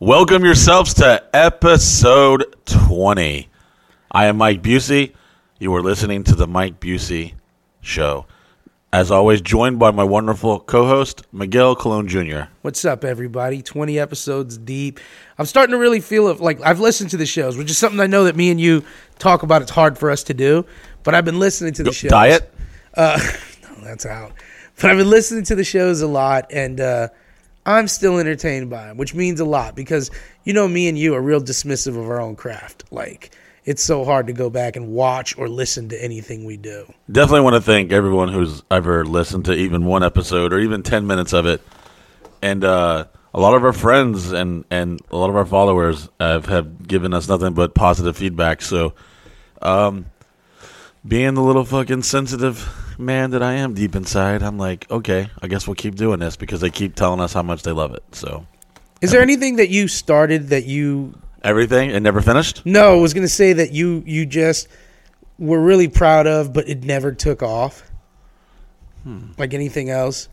Welcome yourselves to episode 20. I am Mike Busey. You are listening to the Mike Busey Show. As always, joined by my wonderful co host, Miguel Colon Jr. What's up, everybody? 20 episodes deep. I'm starting to really feel it. Like, I've listened to the shows, which is something I know that me and you talk about. It's hard for us to do, but I've been listening to the shows. Diet? Uh, no, that's out. But I've been listening to the shows a lot, and uh, I'm still entertained by them, which means a lot because, you know, me and you are real dismissive of our own craft. Like, it's so hard to go back and watch or listen to anything we do. Definitely want to thank everyone who's ever listened to even one episode or even 10 minutes of it. And uh, a lot of our friends and, and a lot of our followers have, have given us nothing but positive feedback. So, um, being the little fucking sensitive man that I am deep inside, I'm like, okay, I guess we'll keep doing this because they keep telling us how much they love it. So, Is there anything that you started that you everything, and never finished? No, I was gonna say that you you just were really proud of, but it never took off. Hmm. Like anything else.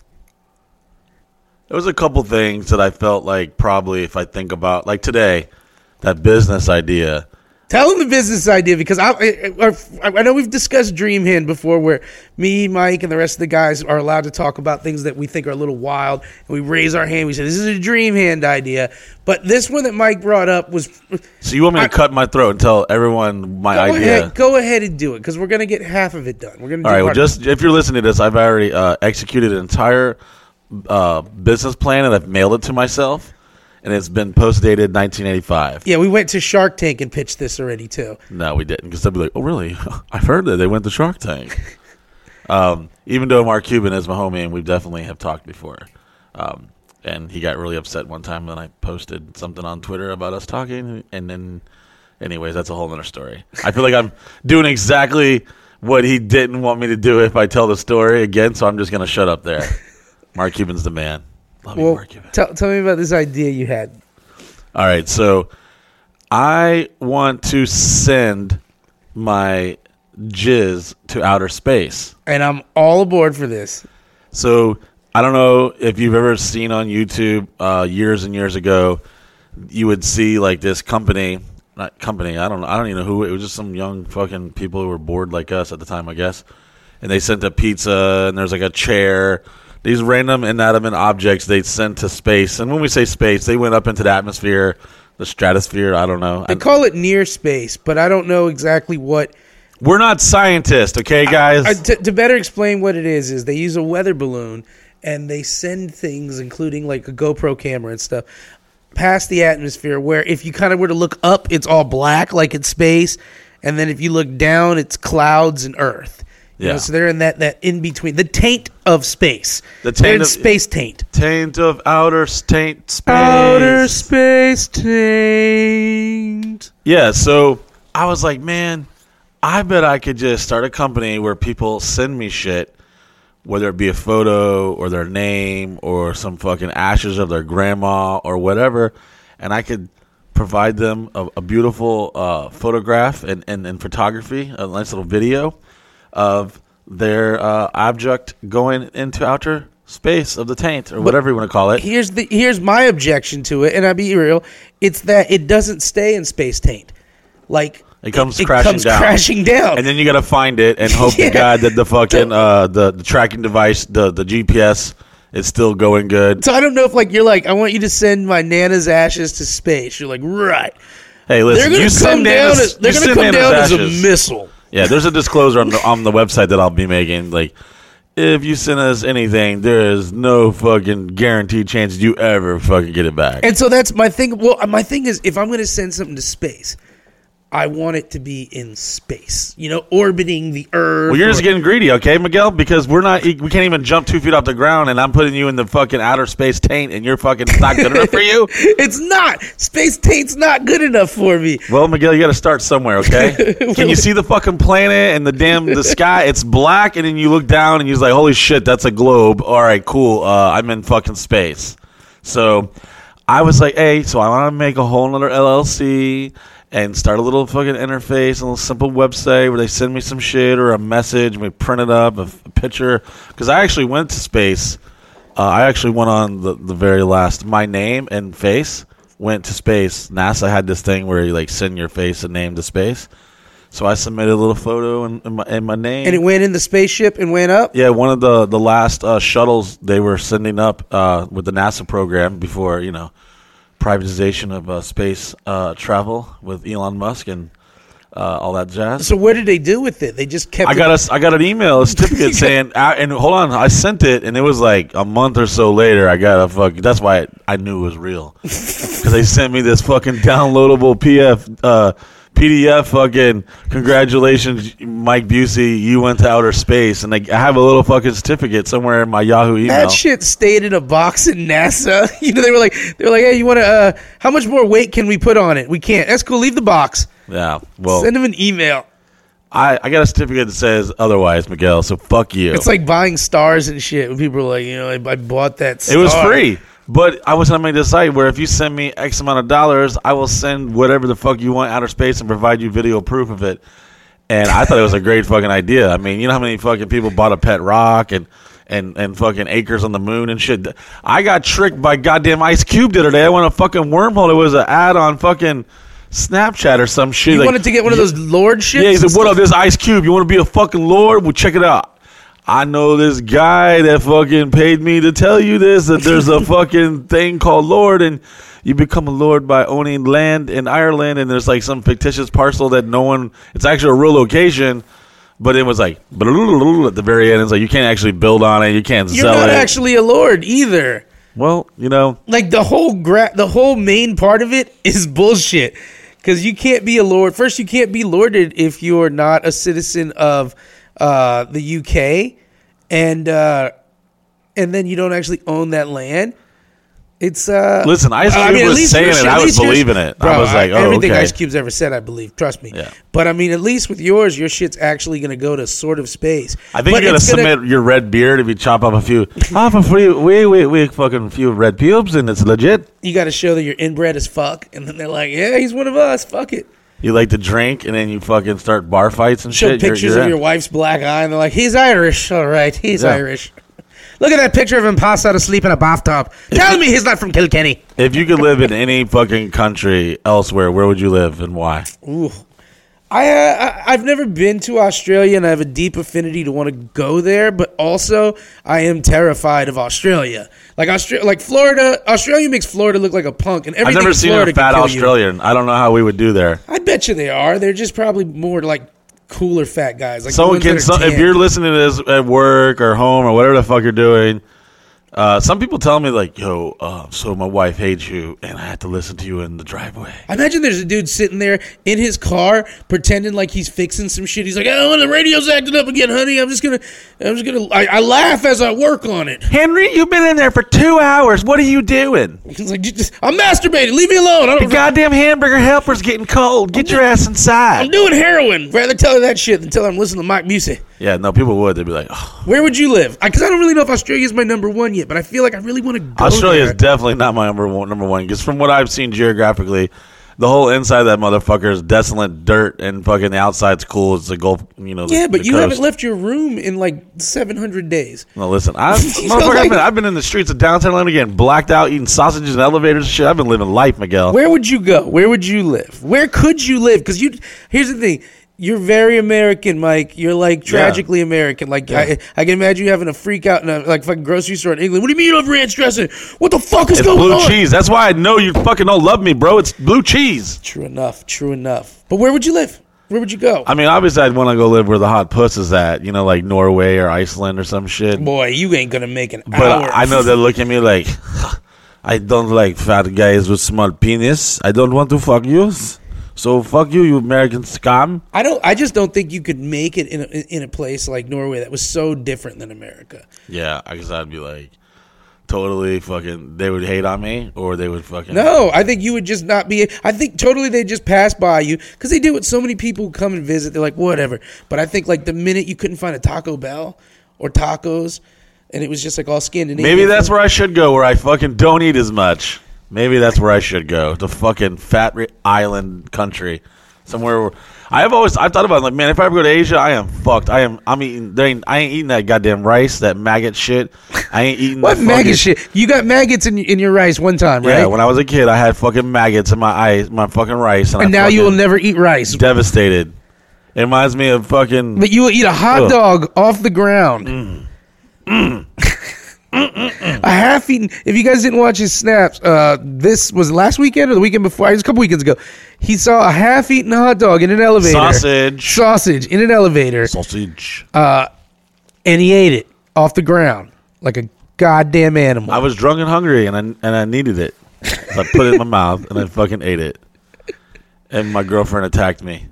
There was a couple things that I felt like probably if I think about, like today, that business idea. Tell them the business idea because I, I I know we've discussed Dream Hand before, where me, Mike, and the rest of the guys are allowed to talk about things that we think are a little wild, and we raise our hand. We say this is a Dream Hand idea, but this one that Mike brought up was. So you want me to cut my throat and tell everyone my Go idea? ahead, go ahead and do it because we're gonna get half of it done. We're gonna. All right. Well, just if you're listening to this, I've already uh, executed an entire uh, business plan and I've mailed it to myself, and it's been post dated 1985. yeah, we went to Shark Tank and pitched this already too. No, we didn't because they'd be like, "Oh, really? I've heard that they went to Shark Tank." um, even though Mark Cuban is my homie and we definitely have talked before, um, and he got really upset one time when I posted something on Twitter about us talking, and then, anyways, that's a whole other story. I feel like I'm doing exactly what he didn't want me to do if I tell the story again, so I'm just gonna shut up there. Mark Cuban's the man. Love you, Well, Mark Cuban. tell tell me about this idea you had. All right, so I want to send my jizz to outer space. and I'm all aboard for this. So I don't know if you've ever seen on YouTube uh, years and years ago, you would see like this company, not company. I don't know. I don't even know who. It was just some young fucking people who were bored like us at the time, I guess. And they sent a pizza, and there's like a chair. These random inanimate objects they sent to space. And when we say space, they went up into the atmosphere, the stratosphere. I don't know. They call it near space, but I don't know exactly what. We're not scientists, okay, guys. I, to, to better explain what it is, is they use a weather balloon and they send things, including like a GoPro camera and stuff, past the atmosphere. Where if you kind of were to look up, it's all black, like it's space, and then if you look down, it's clouds and Earth. You Yeah. know, so they're in that that in between, the taint of space. The taint in of- space taint. taint of outer taint space. Outer space taint. Yeah, so I was like, man, I bet I could just start a company where people send me shit, whether it be a photo or their name or some fucking ashes of their grandma or whatever, and I could provide them a, a beautiful uh, photograph and, and, and photography, a nice little video of their uh, object going into outer space of the taint or whatever you want to call it. here's the here's my objection to it, and I'll be real. It's that it doesn't stay in space taint. Like It comes it crashing comes down. crashing down. and then you got to find it and hope Yeah. to God that the fucking uh, the the tracking device, the the GPS, is still going good. so I don't know if like you're like I want you to send my nana's ashes to space. You're like right. Hey, listen, They're gonna come down. Nana's- As, they're gonna come Nana's down as a missile. Yeah, there's a disclosure on the on the website that I'll be making. Like, if you send us anything, there is no fucking guaranteed chance you ever fucking get it back. And so that's my thing. Well, my thing is if I'm going to send something to space, I want it to be in space. You know, orbiting the Earth. well, you're just getting greedy, okay, Miguel? Because we're not, we can't even jump two feet off the ground, and I'm putting you in the fucking outer space taint, and you're fucking it's not good enough for you. it's not space taint's not good enough for me. Well, Miguel, you got to start somewhere, okay? Can you see the fucking planet and the damn the sky? It's black, and then you look down and you're like, "Holy shit, that's a globe." All right, cool. Uh, I'm in fucking space. So, I was like, "Hey, so I want to make a whole nother LLC and start a little fucking interface, a little simple website where they send me some shit or a message, and we print it up, a, a picture." Because I actually went to space. Uh, I actually went on the the very last my name and face went to space, NASA had this thing where you like send your face and name to space. So I submitted a little photo and, and, my, and my name. And it went in the spaceship and went up. yeah, one of the the last uh, shuttles they were sending up uh, with the NASA program before you know privatization of uh, space uh, travel with Elon Musk and uh, all that jazz. So what did they do with it? They just kept. I it- got a, I got an email, a certificate saying, uh, and hold on, I sent it, and it was like a month or so later. I got a fuck. That's why I knew it was real because they sent me this fucking downloadable PF uh, PDF. Fucking congratulations, Mike Busey, you went to outer space, and I have a little fucking certificate somewhere in my Yahoo email. That shit stayed in a box in NASA. You know, they were like, they were like, hey, you want to? Uh, how much more weight can we put on it? We can't. That's cool. Leave the box. yeah, well, Send him an email. I, I got a certificate that says otherwise, Miguel. So fuck you. It's like buying stars and shit. When people are like, you know, I, I bought that. It was free. But I was make this site where if you send me X amount of dollars, I will send whatever the fuck you want outer space and provide you video proof of it. And I thought it was a great fucking idea. I mean, you know how many fucking people bought a pet rock and and and fucking acres on the moon and shit. I got tricked by goddamn Ice Cube the other day. I went a fucking wormhole. It was an ad on fucking Snapchat or some shit. You like- wanted to get one of those lord shit. yeah, he said, "What up, this Ice Cube? You want to be a fucking lord? Well, check it out. I know this guy that fucking paid me to tell you this. That there's a fucking thing called lord, and you become a lord by owning land in Ireland, and there's like some fictitious parcel that no one. It's actually a real location." But it was like at the very end. It's like you can't actually build on it. You can't You're sell not actually a lord either. well, you know, Like the whole gra- the whole main part of it is bullshit. Because you can't be a lord. First, you can't be lorded if you're not a citizen of uh, the UK, and uh, and then you don't actually own that land. It's uh. Listen, Ice I Cube mean, was least saying it. I was believing it. I was like, oh, everything okay. Ice Cube's ever said, I believe. Trust me. Yeah. But I mean, at least with yours, your shit's actually going to go to sort of space. I think But you're gonna it's submit your red beard if you chop off a few, off a few, we we we fucking few red pubes, and it's legit. You got to show that you're inbred as fuck, and then they're like, "Yeah, he's one of us. Fuck it." You like to drink, and then you fucking start bar fights and Show shit. you're- pictures you're of in. your wife's black eye, and they're like, "He's Irish. All right, he's Yeah. Irish." Look at that picture of him passed out asleep in a bathtub. Tell me he's not from Kilkenny. If you could live in any fucking country elsewhere, where would you live and why? Ooh. I, uh, I I've never been to Australia, and I have a deep affinity to want to go there. But also, I am terrified of Australia. Like Australia, like Florida. Australia makes Florida look like a punk, and everything. I've never seen Florida a fat kill you. Australian. I don't know how we would do there. I bet you they are. They're just probably more like cooler fat guys. Like Someone can. So, if you're listening to this at work or home or whatever the fuck you're doing, uh, some people tell me like, "Yo, uh, so my wife hates you, and I have to listen to you in the driveway." I imagine there's a dude sitting there in his car pretending like he's fixing some shit. He's like, "Oh, the radio's acting up again, honey. I'm just gonna, I'm just gonna." I, I laugh as I work on it. Henry, you've been in there for two hours. What are you doing? He's like, "Just- "I'm masturbating. Leave me alone. I The don't, goddamn hamburger helper's getting cold. Get your ass inside. I'm doing heroin. Rather tell her that shit than tell her I'm listening to Mike Busey. Yeah, no, people would. They'd be like, oh, Where would you live? Because I, don't really know if Australia is my number one yet, but I feel like I really want to go Australia is definitely not my number one. Number one, because from what I've seen geographically, the whole inside of that motherfucker is desolate dirt, and fucking the outside's cool. It's the Gulf, you know. The, yeah, but the you coast. haven't left your room in like 700 days. No, listen, I, motherfucker, like- I've, been, I've been in the streets of downtown Atlanta getting blacked out, eating sausages and elevators and shit. I've been living life, Miguel. Where would you go? Where would you live? Where could you live? Because you, here's the thing. You're very American, Mike. You're like tragically American. Like I, I can imagine you having a freak out in a like fucking grocery store in England. What do you mean you don't have ranch dressing? What the fuck is It's going blue on? cheese. That's why I know you fucking don't love me, bro. It's blue cheese. True enough. True enough. But where would you live? Where would you go? I mean, obviously, I'd want to go live where the hot puss is at, you know, like Norway or Iceland or some shit. Boy, you ain't gonna make an But hour. I know they look at me like, I don't like fat guys with small penis. I don't want to fuck you. So fuck you, you American scum. I don't. I just don't think you could make it in a, in a place like Norway that was so different than America. Yeah, I guess I'd be like, totally fucking. They would hate on me, or they would fucking. No, I think you would just not be. I think totally they just pass by you because they do it. So many people who come and visit. They're like whatever. But I think like the minute you couldn't find a Taco Bell or tacos, and it was just like all Scandinavian. Maybe that's where I should go, where I fucking don't eat as much. Maybe that's where I should go. The fucking fat island country. somewhere. Where, I have always I've thought about it, like man, if I ever go to Asia, I am fucked. I am I'm eating. There ain't, I ain't eating that goddamn rice, that maggot shit. I ain't eating What maggot shit? You got maggots in in your rice one time, right? Yeah, when I was a kid, I had fucking maggots in my eyes, my fucking rice, and, and now you will never eat rice. devastated. It reminds me of fucking. But you will eat a hot Ugh. dog off the ground. Mm. Mm. A half eaten. If you guys didn't watch his snaps, uh, this was last weekend or the weekend before. It was a couple weekends ago. He saw a half eaten hot dog in an elevator. Sausage. Sausage in an elevator. Sausage. and he ate it off the ground like a goddamn animal. I was drunk and hungry, and I and I needed it. So I put it in my mouth, and I fucking ate it. And my girlfriend attacked me.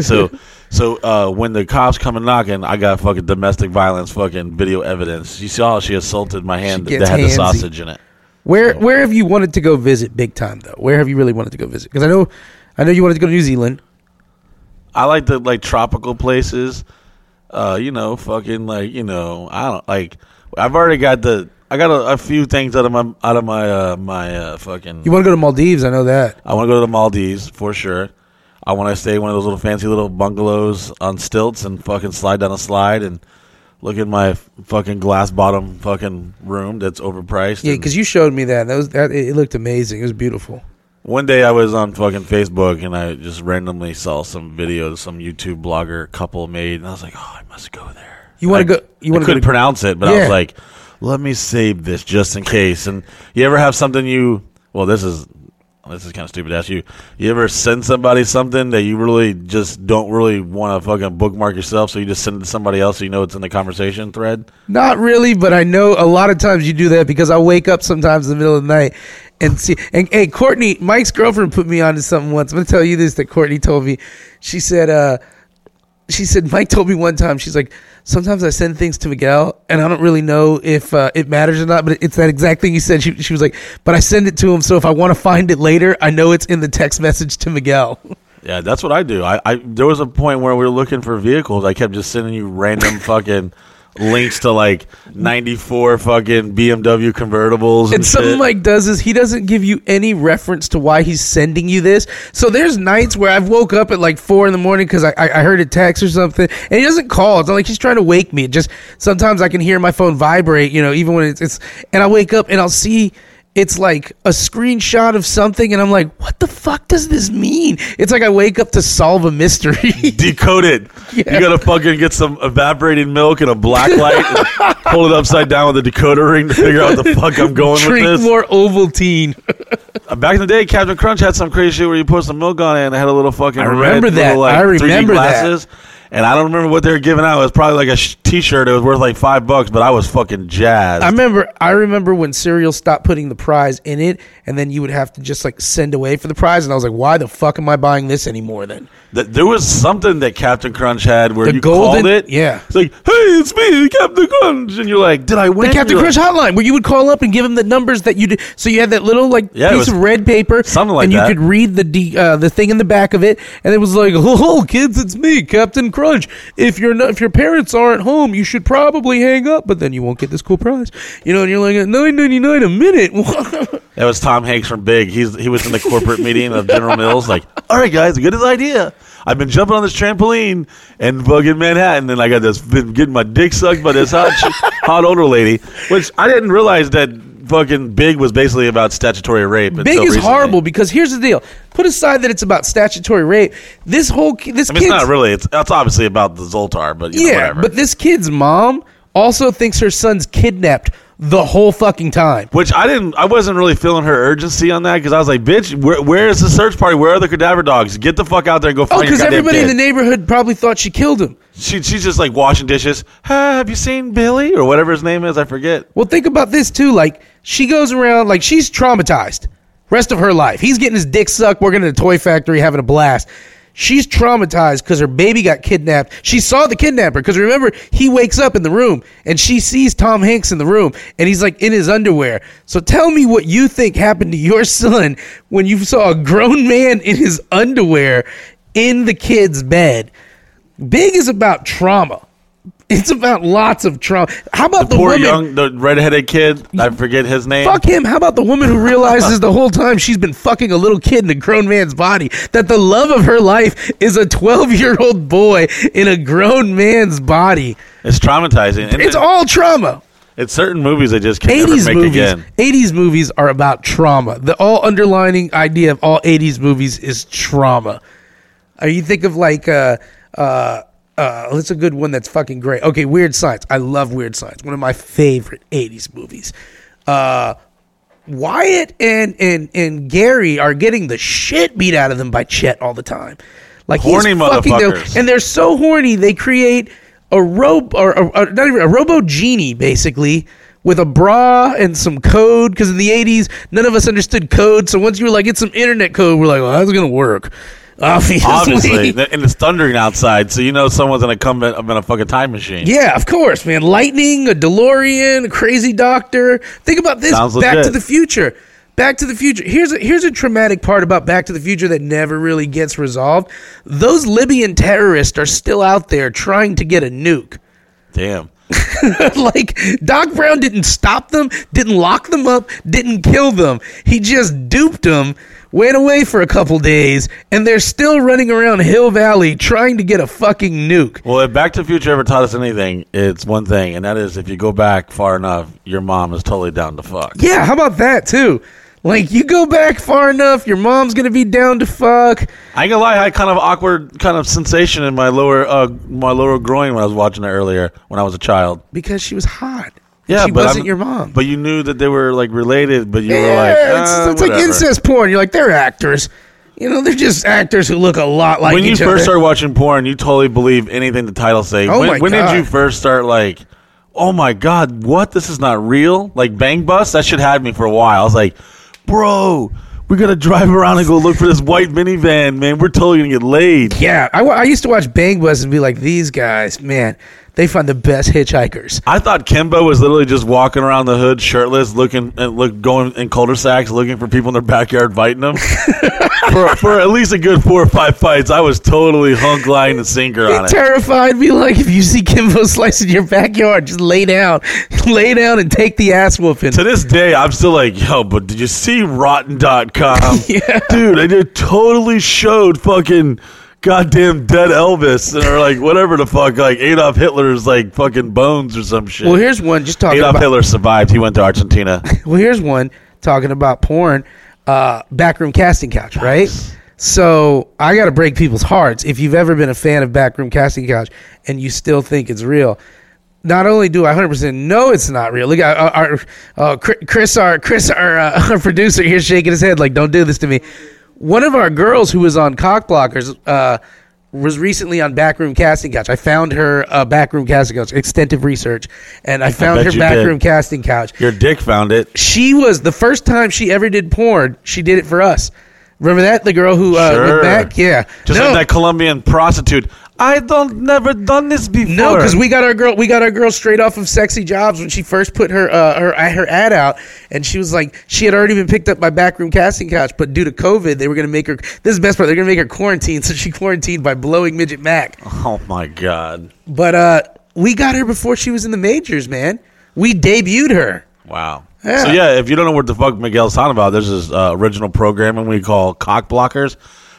So, so uh, when the cops come and knocking, I got fucking domestic violence, fucking video evidence. You saw how she assaulted my hand She that gets had the handsy. sausage in it. where where have you wanted to go visit big time though? Where have you really wanted to go visit? Because I know I know you wanted to go to New Zealand. I like the like tropical places. Uh, you know, fucking like you know, I don't like. I've already got the. I got a, a few things out of my out of my uh, my uh, fucking. You want to go to Maldives? I know that. I want to go to the Maldives for sure. I want to stay in one of those little fancy little bungalows on stilts and fucking slide down a slide and look at my fucking glass bottom fucking room that's overpriced. Yeah, because you showed me that. That was that. It looked amazing. It was beautiful. One day I was on fucking Facebook and I just randomly saw some video some YouTube blogger couple made, and I was like, oh, I must go there. You wanna go- you wanna go couldn't to- pronounce it, but I was like, let me save this just in case. And you ever have something you? Well, this is this is kind of stupid to ask you. You ever send somebody something that you really just don't really want to fucking bookmark yourself, so you just send it to somebody else so you know it's in the conversation thread? Not really, but I know a lot of times you do that because I wake up sometimes in the middle of the night and see. And hey, Courtney, Mike's girlfriend put me onto something once. I'm gonna tell you this that Courtney told me. She said, uh, she said Mike told me one time. She's like, sometimes I send things to Miguel and I don't really know if uh, it matters or not. But it's that exact thing you said. She, she was like, but I send it to him so if I want to find it later, I know it's in the text message to Miguel. Yeah, that's what I do. I, I there was a point where we were looking for vehicles. I kept just sending you random fucking links to like ninety four fucking BMW convertibles and, And something shit. Mike does is he doesn't give you any reference to why he's sending you this. So there's nights where I've woke up at like four in the morning because I, I I heard a text or something, and he doesn't call. It's not like he's trying to wake me. It just sometimes I can hear my phone vibrate, you know, even when it's, it's and I wake up and I'll see. It's like a screenshot of something, and I'm like, "What the fuck does this mean?" It's like I wake up to solve a mystery. Decode it. Yeah. You gotta fucking get some evaporating milk and a black light, and hold it upside down with a decoder ring to figure out what the fuck I'm going Drink with this. more Ovaltine. Uh, Back in the day, Captain Crunch had some crazy shit where you put some milk on it and it had a little fucking. I remember red that. Little, like, I 3D remember that. glasses. And I don't remember what they were giving out. It was probably like a sh- T-shirt. It was worth like five bucks, but I was fucking jazzed. I remember I remember when cereal stopped putting the prize in it and then you would have to just like send away for the prize and I was like, why the fuck am I buying this anymore then? Th- there was something that Captain Crunch had where The you golden- called it. yeah. It's like, hey, it's me, Captain Crunch, and you're like, did I win? The Captain Crunch like, hotline where you would call up and give them the numbers that you did. So you had that little like Yeah, piece of red paper something like and that. you could read the D, uh, the thing in the back of it and it was like, "Oh, kids, it's me, Captain Crunch. If you're not, if your parents aren't home, you should probably hang up, but then you won't get this cool prize." You know, and you're like, "At 9.99 a minute." That was Tom Hanks from Big. He's he was in the corporate meeting of General Mills. Like, all right, guys, good idea. I've been jumping on this trampoline in fucking Manhattan, and I got this been getting my dick sucked by this hot hot older lady. Which I didn't realize that fucking Big was basically about statutory rape. Big is recently. horrible because here's the deal. Put aside that it's about statutory rape. This whole this I mean, it's kid's not really. It's that's obviously about the Zoltar, but you know, yeah, whatever. but this kid's mom also thinks her son's kidnapped the whole fucking time. Which I didn't, I wasn't really feeling her urgency on that because I was like, "Bitch, where, where is the search party? Where are the cadaver dogs? Get the fuck out there and go Oh, find your because everybody in the neighborhood probably thought she killed him. She, she's just like washing dishes. "Ah, have you seen Billy or whatever his name is? I forget. Well, think about this too. Like she goes around like she's traumatized. Rest of her life, he's getting his dick sucked, working at a toy factory, having a blast. She's traumatized because her baby got kidnapped. She saw the kidnapper because remember he wakes up in the room and she sees Tom Hanks in the room and he's like in his underwear. So tell me what you think happened to your son when you saw a grown man in his underwear in the kid's bed. Big is about trauma. It's about lots of trauma. How about the, Poor woman? young, the redheaded kid. I forget his name. Fuck him. How about the woman who realizes the whole time she's been fucking a little kid in a grown man's body? That the love of her life is a 12 year old boy in a grown man's body. It's traumatizing. It's it- all trauma. It's certain movies I just can't 80s make movies. again. 80s movies are about trauma. The all underlining idea of all 80s movies is trauma. Or you think of like uh uh uh that's a good one that's fucking great. Okay, Weird Science. I love Weird Science. One of my favorite 80s movies. Uh Wyatt and and and Gary are getting the shit beat out of them by Chet all the time. Like he's Horny fucking them, motherfuckers. and they're so horny they create a robe or, or, or not even a robo genie basically with a bra and some code because in the 80s none of us understood code so once you were like get some internet code we're like well that's gonna work obviously, Obviously, and it's thundering outside, so you know someone's gonna come in, in a fucking time machine. yeah of course man lightning a delorean a crazy doctor think about this Sounds back to the future Back to the Future. Here's a, here's a traumatic part about Back to the Future that never really gets resolved. Those Libyan terrorists are still out there trying to get a nuke. Damn. like Doc Brown didn't stop them, didn't lock them up, didn't kill them. He just duped them, went away for a couple days, and they're still running around Hill Valley trying to get a fucking nuke. Well, if Back to the Future ever taught us anything, it's one thing, and that is if you go back far enough, your mom is totally down to fuck. Yeah, how about that too? Like you go back far enough, your mom's gonna be down to fuck. I ain't gonna lie, I had kind of awkward kind of sensation in my lower uh, my lower groin when I was watching it earlier when I was a child. because she was hot. Yeah, she but wasn't I'm- your mom. But you knew that they were like related, but you were like, it's, "Ah, it's like incest porn. You're like they're actors. You know, they're just actors who look a lot like when you first other. started watching porn, you totally believe anything the title say. Oh when my when God. did you first start like, oh my god, what? This is not real. Like Bang Bus, that shit had me for a while. I was like, bro, we're gonna drive around and go look for this white minivan, man. We're totally gonna get laid. yeah, I, I used to watch Bang Bus and be like, these guys, man, they find the best hitchhikers. I thought Kimbo was literally just walking around the hood shirtless, looking and look going in cul-de-sacs, looking for people in their backyard, biting them. for, for at least a good four or five fights, I was totally hunk, line, and sinker on it. terrified. Be like, if you see Kimbo slicing your backyard, just lay down, lay down, and take the ass whooping. to this day, I'm still like, yo, but did you see Rotten.com? Yeah. Dude, it totally showed fucking goddamn dead Elvis and or like whatever the fuck, like Adolf Hitler's like fucking bones or some shit. Well, here's one. Just talking about. Adolf about. Hitler survived. He went to Argentina. Well, here's one talking about porn. Uh, backroom casting couch, right? So I got to break people's hearts. If you've ever been a fan of backroom casting couch and you still think it's real, not only do I 100% know it's not real. Look, our, our uh, Chris, our Chris, our, uh, our producer here, shaking his head like, "Don't do this to me." One of our girls who was on Cock Blockers uh, was recently on Backroom Casting Couch. I found her uh, Backroom Casting Couch, extensive research, and I found bet her you Backroom did. Casting Couch Your dick found it. she was the first time she ever did porn. She did it for us. Remember that the girl who uh, Sure. went back? Yeah, Just no, like that Colombian prostitute. I don't never done this before. no, because we got our girl. We got our girl straight off of Sexy Jobs when she first put her uh, her her ad out, and she was like, she had already been picked up by Backroom Casting Couch, but due to COVID, they were going to make her. This is the best part. They're going to make her quarantine, so she quarantined by blowing midget Mac. Oh my god! But uh, we got her before she was in the majors, man. We debuted her. Wow. Yeah. So yeah, if you don't know what the fuck Miguel's talking about, there's this uh, original programming we call cock blockers,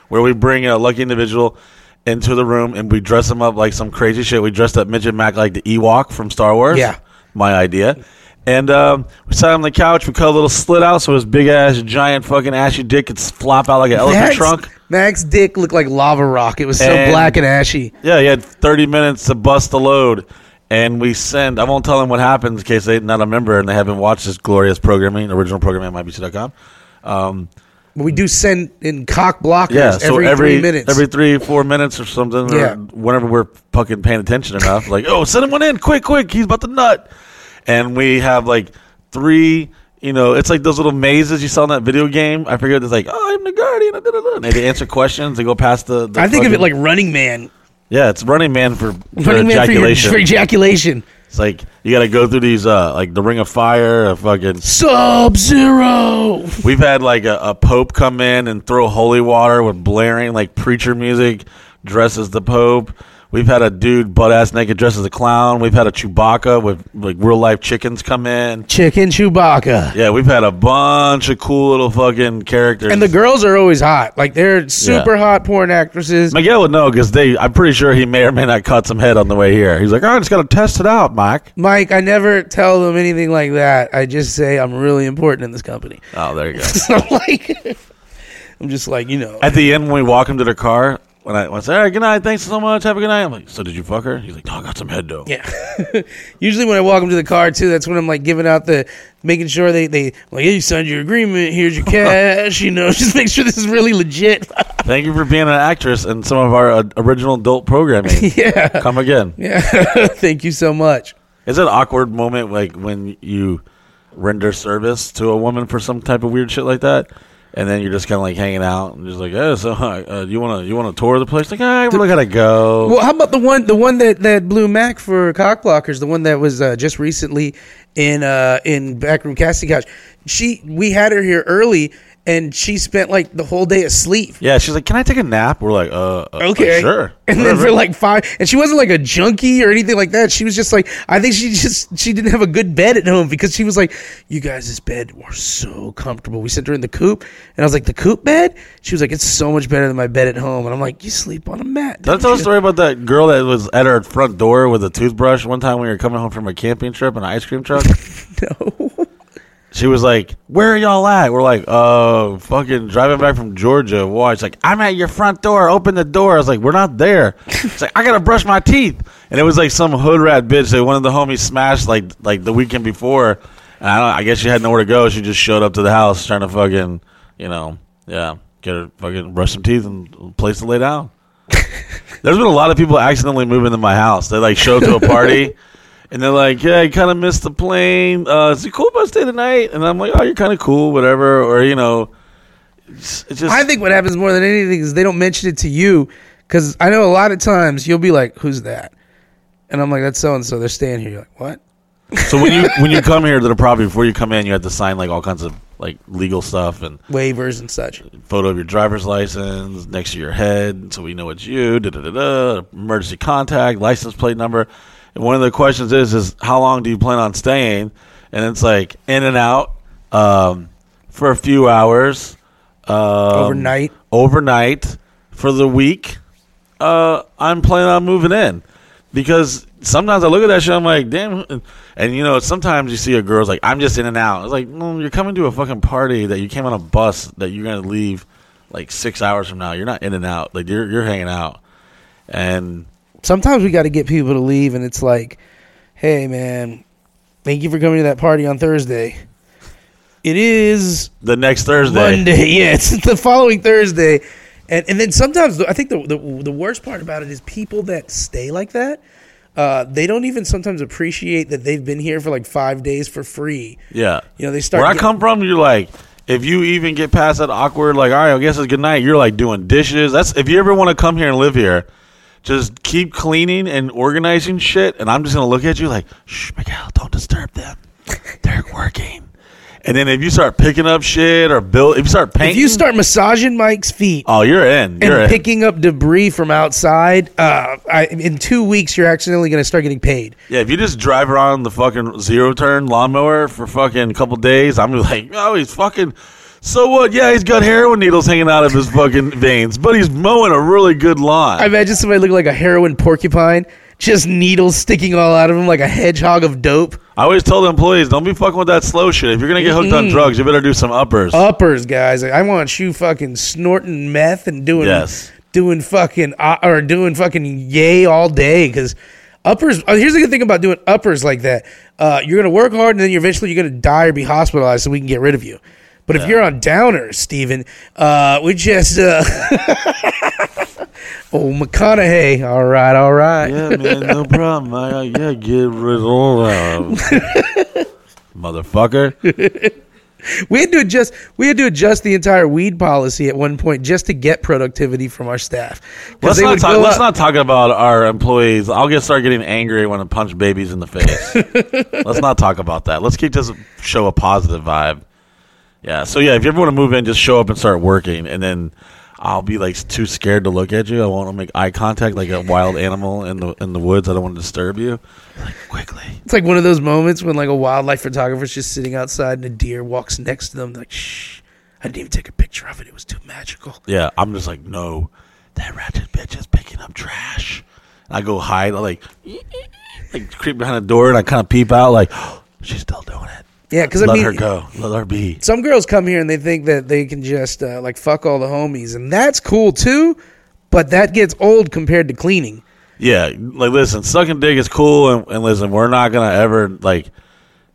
where we bring a lucky individual into the room and we dress him up like some crazy shit. We dressed up Midget Mac like the Ewok from Star Wars. Yeah. my idea. And um, we sat on the couch. We cut a little slit out so his big ass, giant, fucking ashy dick could flop out like an elephant Max, trunk. Mac's dick looked like lava rock. It was so And- black and ashy. Yeah, he had 30 minutes to bust the load. And we send, I won't tell them what happens in case they're not a member and they haven't watched this glorious programming, original programming at mybc.com. Um, we do mm. send in cock blockers yeah, so every, every, three minutes. every three, four minutes or something, Yeah. or whenever we're fucking paying attention enough, like, oh, send him one in, quick, quick, he's about to nut. And we have like three, you know, it's like those little mazes you saw in that video game. I forget, it's like, oh, I'm the guardian. And they answer questions, they go past the. the I think of it like Running Man. Yeah, it's Running Man for, for Running Man for, your, ejaculation. for ejaculation. It's like you got to go through these, uh, like the Ring of Fire, a fucking. Sub Zero. We've had like a, a pope come in and throw holy water with blaring like preacher music, dress as the pope. We've had a dude butt ass naked dressed as a clown. We've had a Chewbacca with like real life chickens come in. Chicken Chewbacca. Yeah, we've had a bunch of cool little fucking characters. And the girls are always hot. Like they're super hot porn actresses. Miguel would know because they. I'm pretty sure he may or may not cut some head on the way here. He's like, "Oh, I just got to test it out, Mike. Mike, I never tell them anything like that. I just say I'm really important in this company. Oh, there you go. So like, I'm just like you know. At the end, when we walk him to their car, when I, when I say, "All right, good night, thanks so much, have a good night," I'm like, "So did you fuck her?" He's like, "No, I got some head though." Yeah. Usually when I walk them to the car too, that's when I'm like giving out the, making sure they they like, hey, you signed your agreement. Here's your cash. you know, just make sure this is really legit. Thank you for being an actress in some of our uh, original adult programming. yeah. Come again. Yeah. Thank you so much. Is it an awkward moment like when you render service to a woman for some type of weird shit like that? And then you're just kind of like hanging out and just like, oh, so uh, you want to you want to tour the place? Like, I we gotta go. Well, how about the one the one that that blew Mac for cock blockers? The one that was uh, just recently in uh in backroom casting couch. She we had her here early. And she spent like the whole day asleep. yeah, she's like, can I take a nap? We're like, uh, uh Okay. sure. And then for like five, and she wasn't like a junkie or anything like that. She was just like, I think she just she didn't have a good bed at home because she was like, you guys' this bed were so comfortable. We sent her in the coop, and I was like, the coop bed. She was like, it's so much better than my bed at home. And I'm like, you sleep on a mat. Don't tell a story about that girl that was at our front door with a toothbrush one time when we were coming home from a camping trip in an ice cream truck? No. She was like, "Where are y'all at?" We're like, "Uh, fucking driving back from Georgia." Why? She's like, "I'm at your front door. Open the door." I was like, "We're not there." She's like, "I gotta brush my teeth," and it was like some hood rat bitch that one of the homies smashed like like the weekend before. And I don't. I guess she had nowhere to go. She just showed up to the house trying to fucking, you know, yeah, get her fucking brush some teeth and place to lay down. There's been a lot of people accidentally moving into my house. They like show up to a party. And they're like, yeah, I kind of missed the plane. Uh, is it cool if I stay the night? And I'm like, oh, you're kind of cool, whatever. Or, you know, it's, it's just. I think what happens more than anything is they don't mention it to you because I know a lot of times you'll be like, "Who's that?" And I'm like, "That's so and so. They're staying here." You're like, "What?" so when you when you come here to the property, before you come in, you have to sign like all kinds of like legal stuff and Waivers and such. photo of your driver's license next to your head so we know it's you, da da da da, emergency contact, license plate number. And one of the questions is is how long do you plan on staying? And it's like in and out um, for a few hours. Um, Overnight. Overnight for the week. Uh, I'm planning on moving in because sometimes I look at that shit. I'm like, damn. And, and, you know, sometimes you see a girl's like, I'm just in and out. It's like, no, you're coming to a fucking party that you came on a bus that you're gonna leave like six hours from now. You're not in and out. Like you're you're hanging out. And Sometimes we got to get people to leave, and it's like, "Hey, man, thank you for coming to that party on Thursday. It is the next Thursday, Monday. Yeah, it's the following Thursday." And and then sometimes I think the the, the worst part about it is people that stay like that. Uh, they don't even sometimes appreciate that they've been here for like five days for free. yeah. You know, they start. Where I come from, you're like, if you even get past that awkward, like, all right, I guess it's good night. You're like doing dishes. That's if you ever want to come here and live here, just keep cleaning and organizing shit. And I'm just gonna look at you like, shh, Miguel, don't disturb them. They're working. And then if you start picking up shit or build, if you start painting, If you start massaging Mike's feet oh, you're in. You're and in. picking up debris from outside, uh, I, in two weeks you're accidentally going to start getting paid. Yeah, if you just drive around the fucking zero turn lawnmower for fucking a couple days, I'm like, oh, he's fucking. So what? Yeah, he's got heroin needles hanging out of his fucking veins, but he's mowing a really good lawn. I imagine somebody looking like a heroin porcupine, just needles sticking all out of him like a hedgehog of dope. I always tell the employees, don't be fucking with that slow shit. If you're gonna get hooked on drugs, you better do some uppers. Uppers, guys. I want you fucking snorting meth and doing Yes. doing fucking uh, or doing fucking yay all day because. Uppers. Uh, here's the good thing about doing uppers like that. Uh, you're gonna work hard, and then you're eventually you're gonna die or be hospitalized, so we can get rid of you. But if you're on downers, Steven, uh, we just uh, oh McConaughey. All right, all right. yeah, man, no problem. I, yeah, get rid of all that. Motherfucker. We had to adjust. We had to adjust the entire weed policy at one point just to get productivity from our staff. Let's not, talk, let's not talk about our employees. I'll get start getting angry when I punch babies in the face. let's not talk about that. Let's keep this show a positive vibe. Yeah. So yeah, if you ever want to move in, just show up and start working, and then I'll be like too scared to look at you. I won't make eye contact like a wild animal in the in the woods. I don't want to disturb you. Like quickly. It's like one of those moments when like a wildlife photographer's just sitting outside and a deer walks next to them. Like, shh, I didn't even take a picture of it. It was too magical. Yeah, I'm just like, no, that ratchet bitch is picking up trash. And I go hide, I like, like creep behind a door, and I kind of peep out, like, she's still doing it. Yeah, because I Let mean, her go. Let her be. some girls come here and they think that they can just uh, like fuck all the homies, and that's cool too. But that gets old compared to cleaning. Yeah, like listen, sucking dick is cool, and, and listen, we're not gonna ever like,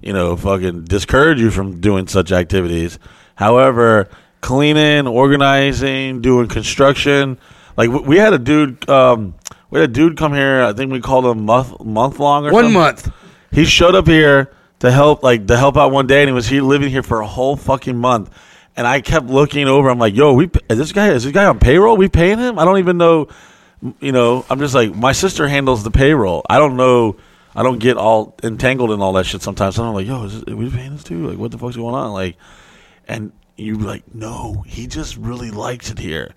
you know, fucking discourage you from doing such activities. However, cleaning, organizing, doing construction, like we, we had a dude, um, we had a dude come here. I think we called him month month long or One something. month. He showed up here to help, like to help out one day, and he was here living here for a whole fucking month. And I kept looking over. I'm like, "Yo, we is this guy is this guy on payroll? We paying him? I don't even know. You know, I'm just like my sister handles the payroll. I don't know. I don't get all entangled in all that shit sometimes. So I'm like, "Yo, is this, we paying this too? Like, what the fuck's going on?" Like, and you like, "No, he just really likes it here."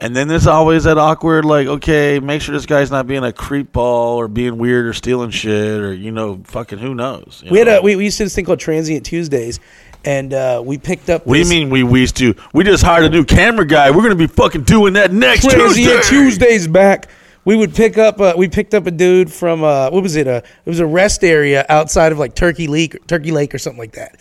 And then there's always that awkward, like, okay, make sure this guy's not being a creep ball or being weird or stealing shit or you know, fucking who knows. We had a we, we used to do this thing called Transient Tuesdays, and uh, we picked up. What do you mean we, we used to? We just hired a new camera guy. We're gonna be fucking doing that next Transient Tuesday. Tuesdays back. We would pick up. Uh, we picked up a dude from uh, what was it? Uh, it was a rest area outside of like Turkey Lake, Turkey Lake, or something like that.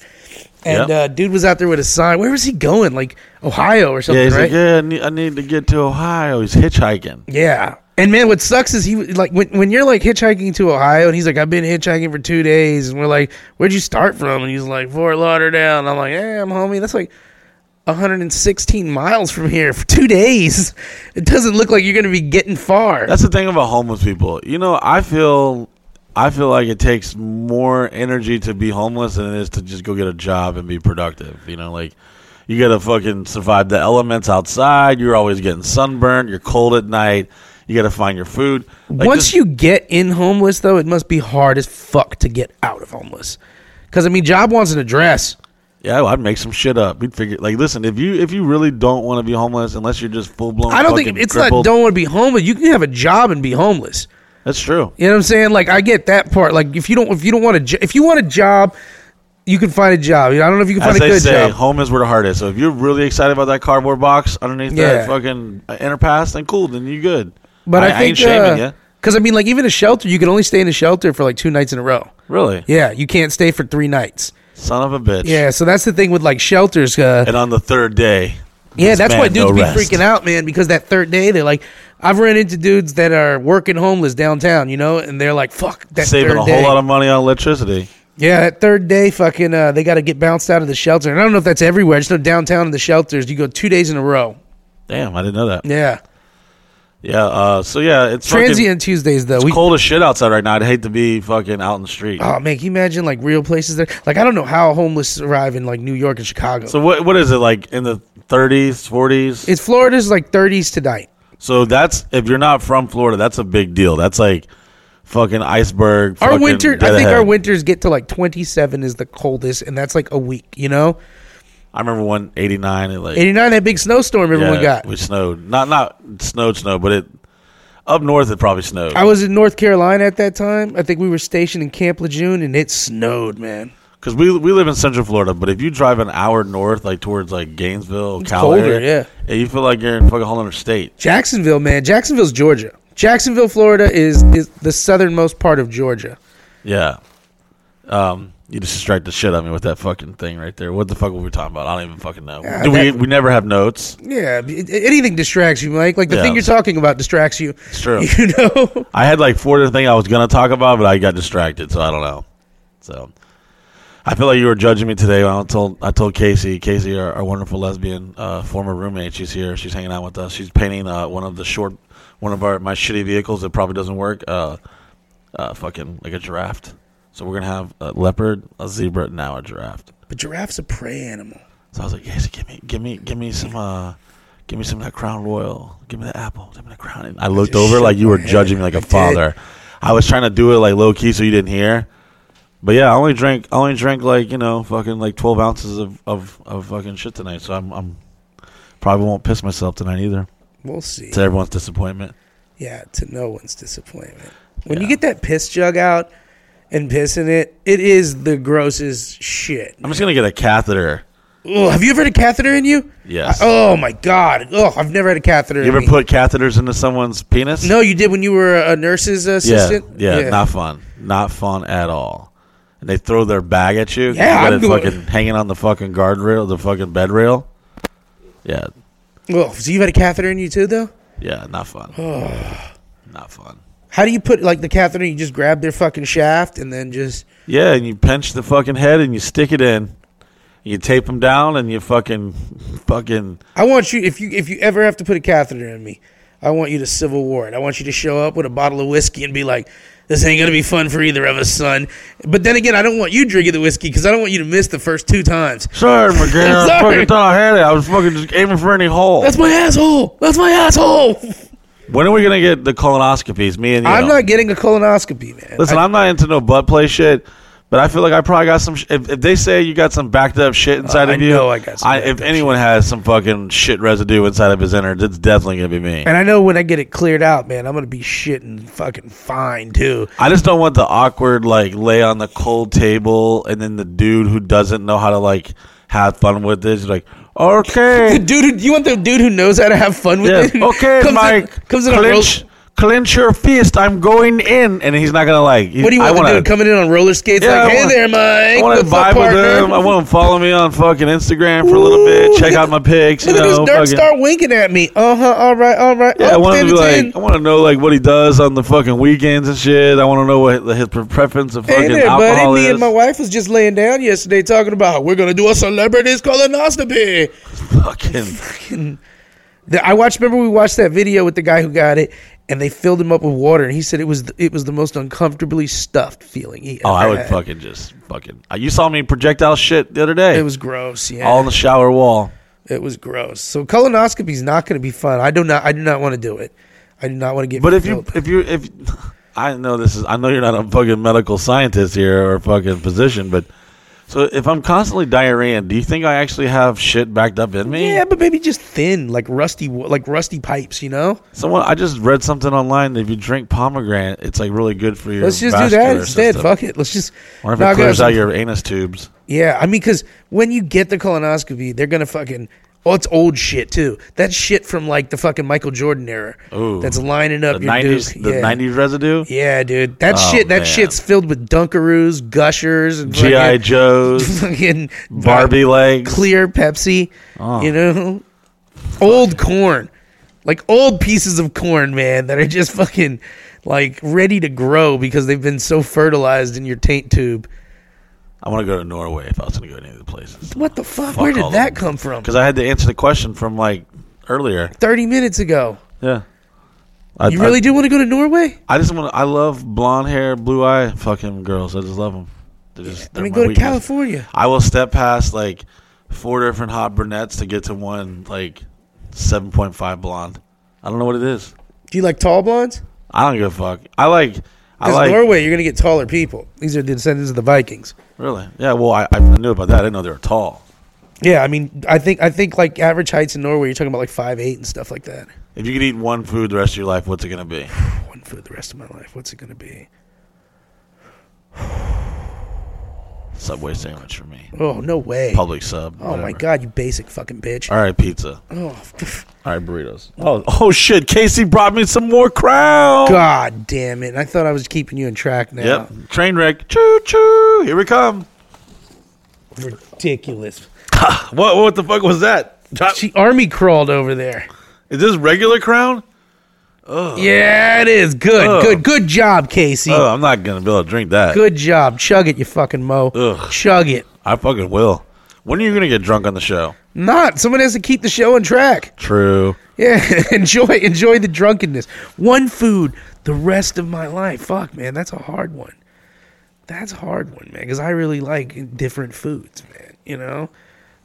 And Yep. uh, dude was out there with a sign. Where was he going? Like Ohio or something, Yeah, he's right? like, yeah, I need, I need to get to Ohio. He's hitchhiking. Yeah. And man, what sucks is he like when when you're like hitchhiking to Ohio, and he's like, I've been hitchhiking for two days, and we're like, Where'd you start from? And he's like, Fort Lauderdale. And I'm like, Yeah, I'm homie. That's like 116 miles from here for two days. It doesn't look like you're gonna be getting far. That's the thing about homeless people. You know, I feel, I feel like it takes more energy to be homeless than it is to just go get a job and be productive. You know, like you got to fucking survive the elements outside. You're always getting sunburned. You're cold at night. You got to find your food. Like Once this- you get in homeless, though, it must be hard as fuck to get out of homeless. Because I mean, job wants an address. yeah, I'd make some shit up. We'd figure. Like, listen, if you if you really don't want to be homeless, unless you're just full blown, I don't think it's crippled, not don't want to be homeless. You can have a job and be homeless. That's true. You know what I'm saying? Like I get that part. Like if you don't if you don't want a jo- if you want a job, you can find a job. You know, I don't know if you can As find a they good say, job. home is where the heart is. So if you're really excited about that cardboard box underneath Yeah. that fucking uh, interpass, then cool, then you're good. But I, I, think ain't shaming you. because I mean, like even a shelter, you can only stay in a shelter for like two nights in a row. Really, Yeah, you can't stay for three nights. son of a bitch. Yeah, so that's the thing with like shelters. Uh, And on the third day, yeah, this that's man why dudes no be rest. freaking out, man. Because that third day, they're like, I've run into dudes that are working homeless downtown, you know, and they're like, fuck that saving third a day. whole lot of money on electricity. Yeah, that third day, fucking, uh, they got to get bounced out of the shelter. And I don't know if that's everywhere. I just know downtown in the shelters, you go two days in a row. Damn, I didn't know that. Yeah. Yeah. Uh, so yeah, it's fucking, Transient Tuesdays, though. It's We, cold as shit outside right now. I'd hate to be fucking out in the street. oh, man, can you imagine, like, real places there? Like, I don't know how homeless arrive in, like, New York and Chicago. so what what is it like in the 30s, 40s? it's Florida's, like, 30s tonight. So that's if you're not from Florida, that's a big deal. That's like fucking iceberg. Our fucking winter, I think our winters get to, like, 27 is the coldest, and that's, like, a week, you know? I remember one 89 it like 89, that big snowstorm everyone yeah, got. We snowed. Not not snowed snow, but it up north it probably snowed. I was in North Carolina at that time. I think we were stationed in Camp Lejeune, and it snowed, man. Because we we live in Central Florida, but if you drive an hour north, like towards like Gainesville, It's Cal colder, area, yeah. you feel like you're in fucking whole other state. Jacksonville, man. Jacksonville's Georgia. Jacksonville, Florida is is the southernmost part of Georgia. Yeah. Um, you just distract the shit out of me with that fucking thing right there. What the fuck were we talking about? I don't even fucking know. Yeah, Do we that- we never have notes. Yeah, anything distracts you, Mike. Like the Yeah. thing you're talking about distracts you. It's true. You know. I had like four different things I was gonna talk about, but I got distracted, so I don't know. So I feel like you were judging me today. I told I told Casey, Casey, our, our wonderful lesbian uh, former roommate, she's here. She's hanging out with us. She's painting uh, one of the short, one of our my shitty vehicles that probably doesn't work. Uh, uh, fucking like a giraffe. So we're gonna have a leopard, a zebra, and now a giraffe. But giraffe's a prey animal. So I was like, Casey, give me, give me, give me some, uh, give me some of that Crown Royal. Give me the apple. Give me the Crown. And I looked just over like you were head. judging me like I a did. father. I was trying to do it like low key so you didn't hear. But yeah, I only drank, I only drank like you know, fucking like twelve ounces of of, of fucking shit tonight. So I'm I'm Probably won't piss myself tonight either. We'll see. To everyone's disappointment. Yeah, to no one's disappointment. When you get that piss jug out and piss in it, it is the grossest shit. I'm just gonna get a catheter. Ugh, have you ever had a catheter in you? Yes. I- oh my god. Oh, I've never had a catheter. you ever me. put catheters into someone's penis? No, you did when you were a nurse's assistant. Yeah, assistant. yeah, not fun. Not fun at all. And they throw their bag at you. Yeah, you got I'm it doing- fucking hanging on the fucking guardrail, the fucking bed rail. Yeah, Well, so you've had a catheter in you too, though? yeah, not fun. not fun. How do you put like the catheter? You just grab their fucking shaft and then just. Yeah, and you pinch the fucking head and you stick it in. You tape them down and you fucking, fucking. I want you if you if you ever have to put a catheter in me, I want you to civil war it. I want you to show up with a bottle of whiskey and be like, "This ain't gonna be fun for either of us, son." But then again, I don't want you drinking the whiskey because I don't want you to miss the first two times. Sorry, McGann. I fucking thought I had it. I was fucking just aiming for any hole. That's my asshole. That's my asshole. when are we gonna get the colonoscopies? Me and you. I'm not getting a colonoscopy, man. Listen, I, am not into no butt play shit, but I feel like I probably got some. Sh- if, if they say you got some backed up shit uh, inside I of you, know I got some backed if up anyone has some fucking shit residue inside of his innards, it's definitely gonna be me. and I know when I get it cleared out, man, I'm gonna be shitting fucking fine too. I just don't want the awkward like lay on the cold table, and then the dude who doesn't know how to like have fun with this, like, The okay, dude, who, you want the dude who knows how to have fun with yeah, it? okay, comes Mike, In, comes in on roll, clench your fist. I'm going in, and he's not gonna like. what do you I want wanna, do? coming in on roller skates? Yeah, like, I hey wanna- there, Mike. I want to vibe with him. I want him to follow me on fucking Instagram for a little bit. Check out my pics. You Look at this know, nerd start winking at me. Uh huh. All right. All right. Yeah, I oh, want to be like, to 10. I want to know like what he does on the fucking weekends and shit. I want to know what his preference of fucking Hey there, alcohol buddy. Me is. and my wife was just laying down yesterday talking about we're gonna do a celebrities colonoscopy. fucking The, I watched. Remember, we watched that video with the guy who got it, and they filled him up with water, and he said it was the, it was the most uncomfortably stuffed feeling he. oh, I would had. fucking just fucking. Uh, you saw me projectile shit the other day. It was gross. Yeah, all on the shower wall. it was gross. So colonoscopy is not going to be fun. I do not. I do not want to do it. I do not want to get. But if you if you if I know this is I know you're not a fucking medical scientist here or a fucking physician, but so if I'm constantly diarrheaing, do you think I actually have shit backed up in me? yeah, but maybe just thin, like rusty, like rusty pipes. You know. Someone I just read something online. that If you drink pomegranate, it's like really good for your. Let's just do that instead. system. Fuck it. Let's just. Or if it clears out your anus tubes. Yeah, I mean, because when you get the colonoscopy, they're gonna fucking. Oh, it's old shit too. That's shit from like the fucking Michael Jordan era. Ooh. that's lining The up your nineties, dude. the yeah. nineties residue. Yeah, dude. That Oh, shit. That man. shit's filled with Dunkaroos, Gushers, and GI fucking- Joes, fucking Barbie legs. clear Pepsi. Oh. You know, old corn, like old pieces of corn, man, that are just fucking like ready to grow because they've been so fertilized in your taint tube. I want to go to Norway if I was going to go to any of the places. What the fuck? Fuck Where did that them. come from? Because I had to answer the question from like earlier. Thirty minutes ago. Yeah. I, You really do want to go to Norway? I, I just want to. I love blonde hair, blue eye, fucking girls. I just love them. They're just. I they're mean, my go to weakness. California. I will step past like four different hot brunettes to get to one like seven point five blonde. I don't know what it is. Do you like tall blondes? I don't give a fuck. I like. Because like. Norway, you're gonna get taller people. These are the descendants of the Vikings. Really? Yeah. Well, I, I knew about that. I didn't know they were tall. Yeah, I mean, I think I think like average heights in Norway, you're talking about like five eight and stuff like that. If you could eat one food the rest of your life, what's it gonna be? One food the rest of my life. What's it gonna be? Subway sandwich for me. Oh no way! Publix sub. oh my god, you basic fucking bitch! All right, pizza. Oh All right, burritos. Oh, oh shit! Casey brought me some more crown. god damn it! I thought I was keeping you in track now. Yep. Train wreck. Choo choo. Here we come. Ridiculous. What? What the fuck was that? She army crawled over there. Is this regular crown? Yeah, it is good. Ugh. Good. Good job, Casey. Oh, I'm not gonna be able to drink that. Good job. Chug it, you fucking mo. Ugh. Chug it. I fucking will. When are you gonna get drunk on the show? Not. Someone has to keep the show on track. True. Yeah, enjoy enjoy the drunkenness. One food the rest of my life. Fuck, man, that's a hard one. That's a hard one, man, because I really like different foods, man. You know,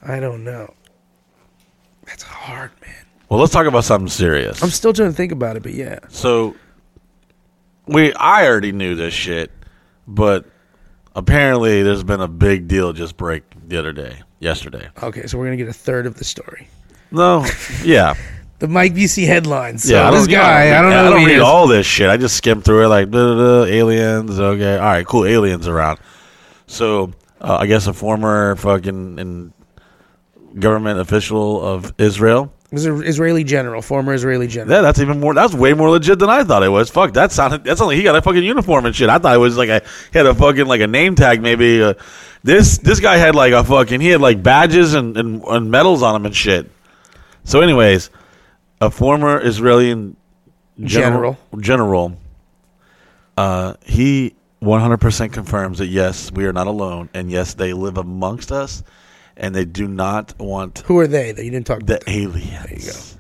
I don't know. That's hard, man. Well, let's talk about something serious. I'm still trying to think about it, but yeah. So we I already knew this shit, but apparently there's been a big deal just break the other day, yesterday. Okay, so we're gonna get a third of the story. No, yeah, The Mike Busey headlines. So yeah. this guy, I don't know. I don't read all this shit. I just skim through it like blah, blah, blah, aliens. Okay, all right, cool. Aliens around. So uh, I guess a former fucking in government official of Israel. Was an Israeli general, former Israeli general. Yeah, that's even more. That's way more legit than I thought it was. Fuck, that sounded. That's only he got a fucking uniform and shit. I thought it was like a he had a fucking like a name tag maybe. Uh, this this guy had like a fucking he had like badges and, and, and medals on him and shit. So, anyways, a former Israeli general general, uh, he 100% confirms that yes, we are not alone, and yes, they live amongst us, and they do not want Who are they that you didn't talk about the about? aliens.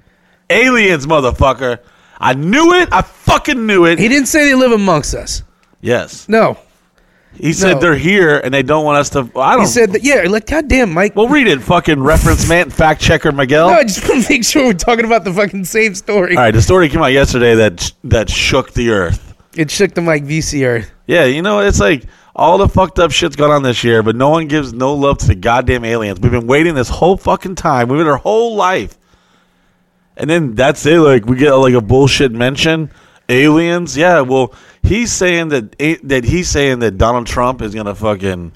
Aliens, motherfucker. I knew it. I fucking knew it. He didn't say they live amongst us. yes. No. He said No. they're here and they don't want us to. I don't. He said that, yeah, like, goddamn, Mike. well, read it, fucking reference man, fact checker Miguel. no, I just want to make sure we're talking about the fucking same story. All right, the story came out yesterday that that shook the earth. It shook the Mike Busey earth. Yeah, you know, it's like all the fucked up shit's gone on this year, but no one gives no love to the goddamn aliens. We've been waiting this whole fucking time. We've been our whole life. And then that's it. Like we get like a bullshit mention. Aliens, yeah. Well, he's saying that that he's saying that Donald Trump is gonna fucking.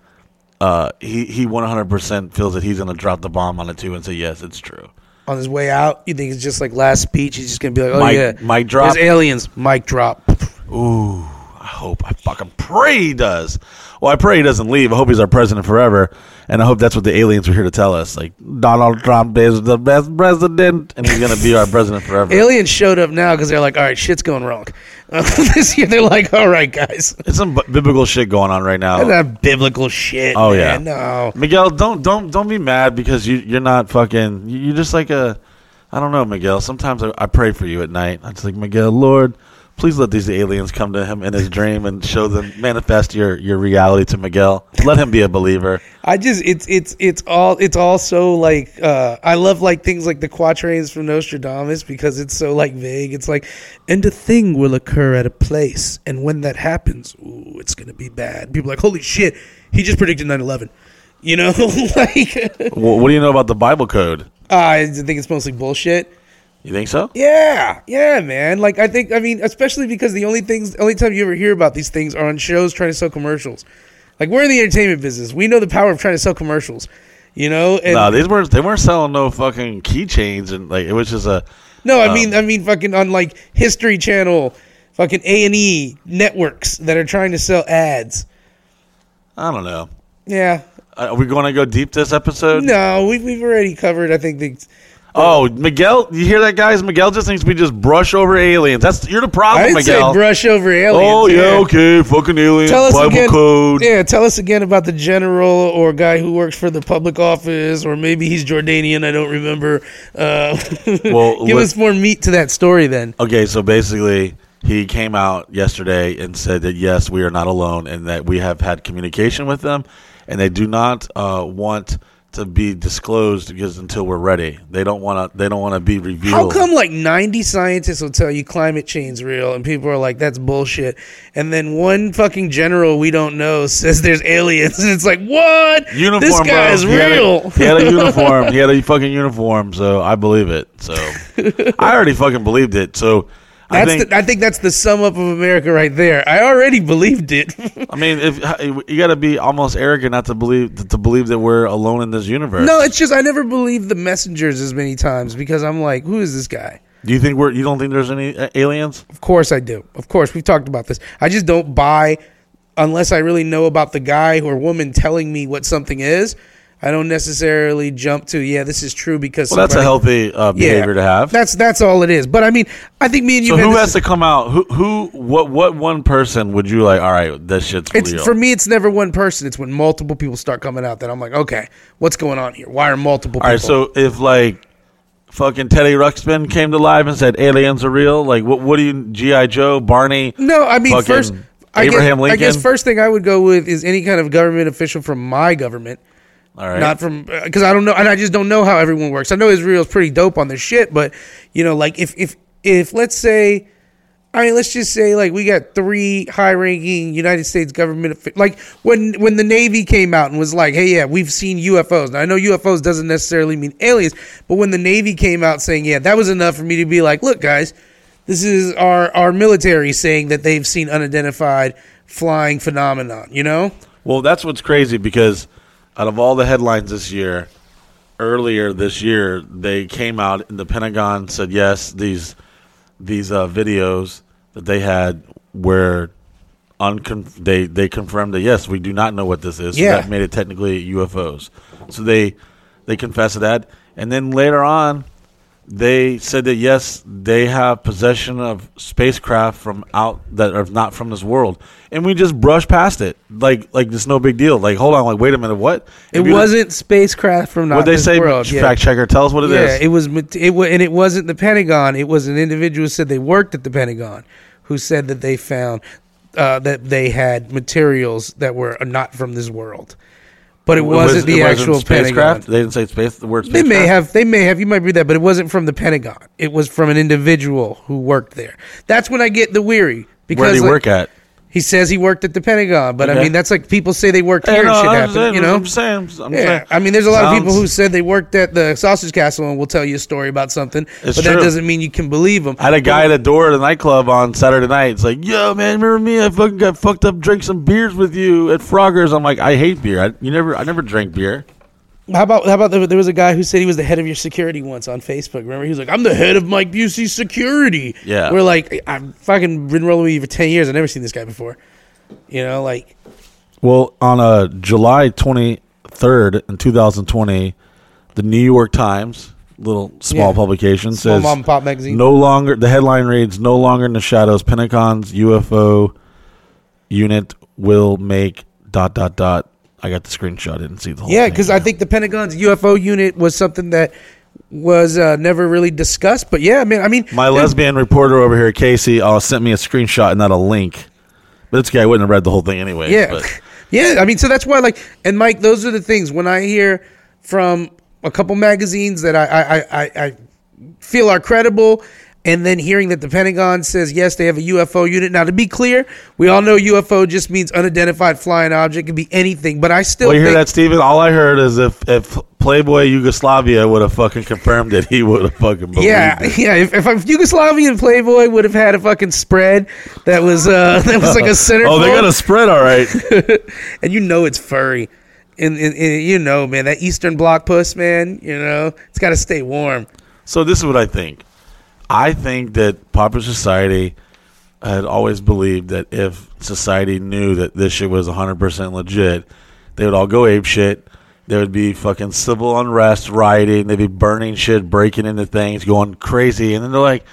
Uh, he he one hundred percent feels that he's gonna drop the bomb on it too and say yes, it's true. On his way out, you think it's just like last speech? He's just going to be like, oh, Mic- yeah. mic drop? There's aliens. Mic drop. Ooh, I hope. I fucking pray he does. Well, I pray he doesn't leave. I hope he's our president forever, and I hope that's what the aliens were here to tell us. Like Donald Trump is the best president, and he's gonna be our president forever. Aliens showed up now because they're like, all right, shit's going wrong. this year, they're like, all right, guys. It's some b- biblical shit going on right now. That's not biblical shit. Oh, man. yeah. No. Miguel, don't don't don't be mad because you you're not fucking. you- You're just like a. I don't know, Miguel. Sometimes I, I pray for you at night. I'm just like Miguel, Lord, please let these aliens come to him in his dream and show them manifest your your reality to Miguel. Let him be a believer. I just it's it's it's all it's all so like uh I love like things like the quatrains from Nostradamus because it's so like vague. It's like and a thing will occur at a place and when that happens, ooh, it's gonna be bad. People are like, Holy shit, he just predicted 9-11. You know, like Wh- what do you know about the Bible code? I think it's mostly bullshit. You think so? Yeah, yeah, man. Like I think I mean, especially because the only things the only time you ever hear about these things are on shows trying to sell commercials. Like we're in the entertainment business. We know the power of trying to sell commercials. You know? And No, these weren't. They weren't selling no fucking keychains, and like it was just a. No, I Um, mean, I mean, fucking on like History Channel, fucking A and E networks that are trying to sell ads. I don't know. Yeah, Uh, Are we going to go deep this episode? no, we've we've already covered. I think the. Oh, Miguel, you hear that, guys? Miguel just thinks we just brush over aliens. That's you're the problem, didn't Miguel. say brush over aliens. oh yeah, okay, fucking aliens. Tell us Bible again. code. Yeah, tell us again about the general or guy who works for the public office, or maybe he's Jordanian. I don't remember. Uh, Well, give us more meat to that story, then. Okay, so basically, he came out yesterday and said that yes, we are not alone, and that we have had communication with them, and they do not uh, want to be disclosed because until we're ready, they don't want to. They don't want to be revealed. How come like 90 scientists will tell you climate change real and people are like that's bullshit and then one fucking general we don't know says there's aliens and it's like what Uniform, this guy bro. is He had a- real He had, a, uniform. He had a fucking uniform, so I believe it. So I already fucking believed it. So I that's think. the, I think that's the sum up of America right there I already believed it I mean, if you got to be almost arrogant not to believe to believe that we're alone in this universe. no it's just I never believed the messengers as many times because I'm like who is this guy Do you think we're? You don't think there's any uh, aliens? Of course I do. Of course, we've talked about this. I just don't buy unless I really know about the guy or woman telling me what something is. I don't necessarily jump to, yeah, this is true because Well, that's a healthy uh, Yeah, behavior to have. That's that's all it is. But I mean, I think me and you. So who has to come out? Who who what what one person would you like? All right, this shit's It's real. for me. It's never one person. It's when multiple people start coming out that I'm like, okay, what's going on here? Why are multiple? All right, people? so if like fucking Teddy Ruxpin came to life and said aliens are real, like what what do you GI Joe Barney? No, I mean first. I Abraham guess, I guess first thing I would go with is any kind of government official from my government. All right, not from uh, because I don't know, and I just don't know how everyone works. I know Israel's pretty dope on this shit, but you know, like if if if let's say I mean, let's just say like we got three high-ranking United States government like when when the Navy came out and was like, "Hey, yeah, we've seen UFOs." Now I know UFOs doesn't necessarily mean aliens, but when the Navy came out saying, "Yeah, that was enough for me to be like, look, guys, this is our our military saying that they've seen unidentified flying phenomenon," you know? Well, that's what's crazy because out of all the headlines this year, earlier this year they came out and the Pentagon said yes, these these uh, videos that they had were they they confirmed that yes, we do not know what this is. So Yeah. that made it technically UFOs. So they they confessed to that, and then later on. They said that yes, they have possession of spacecraft from out that are not from this world, and we just brushed past it like like it's no big deal. Like hold on, like wait a minute, what? It If wasn't spacecraft from not What they say? world. yeah. Fact checker, tell us what it is. yeah, it was it and it wasn't the Pentagon. It was an individual who said they worked at the Pentagon, who said that they found uh, that they had materials that were not from this world. But it wasn't was- the it actual spacecraft. Pentagon. They didn't say space. The word They may have, they may have, you might read that, but it wasn't from the Pentagon. It was from an individual who worked there. That's when I get the weary because Where did he like, work at? He says he worked at the Pentagon, but I mean that's like people say they worked here no, and shit I'm happened. saying, You know, I'm saying, I'm Yeah, saying. I mean, there's a lot of people who said they worked at the Sausage Castle and will tell you a story about something, It's but that doesn't mean you can believe them. I had a guy at the door of the nightclub on Saturday night. It's like, yo, man, remember me? I fucking got fucked up, drank some beers with you at Frogger's. I'm like, I hate beer. I, you never, I never drank beer. How about how about there, there was a guy who said he was the head of your security once on Facebook. Remember, he was like, "I'm the head of Mike Busey's security." Yeah. we're like, I've fucking been rolling with you for ten years. I've never seen this guy before. You know, like Well, on uh, July 23rd in 2020, the New York Times, little small Yeah. publication, small says mom and pop magazine. no longer. The headline reads: "No longer in the shadows. Pentagon's UFO unit will make dot dot dot." I got the screenshot. I didn't see the whole. Yeah, because I think the Pentagon's UFO unit was something that was uh, never really discussed. But yeah, I mean, I mean, My lesbian reporter over here, Casey, uh, sent me a screenshot and not a link. But it's okay. I wouldn't have read the whole thing anyway. Yeah, But yeah. I mean, so that's why, like, and Mike, those are the things when I hear from a couple magazines that I I, I, I feel are credible, and then hearing that the Pentagon says yes, they have a UFO unit. Now, to be clear, we all know UFO just means unidentified flying object. It can be anything, but I still well, you hear that, Steven? All I heard is if if Playboy Yugoslavia would have fucking confirmed it, he would have fucking believed Yeah, it. yeah. If, if Yugoslavian Playboy would have had a fucking spread that was uh that was like a center. Oh, they got a spread, all right. and you know it's furry, and, and, and you know, man, that Eastern Bloc puss, man. You know, it's got to stay warm. So this is what I think. I think that popular society had always believed that if society knew that this shit was 100% legit, they would all go ape shit. There would be fucking civil unrest, rioting. They'd be burning shit, breaking into things, going crazy. And then they're like,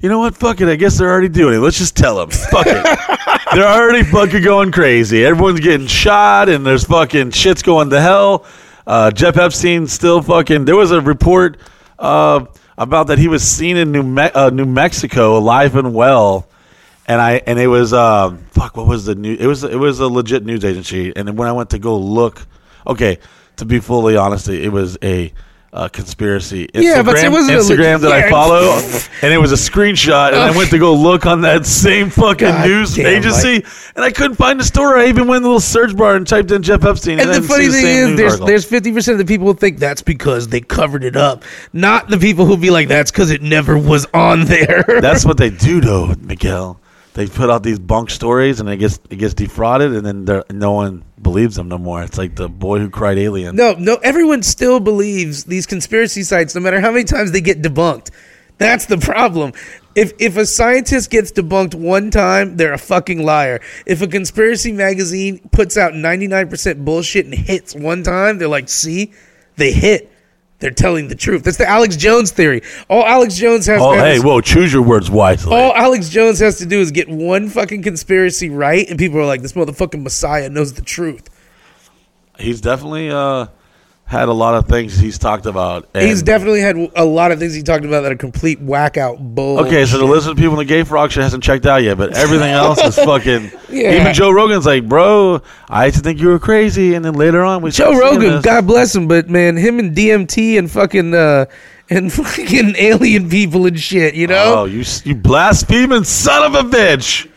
you know what? Fuck it. I guess they're already doing it. Let's just tell them. Fuck it. they're already fucking going crazy. Everyone's getting shot, and there's fucking shit's going to hell. Uh, Jeff Epstein still fucking. There was a report uh, about that he was seen in New Me- uh, New Mexico, alive and well. And I and it was um, fuck. What was the new? It was it was a legit news agency. And when I went to go look, okay, to be fully honest, it was a. Uh, conspiracy Instagram, Yeah, but it wasn't a Instagram that I follow, and it was a screenshot, and I went to go look on that same fucking God news damn, agency, and I couldn't find the story. I even went in the little search bar and typed in Jeff Epstein. And I the funny thing same is, there's article. there's fifty percent of the people who think that's because they covered it up, not the people who be like that's because it never was on there. That's what they do, though, Miguel. They put out these bunk stories, and it gets it gets defrauded, and then no one believes them no more. It's like the boy who cried alien. no, no. Everyone still believes these conspiracy sites, no matter how many times they get debunked. That's the problem. If if a scientist gets debunked one time, they're a fucking liar. If a conspiracy magazine puts out ninety nine percent bullshit and hits one time, they're like, see, they hit. They're telling the truth. That's the Alex Jones theory. All Alex Jones has. Oh, has- hey, whoa! Choose your words wisely. All Alex Jones has to do is get one fucking conspiracy right, and people are like, "This motherfucking Messiah knows the truth." He's definitely uh, had a lot of things he's talked about. and- He's definitely had a lot of things he talked about that are complete whack out bull. Okay, so the list of people in the gay frog shit hasn't checked out yet, but everything else is fucking. Yeah. Even Joe Rogan's like, bro, I used to think you were crazy, and then later on we Joe Rogan. God bless him, but man, him and DMT and fucking uh, and fucking alien people and shit. You know, Oh, you you blaspheming son of a bitch!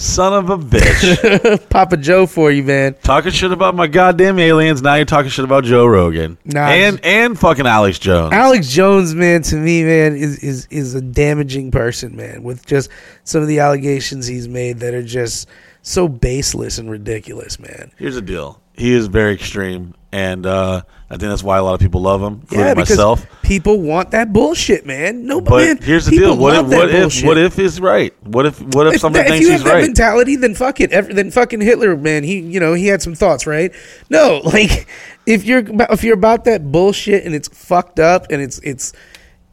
Son of a bitch! Papa Joe for you, man. talking shit about my goddamn aliens. Now you're talking shit about Joe Rogan Nah, and and fucking Alex Jones. Alex Jones, man, to me, man, is is is a damaging person, man. With just some of the allegations he's made that are just so baseless and ridiculous, man. Here's the deal. He is very extreme, and uh, I think that's why a lot of people love him, including Yeah, because myself. people want that bullshit, man. No, But man, here's the deal: what if what if bullshit. what if he's right? What if what if, if, someone that- if you have that right? mentality, then fuck it. Then fucking Hitler, man. He, you know, he had some thoughts, right? No, like if you're about, if you're about that bullshit and it's fucked up and it's it's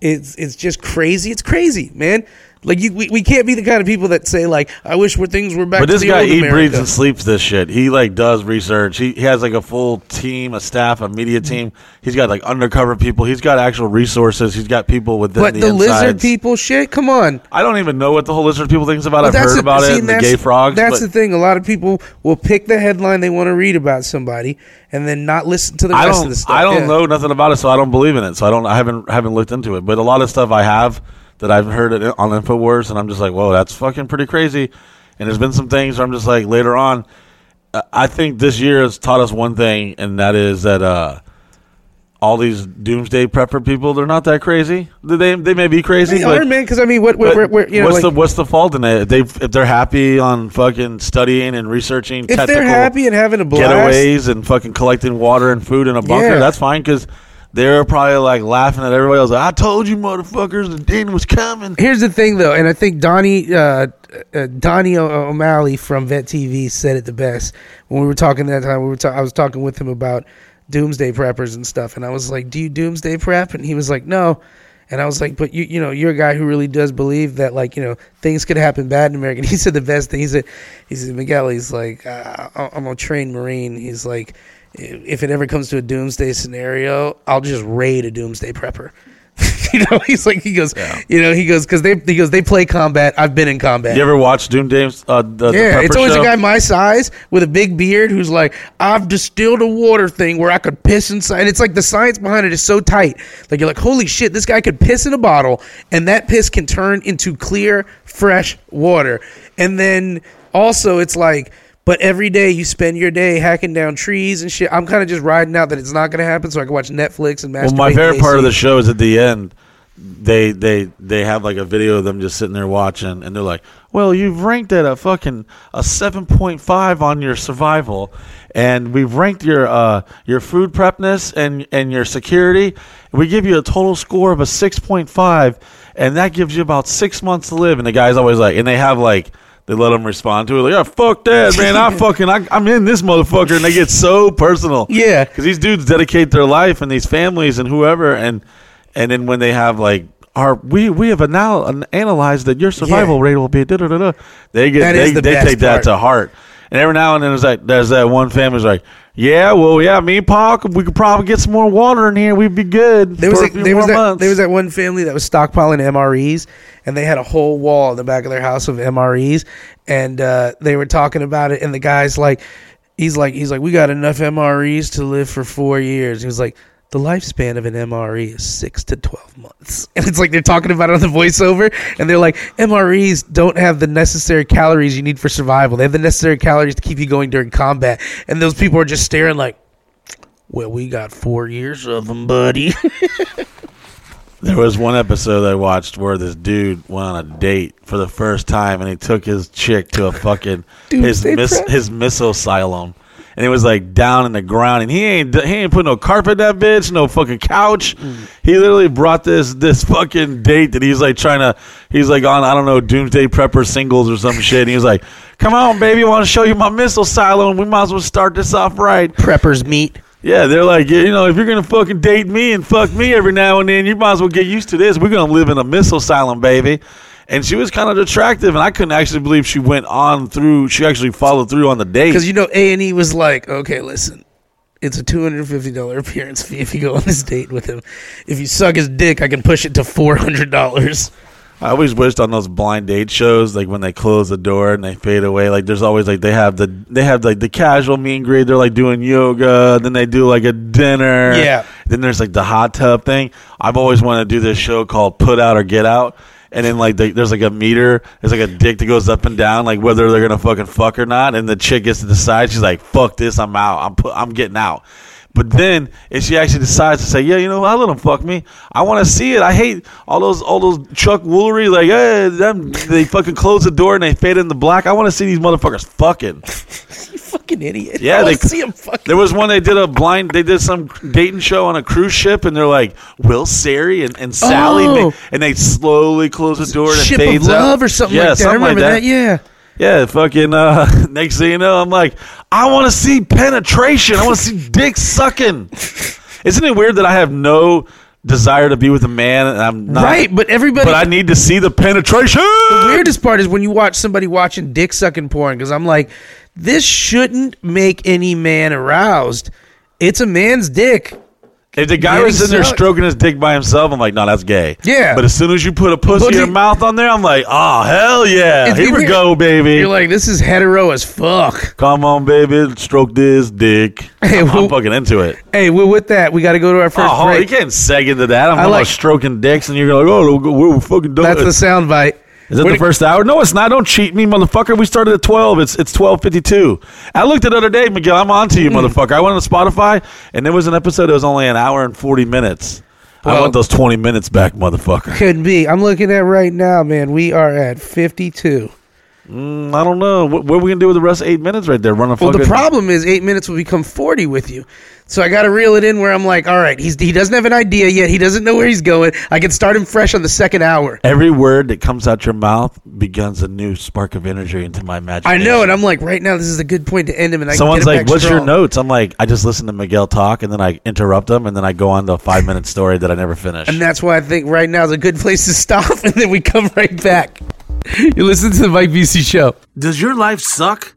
it's it's just crazy. It's crazy, man. Like you, we, we can't be the kind of people that say like, I wish where things were back. But to this the guy eat, America. breathes, and sleeps this shit. He like does research. He, he has like a full team, a staff, a media Mm-hmm. team. He's got like undercover people. He's got actual resources. He's got people within But the, the, lizard people, shit. Come on. I don't even know what the whole lizard people thinks about. But I've heard the- about see, it. The that's- gay frogs. That's but the thing. A lot of people will pick the headline they want to read about somebody and then not listen to the I rest of the stuff. I don't Yeah. know nothing about it, so I don't believe in it. So I don't. I haven't haven't looked into it. But a lot of stuff I have that I've heard it on Infowars, and I'm just like, whoa, that's fucking pretty crazy. And there's been some things where I'm just like, later on, I think this year has taught us one thing, and that is that uh, all these doomsday prepper people, they're not that crazy. They they may be crazy, They but. are, man. Because I mean, what, what, you know, what's like, the what's the fault in it? If they if they're happy on fucking studying and researching, if they're happy and having a blast, getaways and fucking collecting water and food in a bunker, Yeah. that's fine because they're probably like laughing at everybody else. Like, I told you, motherfuckers, the day was coming. Here's the thing, though, and I think Donnie uh, uh, Donnie O- O'Malley from Vet TV said it the best when we were talking that time. We were ta- I was talking with him about doomsday preppers and stuff, and I was like, "Do you doomsday prep?" And he was like, "No." And I was like, "But you, you know, you're a guy who really does believe that, like, you know, things could happen bad in America." And he said the best thing. He said, "He said Miguel, he's like, uh, I'm a trained Marine. He's like, if it ever comes to a doomsday scenario, I'll just raid a doomsday prepper." you know, he's like, he goes, you know, he goes because they he goes they play combat. I've been in combat. You ever watch Doomsday? Uh, the, the yeah, Prepper it's always show? a guy my size with a big beard who's like, I've distilled a water thing where I could piss inside. And it's like the science behind it is so tight. Like you're like, holy shit, this guy could piss in a bottle, and that piss can turn into clear, fresh water. And then also, it's like. But every day you spend your day hacking down trees and shit. I'm kind of just riding out that it's not going to happen, so I can watch Netflix and masturbate. Well, my favorite part of the show is at the end. They they they have like a video of them just sitting there watching, and they're like, "Well, you've ranked at a fucking a seven point five on your survival, and we've ranked your uh your food prepness and and your security. We give you a total score of a six point five, and that gives you about six months to live." And the guy's always like, and they have like. They let them respond to it like, "Yeah, fuck that, man! I fucking, I, I'm in this motherfucker," and they get so personal. Yeah. because these dudes dedicate their life and these families and whoever and and then when they have like our we we have anal- an- analyzed that your survival Yeah. rate will be da da da da. They get That they, the they take that to heart. And every now and then there's like there's that one family's like, yeah, well, yeah, me and Paul, we could probably get some more water in here. We'd be good. There was for a, a there was that there was that one family that was stockpiling MREs, and they had a whole wall in the back of their house of MREs, and uh, they were talking about it, and the guy's like, he's like, he's like, we got enough MREs to live for four years. He was like. The lifespan of an MRE is six to twelve months, and it's like they're talking about it on the voiceover, and they're like, MREs don't have the necessary calories you need for survival. They have the necessary calories to keep you going during combat, and those people are just staring like, well, we got four years of them, buddy. There was one episode I watched where this dude went on a date for the first time, and he took his chick to a fucking his prep? his missile asylum, and it was like down in the ground, and he ain't he ain't put no carpet in that bitch, no fucking couch. Mm. He literally brought this this fucking date that he's like trying to he's like on I don't know Doomsday Prepper singles or some shit. And he was like, "Come on, baby, I want to show you my missile silo, and We might as well start this off right." Preppers meet. Yeah, they're like, you know, if you're gonna fucking date me and fuck me every now and then, you might as well get used to this. We're gonna live in a missile asylum, baby. And she was kind of attractive, and I couldn't actually believe she went on through. She actually followed through on the date. Because you know A and E was like, okay, listen, it's a two hundred and fifty dollar appearance fee if you go on this date with him. If you suck his dick, I can push it to four hundred dollars. I always wished on those blind date shows, like when they close the door and they fade away. Like there's always like they have the they have like the casual meet and greet. They're like doing yoga, then they do like a dinner. Yeah. Then there's like the hot tub thing. I've always wanted to do this show called Put Out or Get Out. And then like the, there's like a meter, there's like a dick that goes up and down, like whether they're gonna fucking fuck or not. And the chick gets to decide. She's like, "Fuck this, I'm out. I'm put, I'm getting out." But then, if she actually decides to say, "Yeah, you know, I let them fuck me. I want to see it. I hate all those all those Chuck Woolery. Like, hey, them they fucking close the door and they fade in the black. I want to see these motherfuckers fucking. You fucking idiot. Yeah, I they see him fucking. There was one they did a blind. They did some dating show on a cruise ship, and they're like Will Sari and, and Sally, and, Oh. they, and they slowly close the door and Ship it of love out. or something yeah, like that. Something I remember like that. Yeah. Yeah, fucking. Uh, next thing you know, I'm like, I want to see penetration. I want to see dick sucking. Isn't it weird that I have no desire to be with a man and I'm not right, but everybody. But I need to see the penetration. the weirdest part is when you watch somebody watching dick sucking porn because I'm like, this shouldn't make any man aroused. It's a man's dick. If the guy was sitting there sucked. stroking his dick by himself, I'm like, no, that's gay. Yeah. But as soon as you put a pussy But in your mouth on there, I'm like, oh hell yeah, here we go, baby. You're like, this is hetero as fuck. Come on, baby, stroke this dick. Hey, I'm, I'm fucking into it. Hey, well, with that, we got to go to our first Oh, hold on, you can't seg into that. I'm I talking like- stroking dicks, and you're like, oh, we're fucking done. That's the sound bite. Is that We're- the first hour? No, it's not. Don't cheat me, motherfucker. We started at twelve. It's it's twelve fifty two. I looked it the other day, Miguel. I'm on to you, motherfucker. I went on Spotify, and there was an episode that was only an hour and forty minutes. I want those twenty minutes back, motherfucker. Could be. I'm looking at right now, man. We are at 52. Mm, I don't know. What, what are we gonna do with the rest of eight minutes right there? Running Well, the problem is eight minutes will become 40 with you. So I got to reel it in where I'm like, all right, he's, he doesn't have an idea yet. He doesn't know where he's going. I can start him fresh on the second hour. Every word that comes out your mouth begins a new spark of energy into my magic. I know, and I'm like, right now, this is a good point to end him. And I Someone's can get him like, "What's your notes?" I'm like, "I just listen to Miguel talk, and then I interrupt him, and then I go on to a five minute story that I never finish." And that's why I think right now is a good place to stop, and then we come right back. You listen to the Mike Busey Show. Does your life suck?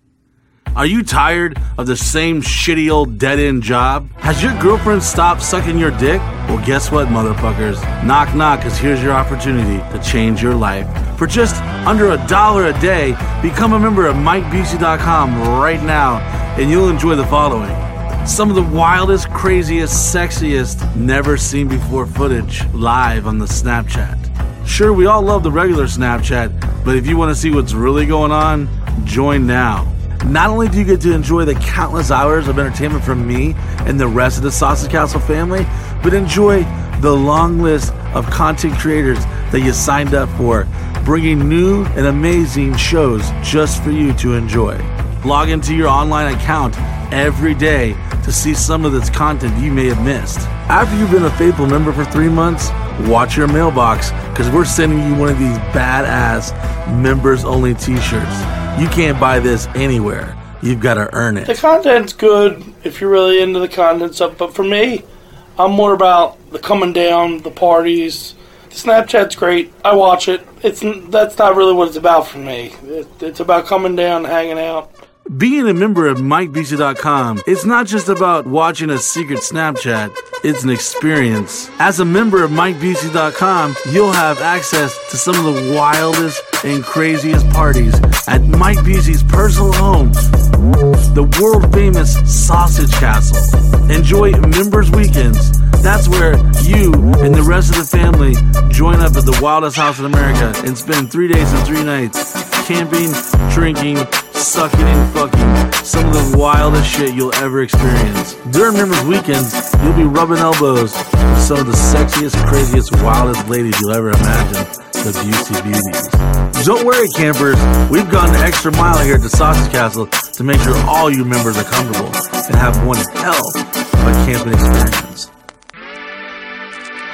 Are you tired of the same shitty old dead end job? Has your girlfriend stopped sucking your dick? Well, guess what, motherfuckers? Knock, knock, because here's your opportunity to change your life. For just under a dollar a day, become a member of MikeBusey.com right now, and you'll enjoy the following some of the wildest, craziest, sexiest, never seen before footage live on the Snapchat. Sure, we all love the regular Snapchat, but if you want to see what's really going on, join now. Not only do you get to enjoy the countless hours of entertainment from me and the rest of the Sausage Castle family, but enjoy the long list of content creators that you signed up for, bringing new and amazing shows just for you to enjoy. Log into your online account every day to see some of this content you may have missed. After you've been a faithful member for three months, watch your mailbox because we're sending you one of these badass members only t shirts. You can't buy this anywhere. You've got to earn it. The content's good if you're really into the content stuff, but for me, I'm more about the coming down, the parties. Snapchat's great. I watch it. It's that's not really what it's about for me. It, it's about coming down, hanging out. Being a member of MikeBusey.com, it's not just about watching a secret Snapchat, it's an experience. As a member of MikeBusey.com, you'll have access to some of the wildest and craziest parties at Mike Busey's personal home, the world famous Sausage Castle. Enjoy Members Weekends. That's where you and the rest of the family join up at the wildest house in America and spend three days and three nights camping, drinking, sucking, and fucking. Some of the wildest shit you'll ever experience. During Members Weekends, you'll be rubbing elbows with some of the sexiest, craziest, wildest ladies you'll ever imagine. The Busey Beauties. Don't worry, campers. We've gone the extra mile here at the Sausage Castle to make sure all you members are comfortable and have one hell of a camping experience.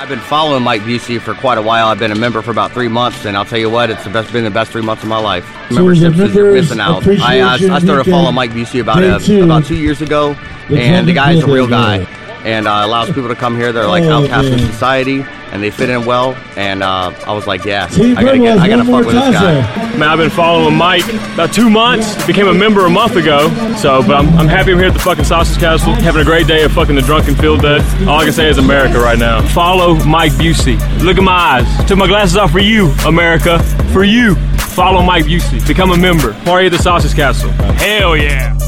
I've been following Mike Busey for quite a while. I've been a member for about three months, and I'll tell you what, it's the best, been the best three months of my life. So Memberships is you're missing out. I, I, I started following Mike Busey about uh, two. about two years ago, and the guy's a real guy, and uh, allows people to come here. They're like Oh, outcasts in society, and they fit in well. And uh, I was like, yeah, I gotta get, I gotta fuck with this guy. Man, I've been following Mike about two months. Became a member a month ago. So, but I'm, I'm happy I'm here at the fucking Sausage Castle, having a great day of fucking the drunken field dead. All I can say is America right now. Follow Mike Busey. Look at my eyes. Took my glasses off for you, America. For you. Follow Mike Busey. Become a member. Party at the Sausage Castle. Hell yeah.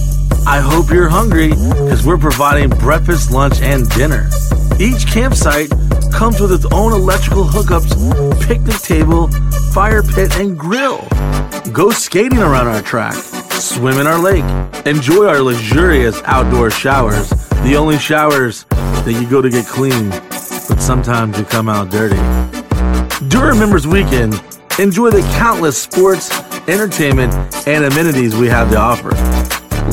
I hope you're hungry because we're providing breakfast, lunch, and dinner. Each campsite comes with its own electrical hookups, picnic table, fire pit, and grill. Go skating around our track, swim in our lake, enjoy our luxurious outdoor showers, the only showers that you go to get clean, but sometimes you come out dirty. During Members Weekend, enjoy the countless sports, entertainment, and amenities we have to offer.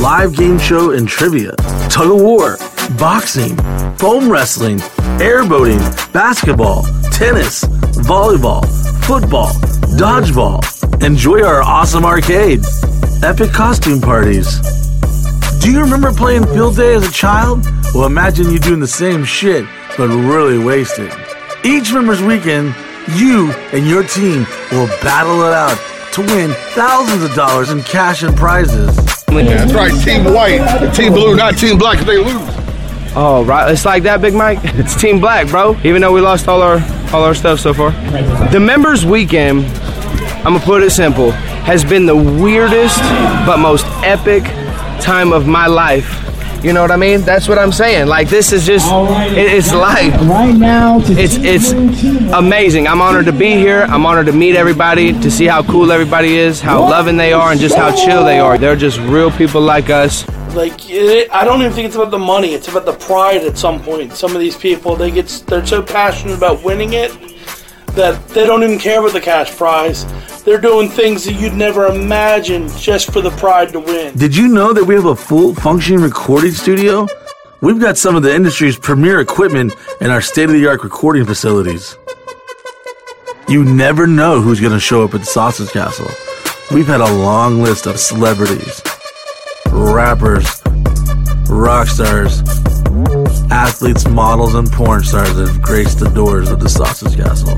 Live game show and trivia, tug of war, boxing, foam wrestling, airboating, basketball, tennis, volleyball, football, dodgeball. Enjoy our awesome arcade, epic costume parties. Do you remember playing field day as a child? Well, imagine you doing the same shit, but really wasted. Each members weekend, you and your team will battle it out to win thousands of dollars in cash and prizes. That's right, Team White, Team Blue, not Team Black if they lose. Oh, right. It's like that, Big Mike. It's Team Black, bro. Even though we lost all our all our stuff so far. The members weekend, I'm gonna put it simple, has been the weirdest but most epic time of my life. You know what I mean? That's what I'm saying. Like this is just it, it's life. Right now, to It's it's Blue, Team White. amazing. I'm honored to be here. I'm honored to meet everybody, to see how cool everybody is, how loving they are, and just how chill they are. They're just real people like us. Like it, I don't even think it's about the money. It's about the pride. At some point, some of these people they get they're so passionate about winning it that they don't even care about the cash prize. They're doing things that you'd never imagine just for the pride to win. Did you know that we have a full functioning recording studio? We've got some of the industry's premier equipment in our state of the art recording facilities. You never know who's going to show up at Sausage Castle. We've had a long list of celebrities, rappers, rock stars, athletes, models, and porn stars have graced the doors of the Sausage Castle.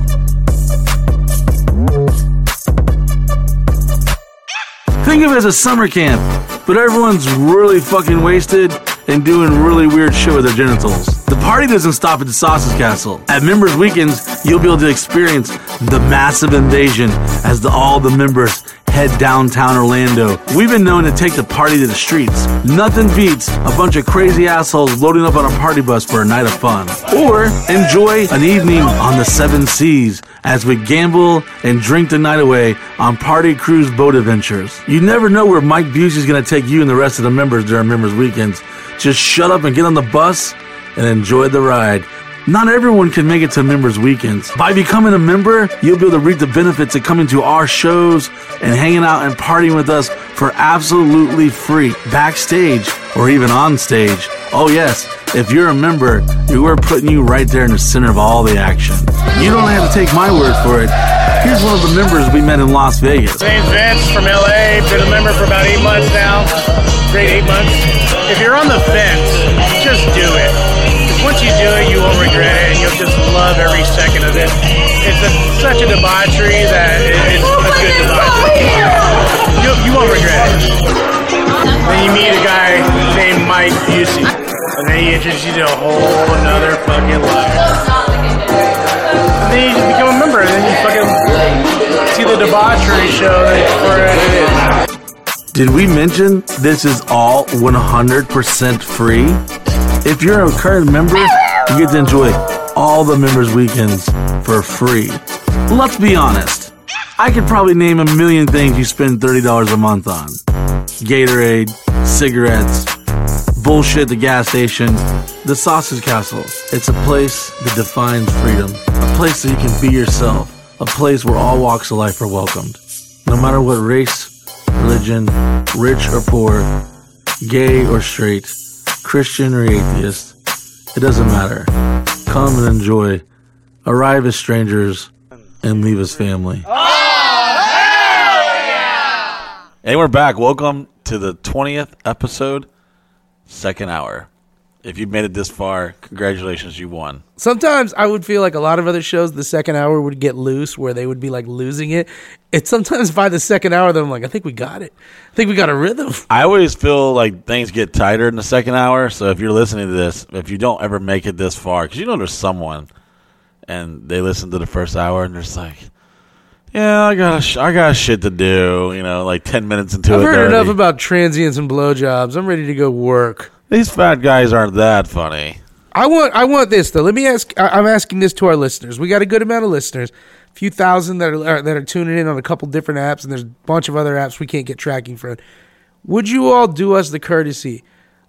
Think of it as a summer camp, but everyone's really fucking wasted and doing really weird shit with their genitals. The party doesn't stop at the Sausage Castle. At Members Weekends, you'll be able to experience the massive invasion as the, all the members head downtown Orlando. We've been known to take the party to the streets. Nothing beats a bunch of crazy assholes loading up on a party bus for a night of fun. Or enjoy an evening on the seven seas as we gamble and drink the night away on party cruise boat adventures. You never know where Mike Busey's going to take you and the rest of the members during members weekends. Just shut up and get on the bus and enjoy the ride. Not everyone can make it to members weekends. By becoming a member, you'll be able to reap the benefits of coming to our shows and hanging out and partying with us for absolutely free, backstage or even on stage. Oh yes, if you're a member, we're putting you right there in the center of all the action. You don't have to take my word for it. Here's one of the members we met in Las Vegas. My name's Vince from LA. Been a member for about eight months now. Great eight months. If you're on the fence, just do it. 'Cause once you do it, you won't regret it, and you'll just love every second of it. It's a, such a debauchery that it, it's a good debauchery. You, you won't regret it. Then you meet a guy named Mike Busey, and then he introduces you to a whole another fucking life. And then you just become a member, and then you fucking see the debauchery show for it is. Did we mention this is all 100% free? If you're a current member, you get to enjoy all the members' weekends for free. Let's be honest. I could probably name a million things you spend $30 a month on Gatorade, cigarettes, bullshit the gas station, the Sausage Castle. It's a place that defines freedom, a place that you can be yourself, a place where all walks of life are welcomed. No matter what race, religion, rich or poor, gay or straight, Christian or atheist, it doesn't matter. Come and enjoy. Arrive as strangers and leave as family. Oh, and we're back. Welcome to the 20th episode, second hour. If you've made it this far, congratulations, you won. Sometimes I would feel like a lot of other shows, the second hour would get loose where they would be like losing it. It's sometimes by the second hour that I'm like, I think we got it. I think we got a rhythm. I always feel like things get tighter in the second hour. So if you're listening to this, if you don't ever make it this far, because you know there's someone and they listen to the first hour and they're just like, yeah, I got a sh- I got shit to do. You know, like ten minutes into I've it. heard they're enough about transients and blowjobs. I'm ready to go work. These fat guys aren't that funny. I want I want this though. Let me ask. I- I'm asking this to our listeners. We got a good amount of listeners, a few thousand that are that are tuning in on a couple different apps, and there's a bunch of other apps we can't get tracking for. Would you all do us the courtesy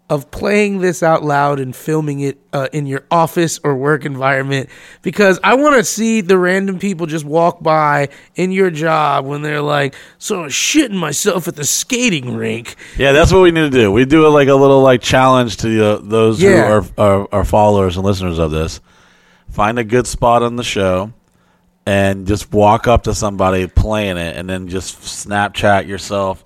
of playing this out loud and filming it uh, in your office or work environment? Because I want to see the random people just walk by in your job when they're like, "So I'm shitting myself at the skating rink." Yeah, that's what we need to do. We do it like a little like challenge to uh, those Yeah. who are, are are followers and listeners of this. Find a good spot on the show and just walk up to somebody playing it, and then just Snapchat yourself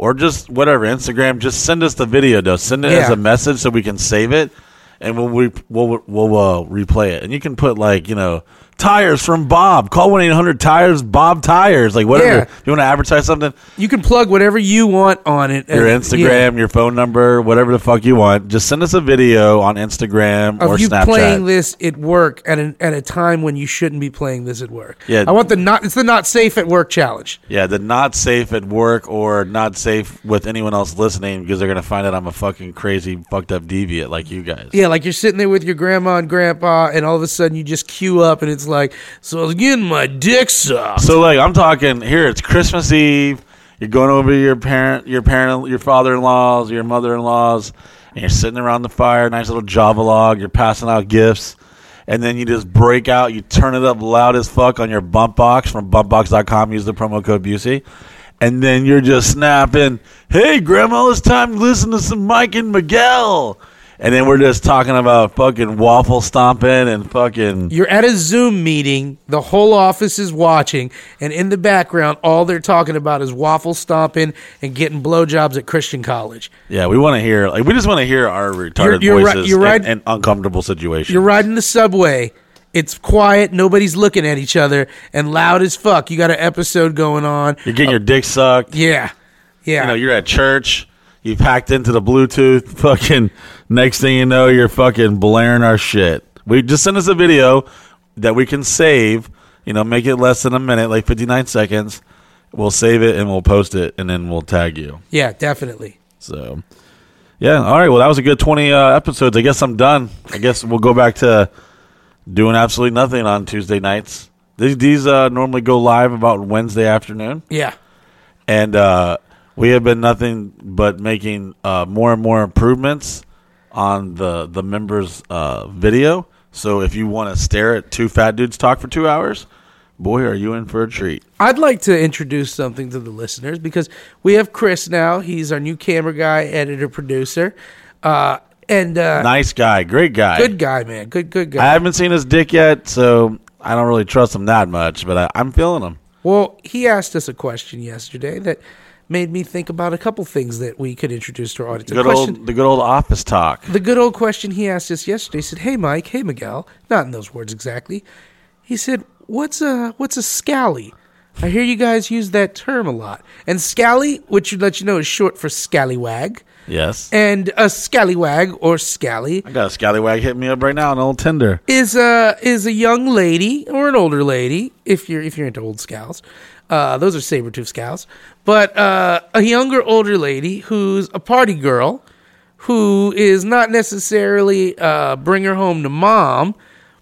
or just whatever Instagram. Just send us the video, though. Send it as a message so we can save it, and we'll re- we'll we'll uh, replay it. And you can put like you know tires from Bob. Call one eight hundred tires Bob tires. Like whatever. Yeah. If you want to advertise something, You can plug whatever you want on it. your Instagram, yeah. your phone number, whatever the fuck you want. Just send us a video on Instagram or of you Snapchat. playing this at work at an, at a time when you shouldn't be playing this at work. Yeah. I want the not it's the not safe at work challenge. yeah, the not safe at work or not safe with anyone else listening because they're gonna find out I'm a fucking crazy, fucked up deviant like you guys. Yeah, like you're sitting there with your grandma and grandpa, and all of a sudden you just queue up, and it's like, so I was getting my dick sucked. So like I'm talking here, it's Christmas Eve. You're going over to your parent, your parent, your father-in-laws, your mother-in-laws, and you're sitting around the fire, nice little Java log. You're passing out gifts, and then you just break out. You turn it up loud as fuck on your bump box from bumpbox.com. Use the promo code Busey, and then you're just snapping. Hey, Grandma, it's time to listen to some Mike and Miguel. And then we're just talking about fucking waffle stomping and fucking You're at a Zoom meeting, the whole office is watching, and in the background, all they're talking about is waffle stomping and getting blowjobs at Christian college. Yeah, we want to hear like we just want to hear our retarded You're- you're voices you're right. in, in uncomfortable situations. You're riding the subway. It's quiet. Nobody's looking at each other, and loud as fuck. You got an episode going on. You're getting your dick sucked. Yeah, yeah. You know, you're at church. You packed into the Bluetooth. Fucking next thing you know, you're fucking blaring our shit. We just send us a video that we can save. You know, make it less than a minute, like 59 seconds. We'll save it and we'll post it, and then we'll tag you. yeah, definitely. So, yeah. All right. Well, that was a good 20 uh, episodes. I guess I'm done. I guess we'll go back to doing absolutely nothing on Tuesday nights. These, these uh, normally go live about Wednesday afternoon. Yeah. And uh, we have been nothing but making uh, more and more improvements on the, the members' uh, video. So if you want to stare at two fat dudes talk for two hours, boy, are you in for a treat. I'd like to introduce something to the listeners because we have Chris now. He's our new camera guy, editor, producer, uh, and uh, Nice guy. Great guy. good guy, man. Good, good guy. I haven't seen his dick yet, so I don't really trust him that much, but I, I'm feeling him. Well, he asked us a question yesterday that made me think about a couple things that we could introduce to our audience. A Good question, old, the good old office talk. the good old question he asked us yesterday he said, "Hey, Mike. Hey, Miguel. Not in those words exactly." He said, "What's a what's a scally?" I hear you guys use that term a lot. And scally, which would let you know is short for scallywag. Yes. And a scallywag or scally I got a scallywag hitting me up right now on old Tinder. is a is a young lady or an older lady if you're if you're into old scowls. Uh, those are saber tooth scowls, but uh, a younger older lady who's a party girl who is not necessarily uh, bring her home to mom,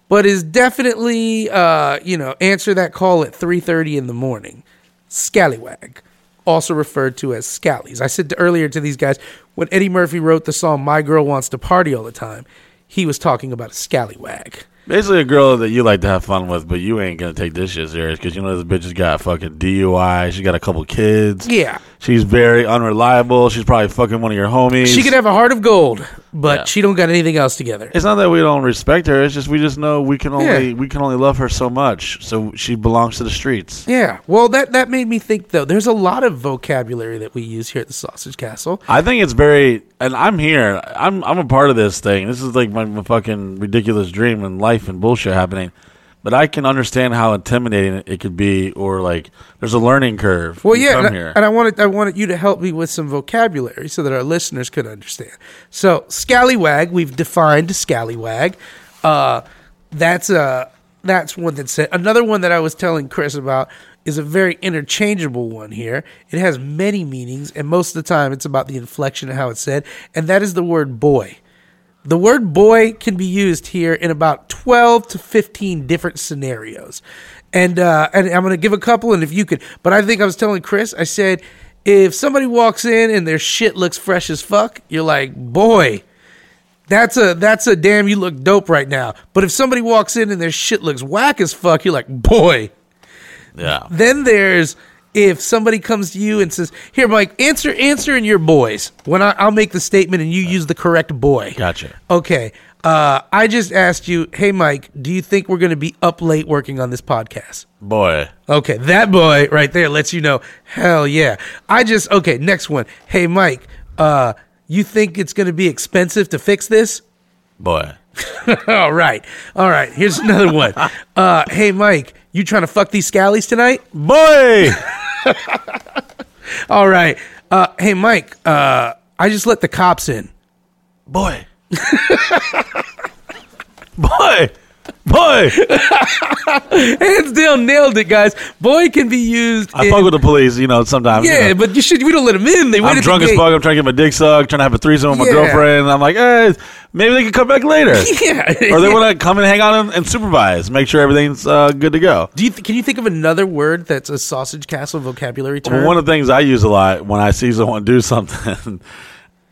but is definitely uh, you know answer that call at three thirty in the morning. Scallywag, also referred to as scallies. I said to, earlier to these guys when Eddie Murphy wrote the song "My Girl Wants to Party All the Time," he was talking about a scallywag. Basically, a girl that you like to have fun with, but you ain't gonna take this shit serious because you know this bitch has got fucking DUI. She got a couple kids. Yeah. She's very unreliable. She's probably fucking one of your homies. She could have a heart of gold, but Yeah. she don't got anything else together. It's not that we don't respect her. It's just we just know we can only Yeah. we can only love her so much. So she belongs to the streets. Yeah. Well, that that made me think though. There's a lot of vocabulary that we use here at the Sausage Castle. I think it's very, and I'm here. I'm I'm a part of this thing. This is like my, my fucking ridiculous dream and life and bullshit happening. But I can understand how intimidating it could be, or like there's a learning curve. Well, yeah, and I, and I wanted I wanted you to help me with some vocabulary so that our listeners could understand. So, scallywag, we've defined scallywag. Uh, that's a that's one that said another one that I was telling Chris about is a very interchangeable one here. It has many meanings, and most of the time it's about the inflection of how it's said, and that is the word boy. The word boy can be used here in about 12 to 15 different scenarios. And uh, and I'm going to give a couple and if you could but I think I was telling Chris I said if somebody walks in and their shit looks fresh as fuck, you're like, "Boy, that's a that's a damn you look dope right now." But if somebody walks in and their shit looks whack as fuck, you're like, "Boy, Yeah. then there's if somebody comes to you and says, "Here, Mike, answer, answer in your boys." When I, I'll make the statement and you use the correct boy. Gotcha. Okay. Uh, I just asked you, "Hey, Mike, do you think we're going to be up late working on this podcast?" Boy. Okay, that boy right there lets you know. Hell yeah! I just okay. Next one. Hey, Mike, uh, you think it's going to be expensive to fix this? Boy. all right, all right. Here's another one. Uh, hey, Mike, you trying to fuck these scallies tonight? Boy. All right. Uh, hey, Mike, uh, I just let the cops in. Boy. Boy. Boy. Hands down, nailed it, guys. Boy can be used. I in- fuck with the police, you know, sometimes. you yeah, know. but you should. We don't let them in. They wait I'm drunk as fuck. I'm trying to get my dick sucked, trying to have a threesome with my Yeah. girlfriend. And I'm like, eh, maybe they can come back later. Yeah. or they want to come and hang out and, and supervise, make sure everything's uh, good to go. Do you th- can you think of another word that's a sausage castle vocabulary term? Well, one of the things I use a lot when I see someone do something,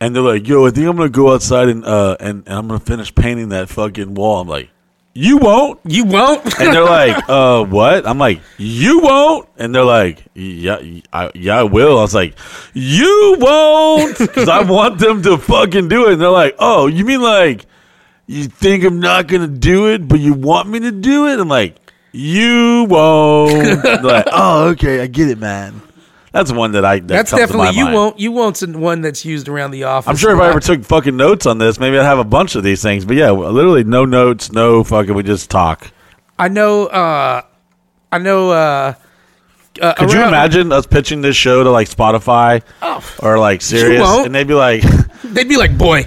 and they're like, "Yo, I think I'm gonna go outside and uh, and, and I'm gonna finish painting that fucking wall." I'm like, "You won't." you won't. And they're like, "Uh, what?" I'm like, "You won't." And they're like, "Yeah, I, yeah, I will." I was like, "You won't," because I want them to fucking do it. And they're like, "Oh, you mean like you think I'm not gonna do it, but you want me to do it?" I'm like, "You won't." Like, "Oh, okay, I get it, man." That's one that I. That that's comes to my definitely you mind. won't. You won't. One that's used around the office. I'm sure if I ever took fucking notes on this, maybe I'd have a bunch of these things. But yeah, literally no notes, no fucking. We just talk. I know. Uh, I know. Uh, uh, Could you imagine us pitching this show to like Spotify or like Sirius, and they'd be like, They'd be like, "Boy,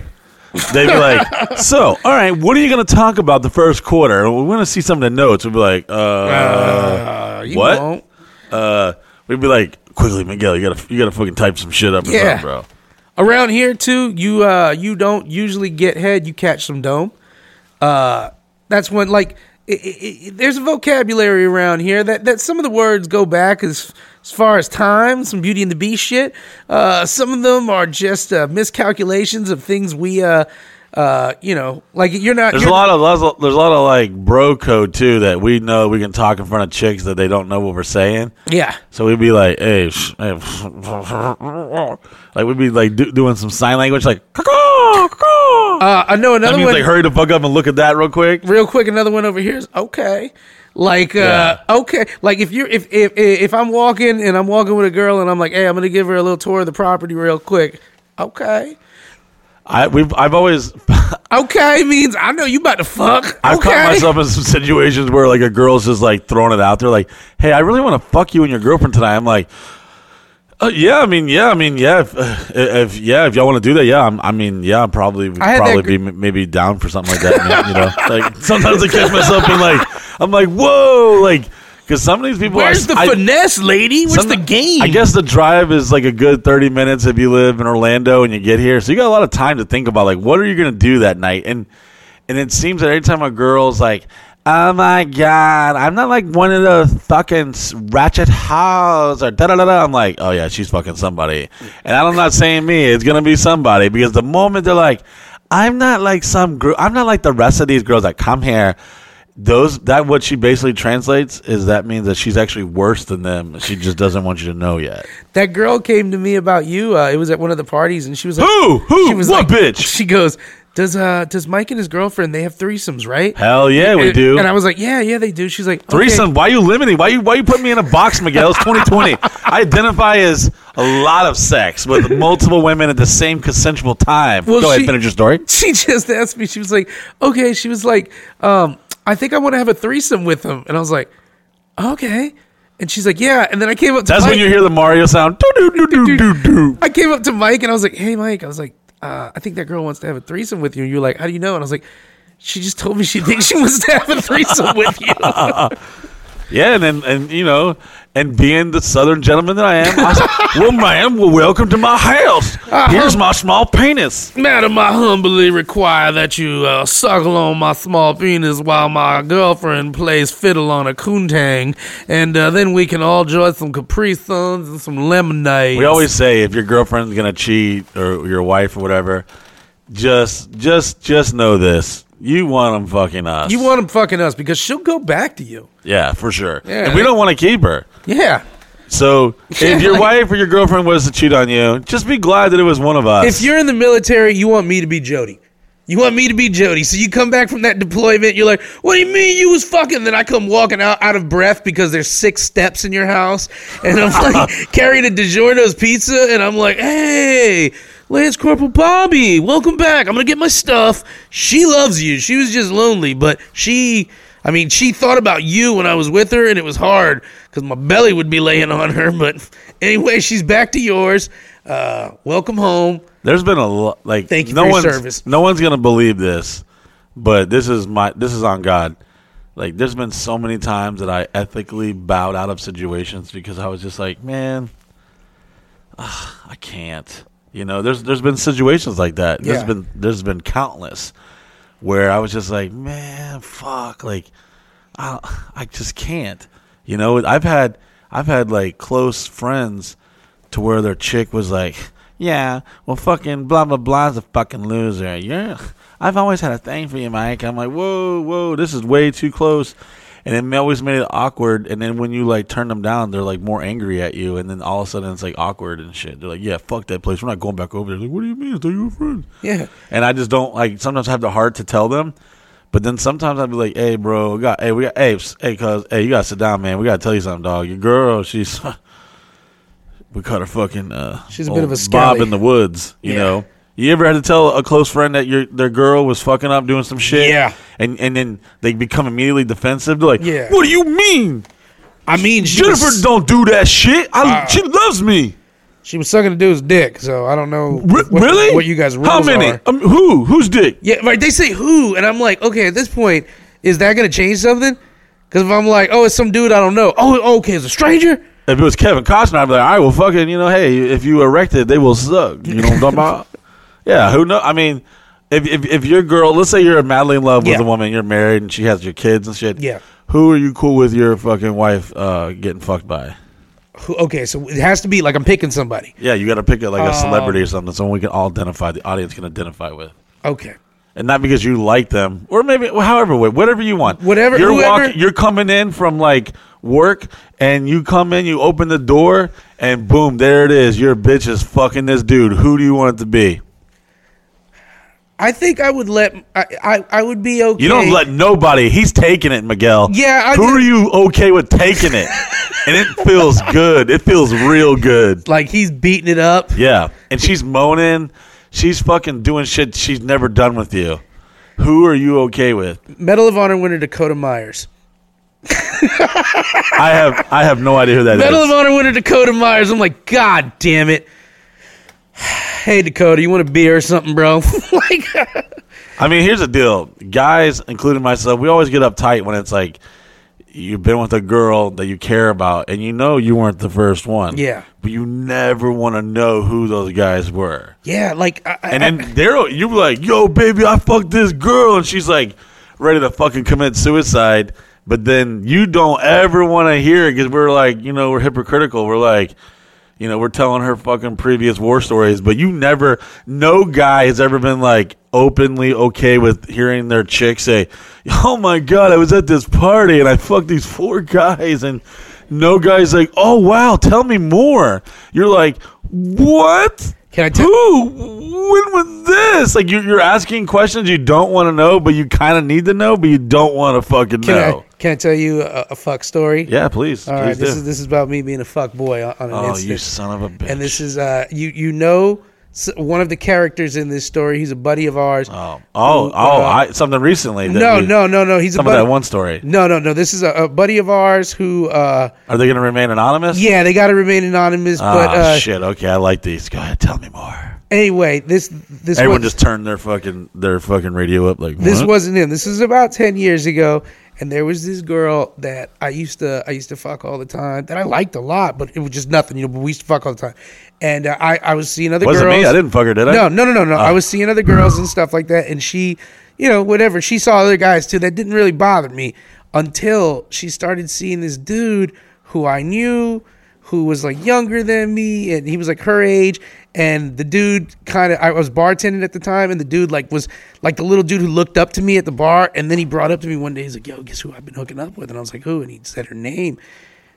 they'd be like, so all right, what are you going to talk about the first quarter? We want to see some of the notes. We'd be like, uh, uh, you what? won't." Uh, we'd be like, quickly, Miguel, you gotta you gotta fucking type some shit up, Yeah. bro. Around here too, you uh, you don't usually get head. You catch some dome. Uh, that's when like i i i there's a vocabulary around here that, that some of the words go back as as far as time, some Beauty and the Beast shit. Uh, some of them are just uh, miscalculations of things we uh, uh, you know, like you're not. There's a you're- lot of there's a- lot of like bro code too that we know we can talk in front of chicks that they don't know what we're saying. Yeah. So we'd be like, hey, sh- hey like we'd be like do, doing some sign language, like. Uh, I know that means one. like hurry the fuck up and look at that real quick. real quick another one over here is okay like uh okay like if you're if if if i'm walking and i'm walking with a girl and i'm like hey i'm gonna give her a little tour of the property real quick okay I we've I've always okay means i know you about to fuck I've okay caught myself in some situations where like a girl's just like throwing it out there, like, "Hey, I really want to fuck you and your girlfriend tonight." I'm like, uh, "Yeah, I mean, yeah, I mean, yeah, if, uh, if yeah, if y'all want to do that, yeah, I'm, I mean, yeah, I'm probably probably be m- maybe down for something like that." you know, like sometimes I catch myself in like, I'm like, "Whoa!" Like, because some of these people, where's I, the I- finesse lady where's the game I guess the drive is like a good 30 minutes if you live in Orlando and you get here. So you got a lot of time to think about like what are you going to do that night? And and it seems that every time a girl's like, "Oh my god, I'm not like one of the fucking ratchet hoes or da da da da." I'm like, "Oh yeah, she's fucking somebody." And I'm not saying me, it's going to be somebody because the moment they're like, "I'm not like some group. I'm not like the rest of these girls that come here." Those that what she basically translates is that means that she's actually worse than them. She just doesn't want you to know yet. that girl came to me about you uh it was at one of the parties and she was like Who? Who? she was What like bitch? she goes does uh does mike and his girlfriend they have threesomes right Hell yeah, we do. and i was like yeah yeah they do she's like okay. Threesome? Why you limiting? Why you why you putting me in a box, Miguel? It's 2020. I identify as a lot of sex with multiple women at the same consensual time. Well, Go ahead, she- finish your story. she just asked me. She was like, "Okay." She was like, um, "I think I want to have a threesome with him," and I was like, "Okay." And she's like, "Yeah." And then I came up to That's Mike. when you hear the Mario sound. Doo, doo, doo, doo, doo, doo. I came up to Mike and I was like, "Hey, Mike," I was like, uh, "I think that girl wants to have a threesome with you." And you're like, "How do you know?" And I was like, "She just told me she thinks she wants to have a threesome with you." Yeah, and then and you know, And being the southern gentleman that I am, I said, well, ma'am, well, welcome to my house. Here's my small penis. Madam, I humbly require that you uh, suckle on my small penis while my girlfriend plays fiddle on a koontang, and uh, then we can all enjoy some Capri Suns and some lemonade. We always say if your girlfriend's gonna cheat or your wife or whatever, just just just know this: you want them fucking us. You want them fucking us because she'll go back to you. yeah, for sure. Yeah. and we don't want to keep her. Yeah. So if your wife or your girlfriend was to cheat on you, just be glad that it was one of us. If you're in the military, you want me to be Jody. You want me to be Jody. So you come back from that deployment, you're like, what do you mean you was fucking? Then I come walking out out of breath because there's six steps in your house. And I'm like carrying a DiGiorno's pizza and I'm like, hey, Lance Corporal Bobby, welcome back. I'm gonna get my stuff. She loves you. She was just lonely, but she I mean, she thought about you when I was with her, and it was hard because my belly would be laying on her. But anyway, she's back to yours. Uh, welcome home. There's been a lot like Thank you no for your one's service. no one's gonna believe this, but this is my this is on God. Like there's been so many times that I ethically bowed out of situations because I was just like, man, ah, I can't. You know, there's there's been situations like that. There's Yeah. been there's been countless where I was just like, man, fuck, like I I just can't. You know, I've had I've had like close friends to where their chick was like, yeah, well, fucking blah blah blah's a fucking loser. Yeah, I've always had a thing for you, Mike. I'm like, whoa, whoa, this is way too close. And it always made it awkward. And then when you like turn them down, they're like more angry at you. And then all of a sudden it's like awkward and shit. They're like, yeah, fuck that place. We're not going back over there. Like, what do you mean? Thought your friends. Yeah. And I just don't like. Sometimes I have the heart to tell them, but then sometimes I'd be like, "Hey, bro, we got hey, we got hey, hey, cuz hey, you gotta sit down, man. We gotta tell you something, dog. Your girl, she's we caught her fucking uh, She's a bit of a scally. Bob in the woods. You Yeah. know, you ever had to tell a close friend that your their girl was fucking up doing some shit? Yeah. and and then they become immediately defensive. They're like, Yeah. what do you mean? I mean, she Jennifer was, don't do that shit. I, Uh, she loves me. she was sucking the dude's dick, so I don't know what, really? what you guys rules How many? are. Um, who? Who's dick? Yeah, right. They say who, and I'm like, okay, at this point, is that gonna change something? Because if I'm like, oh, it's some dude I don't know. Oh, okay, it's a stranger. If it was Kevin Costner, I'd be like, all right, well, fucking, you know, hey, if you erected, it, they will suck. You know what I'm talking about? Yeah, who know? I mean, if, if if your girl, let's say you're madly in love with Yeah. a woman, you're married, and she has your kids and shit. Yeah. Who are you cool with your fucking wife uh, getting fucked by? Who, okay, so it has to be like I'm picking somebody. Yeah, you got to pick it like a Um, celebrity or something, someone we can all identify, the audience can identify with. Okay. And not because you like them, or maybe well, however way, whatever you want. Whatever- you're whoever- walking, you're coming in from like work, and you come in, you open the door, and boom, there it is. Your bitch is fucking this dude. Who do you want it to be? I think I would let I I, I would be okay. You don't let nobody. He's taking it, Miguel. Yeah, I Who did- are you okay with taking it? and it feels good. It feels real good. like he's beating it up. Yeah. And she's moaning. She's fucking doing shit she's never done with you. Who are you okay with? Medal of Honor winner Dakota Myers. I have I have no idea who that is. Medal of Honor winner Dakota Myers. I'm like, God damn it. Hey Dakota, you want a beer or something, bro? like, I mean, here's the deal. Guys, including myself, we always get uptight when it's like you've been with a girl that you care about and you know you weren't the first one. Yeah. But you never want to know who those guys were. yeah, like, I, I, And then Daryl, you were like, "Yo, baby, I fucked this girl," and she's like, ready to fucking commit suicide. But then you don't ever want to hear it because we're like, you know, we're hypocritical. We're like, you know, we're telling her fucking previous war stories, but you never, no guy has ever been like openly okay with hearing their chick say, "Oh my god, I was at this party and I fucked these four guys," and no guy's like, "Oh wow, tell me more." You're like, "What?" Can I tell- Who? When was this? Like you're, you're asking questions you don't want to know, but you kind of need to know, but you don't want to fucking can know. I can I tell you a, a fuck story? Yeah, please. All please right, this do. is this is about me being a fuck boy on, on an oh, instant. you son of a bitch! and this is uh you you know one of the characters in this story. He's a buddy of ours. oh, oh, who, oh! uh, I, something recently. no, we- no, no, no. He's a Some of buddy. that one story. No, no, no. This is a, a buddy of ours who, uh, Are they going to remain anonymous? yeah, they got to remain anonymous. Ah, but uh, shit. Okay, I like these. Go ahead, tell me more. anyway, this this Everyone was, just turned their fucking their fucking radio up. Like this what? wasn't him. This is about ten years ago, And there was this girl that I used to I used to fuck all the time that I liked a lot, but it was just nothing, you know. But we used to fuck all the time, and uh, I I was seeing other Wasn't girls. me. I didn't fuck her, did I? No, no, no, no, no. I Oh. was seeing other girls and stuff like that, and she, you know, whatever. She saw other guys too. That didn't really bother me until she started seeing this dude who I knew, who was like younger than me, and he was like her age. And the dude kind of, I was bartending at the time, and the dude like was like the little dude who looked up to me at the bar, and then he brought up to me one day. He's like, "Yo, guess who I've been hooking up with?" And I was like, "Who?" And he said her name.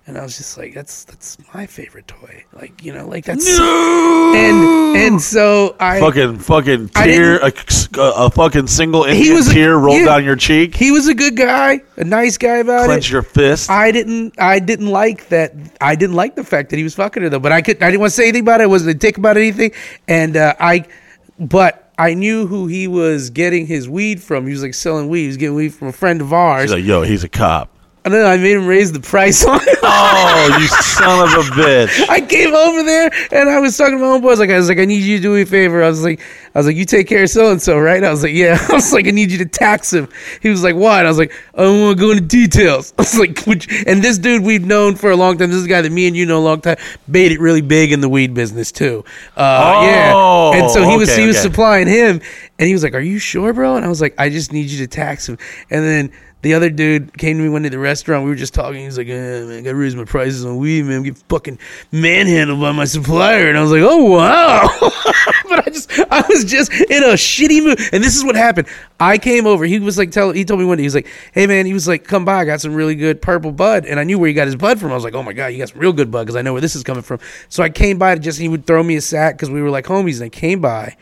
And I was just like, "That's that's my favorite toy." Like you know, like that's no! and and so I fucking fucking tear, a, a fucking single He was a- tear rolled yeah. down your cheek. He was a good guy, a nice guy about Clench it. your fist. I didn't. I didn't like that. I didn't like the fact that he was fucking her though. But I could. I didn't want to say anything about it. I wasn't a dick about anything. And uh, I, but I knew who he was getting his weed from. He was like selling weed. He was getting weed from a friend of ours. She's like, yo, he's a cop. And then I made him raise the price on it. Oh, you son of a bitch. I came over there and I was talking to my. I was like, I was like, I need you to do me a favor. I was like, I was like, you take care of so and so, right? I was like, yeah. I was like, I need you to tax him. He was like, what? I was like, I don't want to go into details. I was like, Would you-" and this dude we've known for a long time. This is a guy that me and you know a long time. Made it really big in the weed business too. Uh, Oh, yeah. And so he was okay, he was okay. supplying him, and he was like, "Are you sure, bro?" And I was like, "I just need you to tax him." And then. The other dude came to me one day at the restaurant. We were just talking. He was like, eh, man, I got to raise my prices on weed, man. Get fucking manhandled by my supplier. And I was like, oh, wow. but I just, I was just in a shitty mood. And this is what happened. I came over. He was like, tell, he told me one day, he was like, hey, man, he was like, come by. I got some really good purple bud. And I knew where he got his bud from. I was like, oh my God, you got some real good bud because I know where this is coming from. So I came by to just, he would throw me a sack because we were like homies. And I came by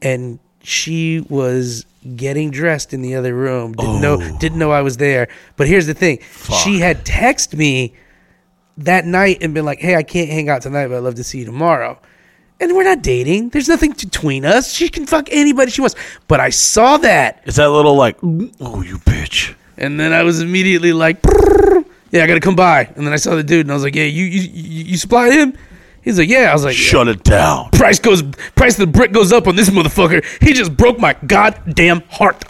and she was getting dressed in the other room. Didn't know oh. didn't know I was there. But here's the thing. She had texted me that night and been like, "Hey, I can't hang out tonight, but I'd love to see you tomorrow." And we're not dating. There's nothing between us. She can fuck anybody she wants. But I saw that, It's that little like, oh, you bitch. and then I was immediately like, "Yeah, I gotta come by." And then I saw the dude, and I was like, "Yeah, you you you, you supply him?" He's like, "Yeah." I was like, Shut it down. price goes price of the brick goes up on this motherfucker. He just broke my goddamn heart.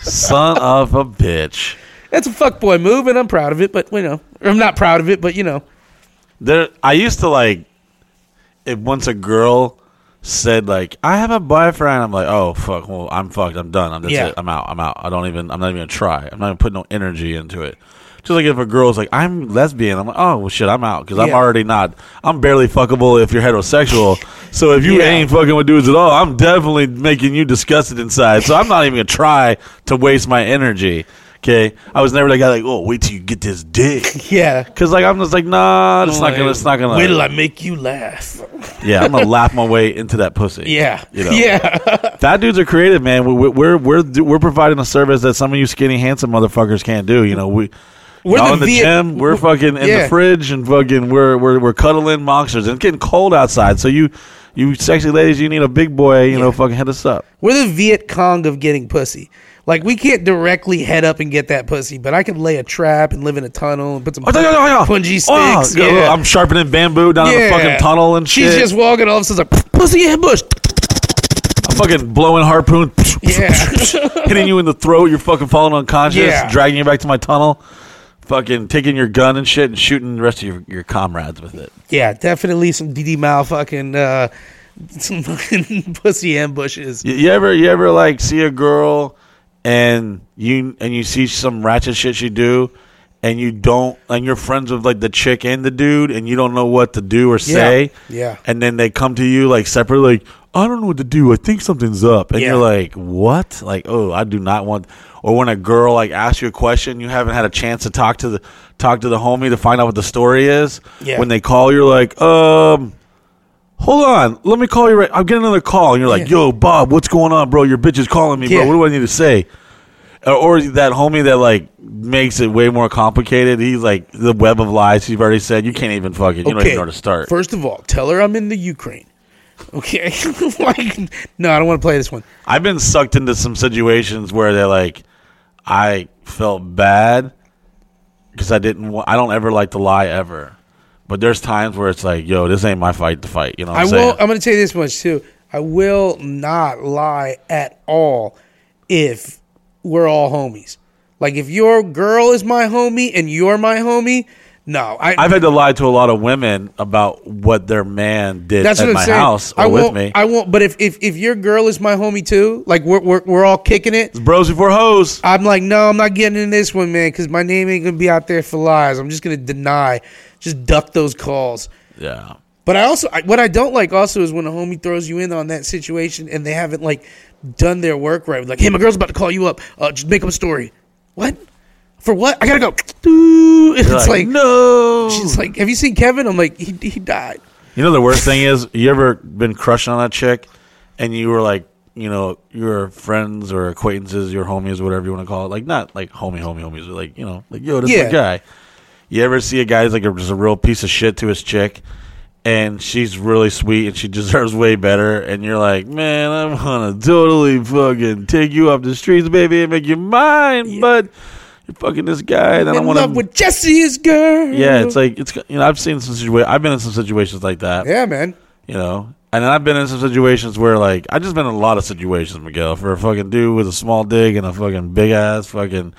Son of a bitch. That's a fuckboy move, and I'm proud of it. But you know, I'm not proud of it, but you know, There, I used to like, if once a girl said like, I have a boyfriend, I'm like, oh fuck, well I'm fucked, I'm done, I'm that's Yeah. it, I'm out, I'm out. I don't even, I'm not even gonna try. I'm not even putting no energy into it. Just like if a girl's like, I'm lesbian, I'm like, oh well, shit, I'm out because I'm Yeah. already not. I'm barely fuckable if you're heterosexual. So if you Yeah. ain't fucking with dudes at all, I'm definitely making you disgusted inside. So I'm not even gonna try to waste my energy. Okay, I was never the guy like, oh, wait till you get this dick. yeah. Cause like I'm just like nah, it's not gonna, it's not gonna. Wait till I make you laugh. yeah, I'm gonna laugh my way into that pussy. Yeah, you know. yeah. Fat dudes are creative, man. We- We're we're we're we're providing a service that some of you skinny, handsome motherfuckers can't do. You know, we. We're y'all the in the Viet- gym. We're fucking in Yeah. the fridge and fucking we're we're we're cuddling monsters and it's getting cold outside. So you you sexy ladies, you need a big boy. You know, fucking hit us up. We're the Viet Cong of getting pussy. Like we can't directly head up and get that pussy, but I could lay a trap and live in a tunnel and put some Oh, yeah, yeah, yeah. punji Oh, sticks. yeah, yeah. I'm sharpening bamboo down in the fucking tunnel and shit. She's just walking all of a sudden like pussy ambush. I'm fucking blowing harpoon. Yeah. hitting you in the throat. You're fucking falling unconscious, Yeah. dragging you back to my tunnel, fucking taking your gun and shit and shooting the rest of your, your comrades with it. yeah, definitely some DD Mal fucking uh, some fucking pussy ambushes. You, you ever you ever like see a girl and you and you see some ratchet shit she do and you don't and you're friends with like the chick and the dude and you don't know what to do or say. Yeah. And then they come to you like separately like I don't know what to do. I think something's up. And Yeah. you're like, "What?" Like, "Oh, I do not want." Or when a girl like asks you a question, you haven't had a chance to talk to the talk to the homie to find out what the story is. Yeah. When they call, you're like, "Um, hold on, let me call you right. I'm getting another call." And you're like, Yeah. "Yo, Bob, what's going on, bro? Your bitch is calling me, bro. What do I need to say?" Or, that homie that like makes it way more complicated. He's like the web of lies. You've already said you can't even fucking. You don't even know where to start. First of all, tell her I'm in the Ukraine. Okay. like, no, I don't want to play this one. I've been sucked into some situations where they're like, I felt bad because I didn't. wa- I don't ever like to lie ever, but there's times where it's like, yo, this ain't my fight to fight. You know what I I'm will. saying? I'm going to tell you this much too. I will not lie at all if we're all homies. Like if your girl is my homie and you're my homie, no, I. I've had to lie to a lot of women about what their man did that's at what I'm my saying. house or I with won't. me. I won't. But if, if if your girl is my homie too, like we're we're, we're all kicking it. Bros before hoes. I'm like, no, I'm not getting in this one, man, because my name ain't gonna be out there for lies. I'm just gonna deny, just duck those calls. Yeah. But I also, I, what I don't like also is when a homie throws you in on that situation and they haven't like done their work right. Like, hey, my girl's about to call you up. Uh, just make up a story. What? For what? I gotta go. Doo. It's like, like, no. She's like, have you seen Kevin? I'm like, he he died. You know the worst thing is, you ever been crushing on a chick, and you were like, you know, your friends or acquaintances, your homies, whatever you want to call it, like not like homie, homie, homies, but like you know, like yo, this is Yeah. guy. You ever see a guy who's like a, just a real piece of shit to his chick, and she's really sweet and she deserves way better, and you're like, man, I'm gonna totally fucking take you off the streets, baby, and make you mine, but you're fucking this guy, and I In don't want love to. with Jessie's girl. Yeah, it's like it's you know I've seen some situations. I've been in some situations like that yeah, man. you know. And then I've been in some situations where, like, I've just been in a lot of situations, Miguel, for a fucking dude with a small dick and a fucking big ass fucking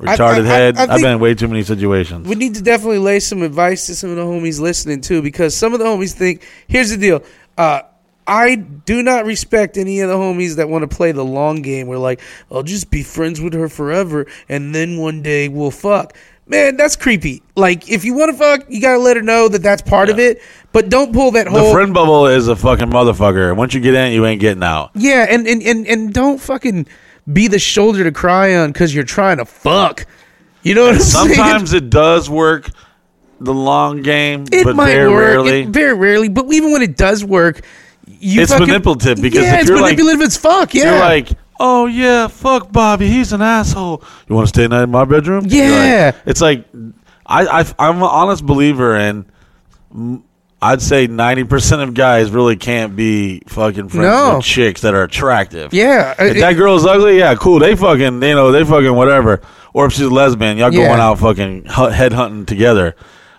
retarded I- I- head. I I've been in way too many situations. We need to definitely lay some advice to some of the homies listening too, because some of the homies think. Here's the deal. Uh, I do not respect any of the homies that want to play the long game. Where like, I'll just be friends with her forever, and then one day we'll fuck. Man, that's creepy. Like, if you want to fuck, you gotta let her know that that's part of it. But don't pull that the whole friend bubble is a fucking motherfucker. Once you get in, you ain't getting out. yeah, and and and and don't fucking be the shoulder to cry on because you're trying to fuck. You know what I'm saying? Sometimes it does work, the long game, It but might very work, rarely. It- very rarely. But even when it does work, you It's fucking- manipulative because yeah, if it's you're like- as fuck. Yeah, You're like, oh yeah, fuck Bobby, he's an asshole. You want to stay night in my bedroom? You're like- Yeah. it's like I, I I'm an honest believer in. I'd say ninety percent of guys really can't be fucking friends No. with chicks that are attractive. yeah. Uh, if it- that girl's ugly, yeah, cool. They fucking, you know, they fucking whatever. Or if she's a lesbian, y'all Yeah. going out fucking head hunting together.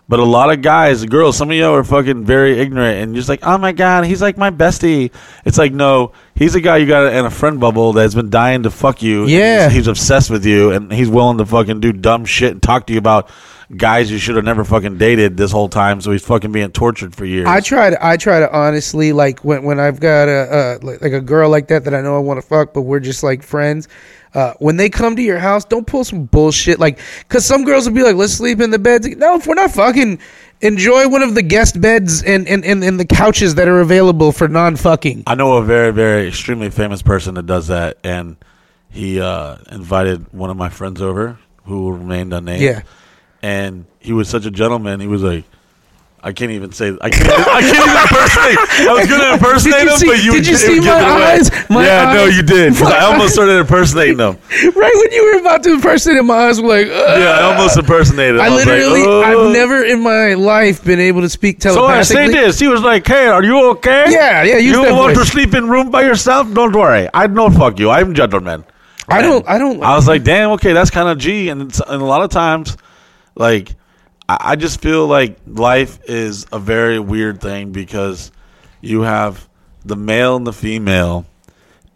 But a lot of guys, girls, some of y'all are fucking very ignorant and you're just like, oh my god, he's like my bestie. It's like, no, he's a guy you got in a friend bubble that's been dying to fuck you. Yeah. he's, he's obsessed with you and he's willing to fucking do dumb shit and talk to you about guys you should have never fucking dated this whole time. So he's fucking being tortured for years. I try to I try to honestly like when when I've got a, a like a girl like that that I know I want to fuck, but we're just like friends. Uh, when they come to your house, don't pull some bullshit like because some girls will be like, "Let's sleep in the bed." No, if we're not fucking, enjoy one of the guest beds and and, and, and the couches that are available for non fucking. I know a very, very extremely famous person that does that, and he uh, invited one of my friends over who remained unnamed. Yeah. And he was such a gentleman. He was like, I can't even say. I can't. I can't even impersonate. I was going to impersonate you him, see- but you did you see my eyes? My yeah, no, you did. I almost started impersonating him. Right when you were about to impersonate him, my eyes were like, Ugh. Yeah, I almost impersonated. him. I like, literally, "Oh." I've never in my life been able to speak telepathically. So I say this. He was like, "Hey, are you okay? Yeah, yeah, You want voice. to sleep in room by yourself? Don't worry. I don't fuck you. I'm gentleman." I don't, I don't. I was like, damn, okay, that's kind of G. And, and a lot of times, like, I, I just feel like life is a very weird thing because you have the male and the female.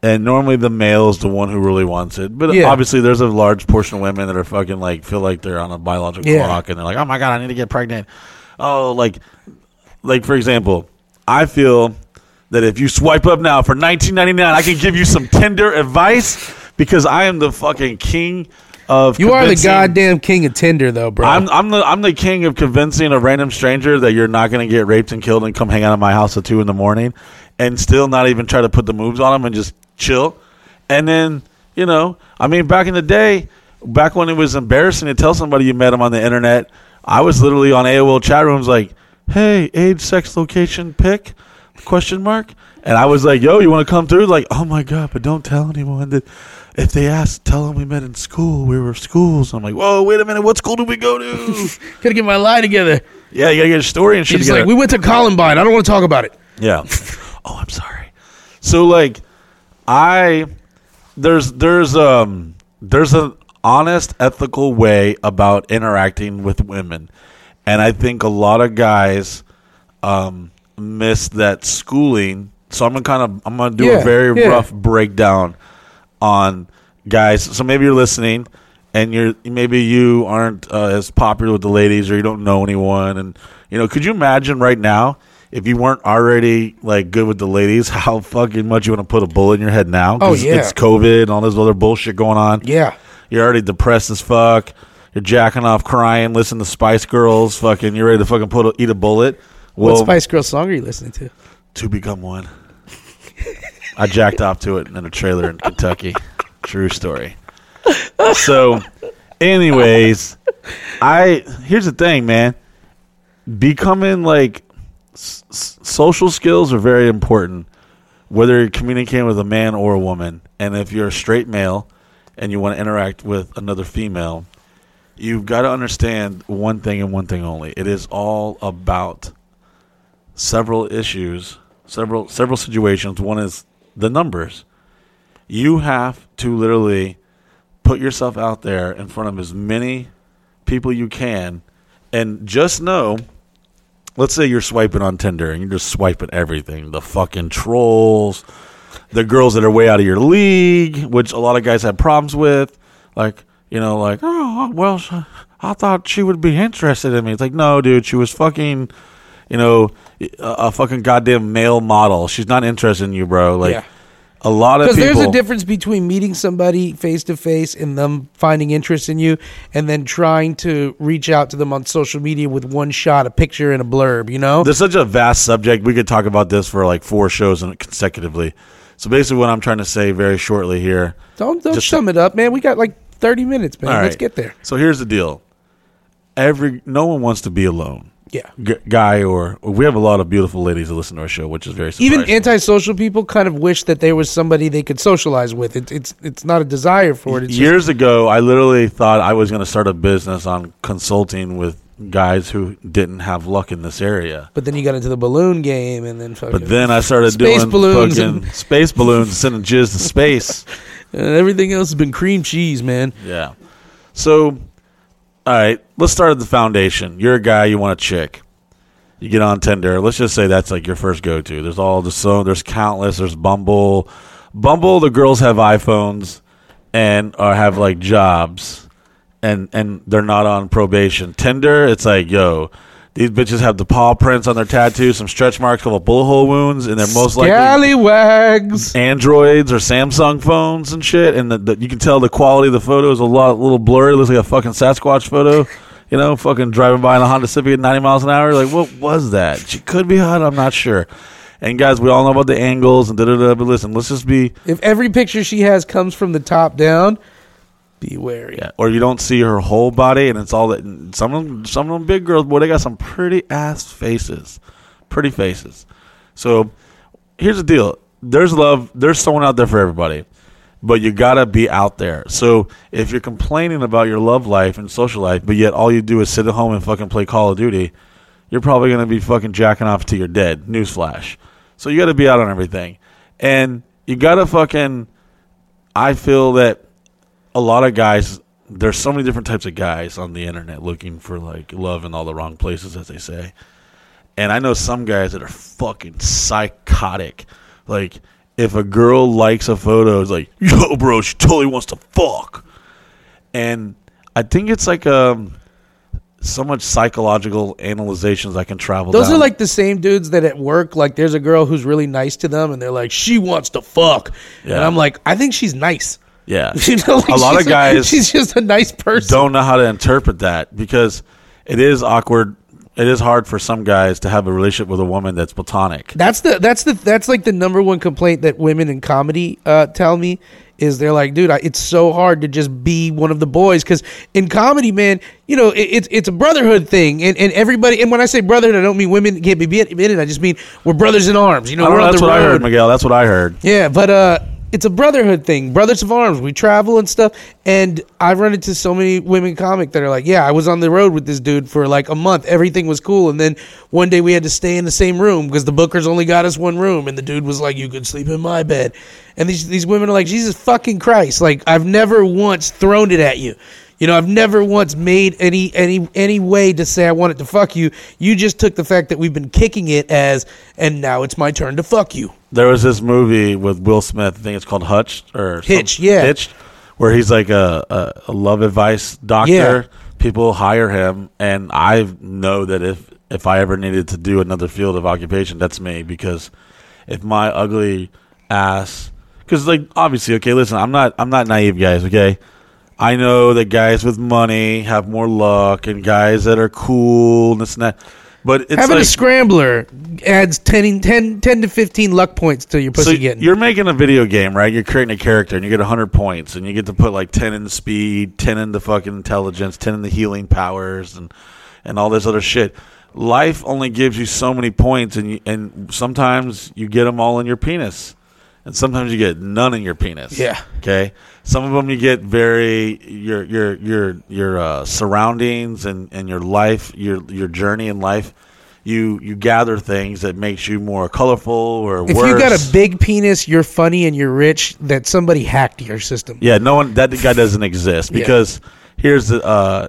And normally the male is the one who really wants it. But Yeah. obviously there's a large portion of women that are fucking like feel like they're on a biological Yeah. clock and they're like, Oh my god, I need to get pregnant. Oh, like like for example, I feel that if you swipe up now for 19.99, I can give you some Tinder advice because I am the fucking king of you are the goddamn king of Tinder, though, bro. I'm I'm the I'm the king of convincing a random stranger that you're not going to get raped and killed and come hang out at my house at two in the morning, and still not even try to put the moves on them and just chill. And then you know, I mean, back in the day, back when it was embarrassing to tell somebody you met them on the internet, I was literally on AOL chat rooms like, "Hey, age, sex, location, pick?" Question mark. And I was like, "Yo, you want to come through?" Like, "Oh my god, but don't tell anyone that." If they ask, tell them we met in school. We were schools. I'm like, whoa, wait a minute. What school did we go to? Gotta get my lie together. Yeah, you gotta get a story and shit She's together. like, we went to Columbine. I don't want to talk about it. yeah. oh, I'm sorry. So like, I there's there's um there's an honest, ethical way about interacting with women, and I think a lot of guys um miss that schooling. So I'm gonna kind of I'm gonna do Yeah, a very yeah. rough breakdown on guys. So maybe you're listening and you're maybe you aren't uh, as popular with the ladies, or you don't know anyone, and you know, could you imagine right now? If you weren't already like good with the ladies, how fucking much you want to put a bullet in your head now Oh, yeah. it's COVID and all this other bullshit going on. Yeah. You're already depressed as fuck. You're jacking off, crying, listening to Spice Girls. Fucking, you're ready to fucking put a, eat a bullet. what Well, Spice Girl song are you listening to? to become one. I jacked off to it in a trailer in Kentucky. True story. So, anyways, I here's the thing, man. Becoming like s- social skills are very important, whether you're communicating with a man or a woman. And if you're a straight male and you want to interact with another female, you've got to understand one thing and one thing only. It is all about several issues, several several situations. One is the numbers. You have to literally put yourself out there in front of as many people you can and just know let's say you're swiping on Tinder and you're just swiping everything, the fucking trolls, the girls that are way out of your league, which a lot of guys have problems with, like, you know, like, oh, well, I thought she would be interested in me. It's like, no, dude, she was fucking, you know, a, a fucking goddamn male model. She's not interested in you, bro. Like, Yeah. a lot of Because people. there's a difference between meeting somebody face to face and them finding interest in you, and then trying to reach out to them on social media with one shot, a picture, and a blurb. You know, There's such a vast subject. We could talk about this for like four shows consecutively. So basically, what I'm trying to say very shortly here. don't don't just- sum it up, man. We got like 30 minutes, man. All Let's right. get there. So here's the deal. Every no one wants to be alone. Yeah. G- guy or we have a lot of beautiful ladies that listen to our show, which is very Even surprising. antisocial people kind of wish that there was somebody they could socialize with. It, it's it's not a desire for it. It's Years ago, I literally thought I was going to start a business on consulting with guys who didn't have luck in this area. but then you got into the balloon game, and then fucking But then I started Space doing balloons fucking and- space balloons, sending jizz to space. and everything else has been cream cheese, man. Yeah. So, all right, let's start at the foundation. You're a guy, you want a chick. You get on Tinder. Let's just say that's like your first go to. There's all the so there's countless. There's Bumble. Bumble, the girls have iPhones and or have like jobs, and and they're not on probation. Tinder, it's like yo. These bitches have the paw prints on their tattoos, some stretch marks, couple bullet hole wounds, and they're most likely wags, Androids or Samsung phones and shit, and the, the, you can tell the quality of the photo is a lot, a little blurry. It looks like a fucking Sasquatch photo. You know, fucking driving by in a Honda Civic at 90 miles an hour. Like, what was that? She could be hot. I'm not sure. And guys, we all know about the angles and da da da. But listen, let's just be If every picture she has comes from the top down, be wary. yeah. Or you don't see her whole body, and it's all that. Some of them, some of them big girls, boy, they got some pretty ass faces, pretty faces. So here's the deal: there's love, there's someone out there for everybody, but you gotta be out there. So if you're complaining about your love life and social life, but yet all you do is sit at home and fucking play Call of Duty, you're probably gonna be fucking jacking off till you're dead. Newsflash. So you gotta be out on everything, and you gotta fucking. I feel that a lot of guys there's so many different types of guys on the internet looking for like love in all the wrong places as they say. And i know some guys that are fucking psychotic. Like if a girl likes a photo it's like yo bro she totally wants to fuck. And i think it's like um so much psychological analyzations i can travel Those down. are like the same dudes that at work, like there's a girl who's really nice to them, and they're like, she wants to fuck, and I'm like, I think she's nice. Yeah You know, like a lot of guys she's just a nice person. don't know how to interpret that because it is awkward. It is hard for some guys to have a relationship with a woman that's platonic. That's the that's the that's like the number one complaint that women in comedy uh, tell me is they're like, dude, I, it's so hard to just be one of the boys because in comedy, man, you know, it, it's it's a brotherhood thing, and, and everybody. And when I say brotherhood, I don't mean women can't be in it. I just mean we're brothers in arms. You know, I don't we're know, that's what I heard, Miguel. That's what I heard. Yeah, but uh, it's a brotherhood thing, brothers of arms. We travel and stuff, and I've run into so many women comic that are like, "Yeah, I was on the road with this dude for like a month. Everything was cool, and then one day we had to stay in the same room because the bookers only got us one room, and the dude was like, "You could sleep in my bed," and these these women are like, "Jesus fucking Christ!" Like I've never once thrown it at you. You know, I've never once made any any any way to say I wanted to fuck you. You just took the fact that we've been kicking it as, and now it's my turn to fuck you. There was this movie with Will Smith. I think it's called Hutch or some- Hitch, yeah. Hitched, where he's like a, a, a love advice doctor. Yeah. People hire him, and I know that if if I ever needed to do another field of occupation, that's me because if my ugly ass, because like obviously, okay, listen, I'm not I'm not naive, guys. Okay, I know that guys with money have more luck, and guys that are cool and this and that. But it's Having like, a scrambler adds 10, 10, 10 to 15 luck points to your pussy so getting. you're making a video game, right? You're creating a character, and you get 100 points, and you get to put like 10 in speed, 10 in the fucking intelligence, 10 in the healing powers, and and all this other shit. Life only gives you so many points, and you, and sometimes you get them all in your penis, and sometimes you get none in your penis. Yeah. Okay. Some of them you get very your your your your uh, surroundings and, and your life, your your journey in life. You you gather things that makes you more colorful or if worse. you got a big penis, you're funny and you're rich, that somebody hacked your system. Yeah, no one that guy doesn't exist Yeah. because here's the uh,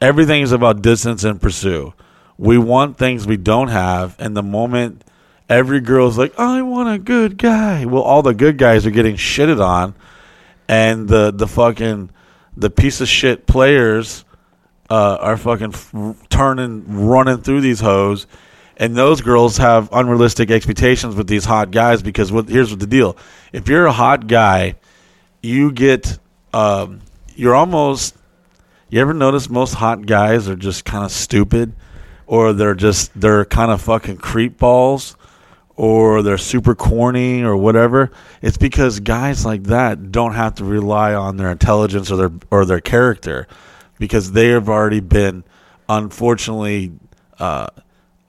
everything is about distance and pursue. We want things we don't have, and the moment every girl's like, "I want a good guy," well, all the good guys are getting shitted on, and the the fucking the piece of shit players uh, are fucking f- turning, running through these hoes, and those girls have unrealistic expectations with these hot guys because what, here's what the deal: if you're a hot guy, you get, um, you're almost. You ever notice most hot guys are just kind of stupid, or they're just they're kind of fucking creep balls, or they're super corny or whatever. It's because guys like that don't have to rely on their intelligence or their or their character because they have already been unfortunately uh,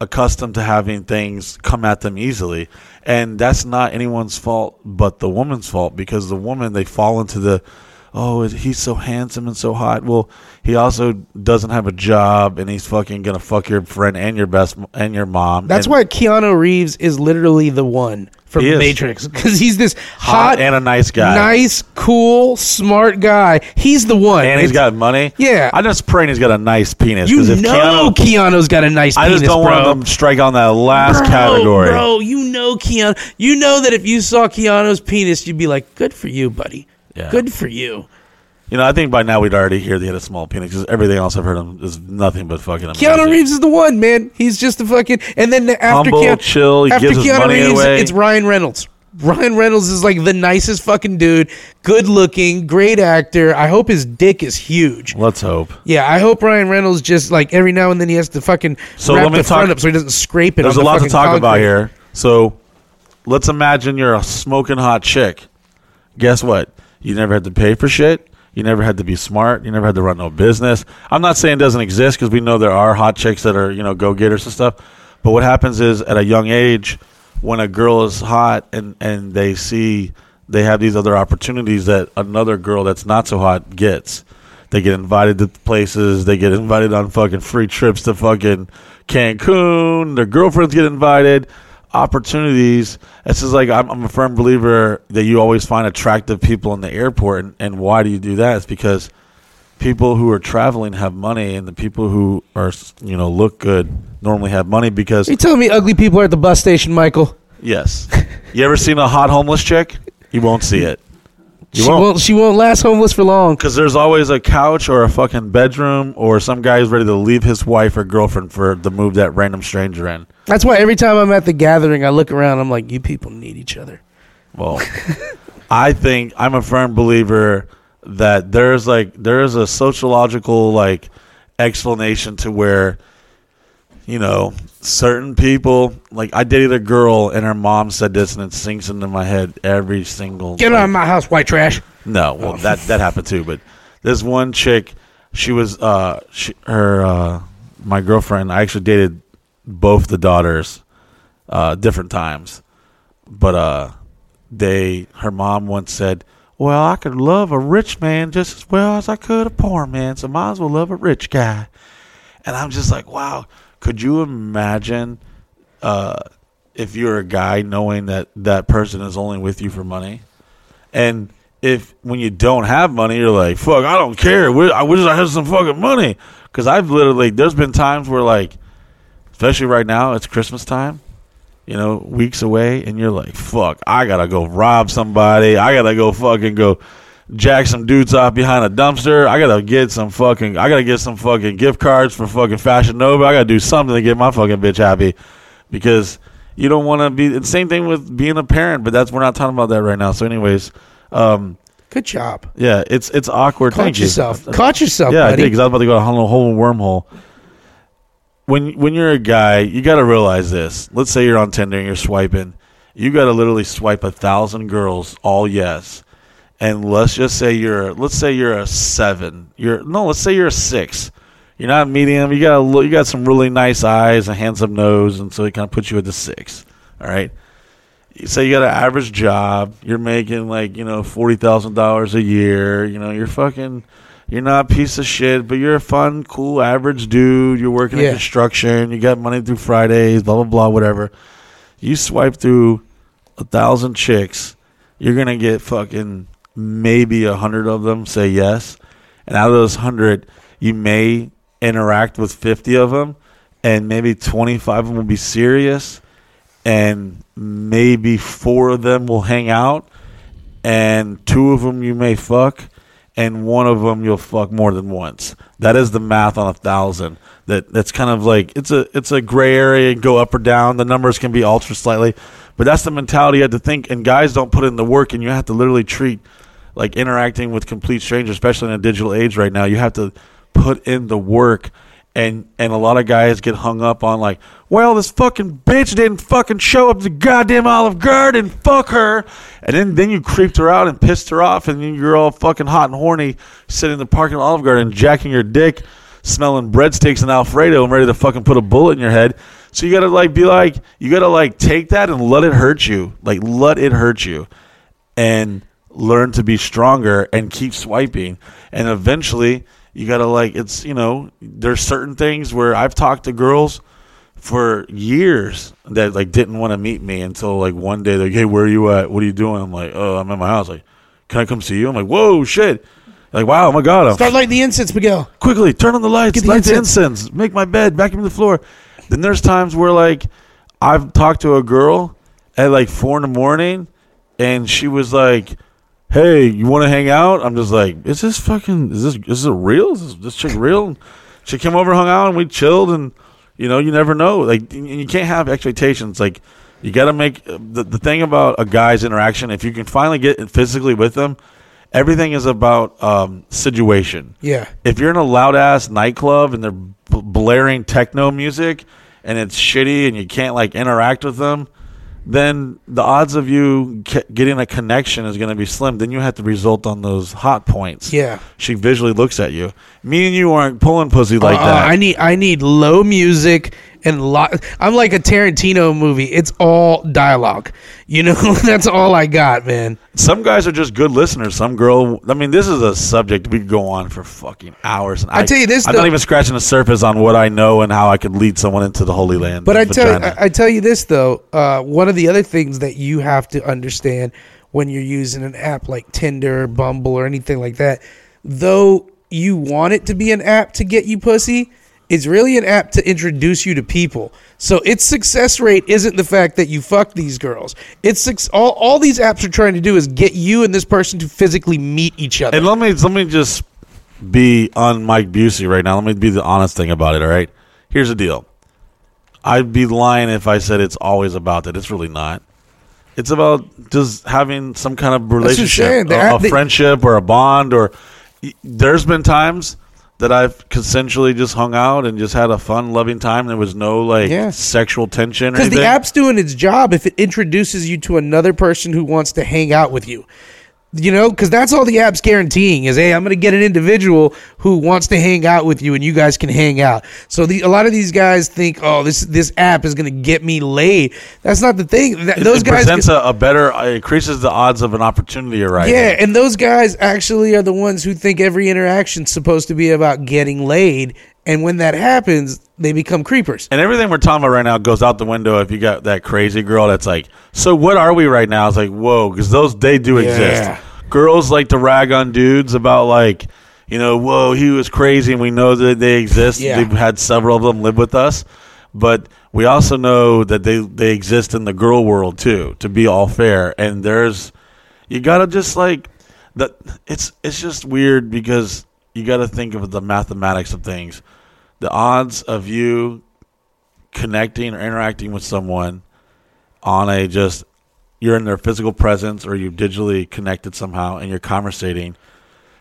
accustomed to having things come at them easily and that's not anyone's fault but the woman's fault because the woman they fall into the oh he's so handsome and so hot well he also doesn't have a job and he's fucking gonna fuck your friend and your best and your mom That's And- why Keanu Reeves is literally the one from He is. Matrix because he's this hot hot, and a nice guy nice, cool, smart guy. He's the one. and he's It's- got money Yeah. i'm just praying he's got a nice penis You if know Keanu, Keanu's got a nice i penis, just don't bro. want him to strike on that last bro, category Bro, you know Keanu. You know that if you saw Keanu's penis, you'd be like, "Good for you, buddy. Yeah. Good for you." You know, I think by now we'd already hear that he had a small penis because everything else I've heard him is nothing but fucking amazing. Keanu Reeves is the one, man. He's just the fucking. And then the- after Humble, Keanu, chill, he after Keanu money Reeves, away. it's Ryan Reynolds. Ryan Reynolds is like the nicest fucking dude. Good looking, great actor. I hope his dick is huge. Let's hope. Yeah, I hope Ryan Reynolds just like every now and then he has to fucking So wrap let me the front up so he doesn't scrape it. There's a lot to talk about here. So let's imagine you're a smoking hot chick. Guess what? You never had to pay for shit. You never had to be smart. You never had to run no business. I'm not saying it doesn't exist because we know there are hot chicks that are you know go getters and stuff. But what happens is at a young age, when a girl is hot and and they see they have these other opportunities that another girl that's not so hot gets. They get invited to places. They get invited on fucking free trips to fucking Cancun. Their girlfriends get invited. Opportunities. It's just like I'm, I'm a firm believer that you always find attractive people in the airport. And, and why do you do that? It's because people who are traveling have money, and the people who are you know look good normally have money because Are you telling me ugly people are at the bus station, Michael? yes. You ever seen a hot homeless chick? You won't see it. You she won't. She won't last homeless for long. Because there's always a couch or a fucking bedroom, or some guy who's ready to leave his wife or girlfriend for the move that random stranger in. That's why every time I'm at the gathering, I look around. I'm like, you people need each other. Well, I think I'm a firm believer that there's like there's a sociological like explanation to where you know certain people like I dated a girl and her mom said this and it sinks into my head every single Get like, out of my house, white trash. No, well that that happened too. But this one chick, she was uh she, her uh my girlfriend. I actually dated both the daughters, uh different times, but uh they her mom once said, "Well, I could love a rich man just as well as I could a poor man, so might as well love a rich guy." And I'm just like, wow. Could you imagine uh, if you're a guy knowing that that person is only with you for money? And if when you don't have money, you're like, fuck, I don't care. I wish I had some fucking money. Because I've literally, there's been times where, like, especially right now, it's Christmas time, you know, weeks away, and you're like, fuck, I gotta go rob somebody. I gotta go fucking go jack some dudes off behind a dumpster. I gotta get some fucking. I gotta get some fucking gift cards for fucking Fashion Nova. I gotta do something to get my fucking bitch happy, because you don't want to be. The same thing with being a parent, but that's we're not talking about that right now. So, anyways, um, Good job. yeah, it's it's awkward. Caught Thank you. yourself. Caught yourself, Yeah, I buddy. did because I was about to go down a whole wormhole. When when you're a guy, you got to realize this. Let's say you're on Tinder and you're swiping. You got to literally swipe a thousand girls, all yes. And let's just say you're let's say you're a seven. You're no, let's say you're a six. You're not medium. You got a, you got some really nice eyes, a handsome nose, and so it kind of puts you at the six. All right. Say you got an average job. You're making like you know forty thousand dollars a year. You know you're fucking. You're not a piece of shit, but you're a fun, cool, average dude. You're working in construction. You got money through Fridays. Blah blah blah. Whatever. You swipe through a thousand chicks. You're gonna get fucking maybe a hundred of them say yes, and out of those hundred, you may interact with fifty of them, and maybe twenty five of them will be serious, and maybe four of them will hang out, and two of them you may fuck, and one of them you'll fuck more than once. That is the math on a thousand. That that's kind of like it's a it's a gray area. Go up or down. The numbers can be altered slightly, but that's the mentality you have to think. And guys don't put in the work, and you have to literally treat like interacting with complete strangers, especially in a digital age right now. You have to put in the work. And and a lot of guys get hung up on like, well, this fucking bitch didn't fucking show up to goddamn Olive Garden, fuck her. And then then you creeped her out and pissed her off, and you're all fucking hot and horny, sitting in the parking lot Olive Garden, jacking your dick, smelling breadsticks and Alfredo, and ready to fucking put a bullet in your head. So you gotta like be like, you gotta like take that and let it hurt you, like let it hurt you, and learn to be stronger and keep swiping, and eventually you gotta like it's you know there's certain things where I've talked to girls for years that like didn't want to meet me until like one day they're like, hey, where are you at? What are you doing? I'm like, oh, I'm at my house. Like, can I come see you? I'm like, whoa, shit. Like, wow, oh my god, I'm Start lighting the incense, Miguel. quickly turn on the lights, Get the light the incense. incense, make my bed, vacuum the floor. Then there's times where like I've talked to a girl at like four in the morning, and she was like, "Hey, you want to hang out?" I'm just like, "Is this fucking? Is this? Is it real? Is this, this chick real?" She came over, hung out, and we chilled, and you know, you never know. Like, and you can't have expectations. Like, you got to make the the thing about a guy's interaction. If you can finally get physically with them, everything is about um, situation Yeah. if you're in a loud ass nightclub and they're blaring techno music and it's shitty and you can't like interact with them, then the odds of you ca- getting a connection is going to be slim. Then you have to result on those hot points. Yeah. She visually looks at you. Me and you aren't pulling pussy like Uh, that. I need I need low music and lot. I'm like a Tarantino movie. It's all dialogue. You know, that's all I got, man. Some guys are just good listeners. Some girl. I mean, this is a subject we could go on for fucking hours. And I tell you this, I'm though- not even scratching the surface on what I know and how I could lead someone into the Holy Land. But I tell. I, I tell you this though, uh, one of the other things that you have to understand when you're using an app like Tinder, Bumble, or anything like that, though you want it to be an app to get you pussy, it's really an app to introduce you to people. So its success rate isn't the fact that you fuck these girls. It's all all these apps are trying to do is get you and this person to physically meet each other. And let me let me just be on Mike Busey right now. Let me be the honest thing about it. All right. Here's the deal. I'd be lying if I said it's always about that. It's really not. It's about just having some kind of what I'm saying. relationship, a, a friendship, or a bond. Or there's been times that I've consensually just hung out and just had a fun, loving time. There was no like Yeah. sexual tension Because the app's doing its job if it introduces you to another person who wants to hang out with you. You know, because that's all the app's guaranteeing is, hey, I'm going to get an individual who wants to hang out with you, and you guys can hang out. So the, a lot of these guys think, oh, this this app is going to get me laid. That's not the thing. That, It- those it guys, presents a, a better, it increases the odds of an opportunity arriving. yeah, and those guys actually are the ones who think every interaction's supposed to be about getting laid, and when that happens, they become creepers. And everything we're talking about right now goes out the window if you got that crazy girl that's like, so what are we right now? It's like, whoa, because those, they do Yeah. exist. Girls like to rag on dudes about, like, you know, whoa, he was crazy, and we know that they exist. Yeah. We've had several of them live with us. But we also know that they, they exist in the girl world, too, to be all fair. And there's, you got to just, like, that it's it's just weird because you got to think of the mathematics of things. The odds of you connecting or interacting with someone on a just you're in their physical presence or you've digitally connected somehow and you're conversating.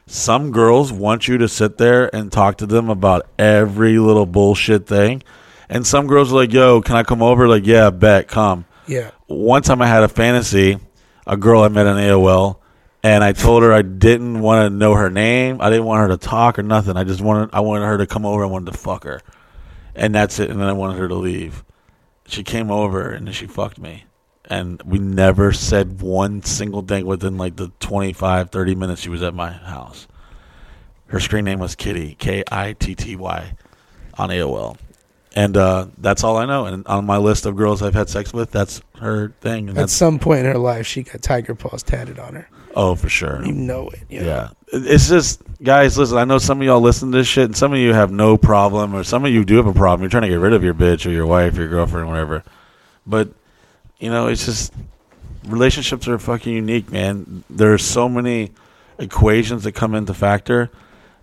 Some girls want you to sit there and talk to them about every little bullshit thing. And some girls are like, yo, can I come over? Like, yeah, bet, come. Yeah. One time I had a fantasy, a girl I met on AOL, and I told her I didn't want to know her name. I didn't want her to talk or nothing. I just wanted I wanted her to come over. I wanted to fuck her, and that's it. And then I wanted her to leave. She came over and she fucked me, and we never said one single thing within like the 25, 30 minutes she was at my house. Her screen name was Kitty, K I T T Y, on AOL. And uh, that's all I know. And on my list of girls I've had sex with, that's her thing. And At that's some point in her life, she got tiger paws tatted on her. Oh, for sure. You know it. you know? Yeah. It's just, guys, listen, I know some of y'all listen to this shit, and some of you have no problem, or some of you do have a problem. You're trying to get rid of your bitch, or your wife, or your girlfriend, or whatever. But, you know, it's just, relationships are fucking unique, man. There's so many equations that come into factor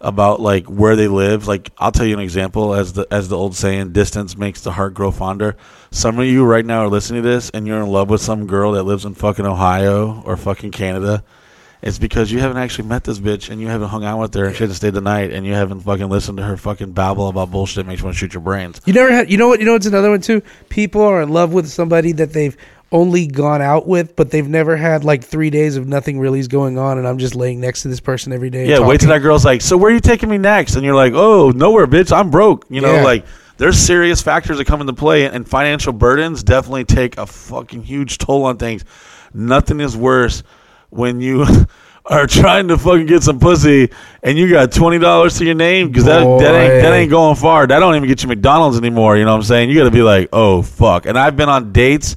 about like where they live. Like I'll tell you an example as the as the old saying, distance makes the heart grow fonder. Some of you right now are listening to this and you're in love with some girl that lives in fucking Ohio or fucking Canada. It's because you haven't actually met this bitch and you haven't hung out with her and she hasn't stayed the night and you haven't fucking listened to her fucking babble about bullshit that makes you want to shoot your brains. You never had. You know what? You know what's another one too. People are in love with somebody that they've only gone out with, but they've never had like three days of nothing really is going on, and I'm just laying next to this person every day. Yeah, wait till that girl's like, so where are you taking me next? And you're like, oh, nowhere, bitch. I'm broke. You know, Yeah. like there's serious factors that come into play, and financial burdens definitely take a fucking huge toll on things. Nothing is worse when you are trying to fucking get some pussy and you got twenty dollars to your name because that that ain't that ain't going far. That don't even get you McDonald's anymore. You know what I'm saying? You got to be like, oh fuck. And I've been on dates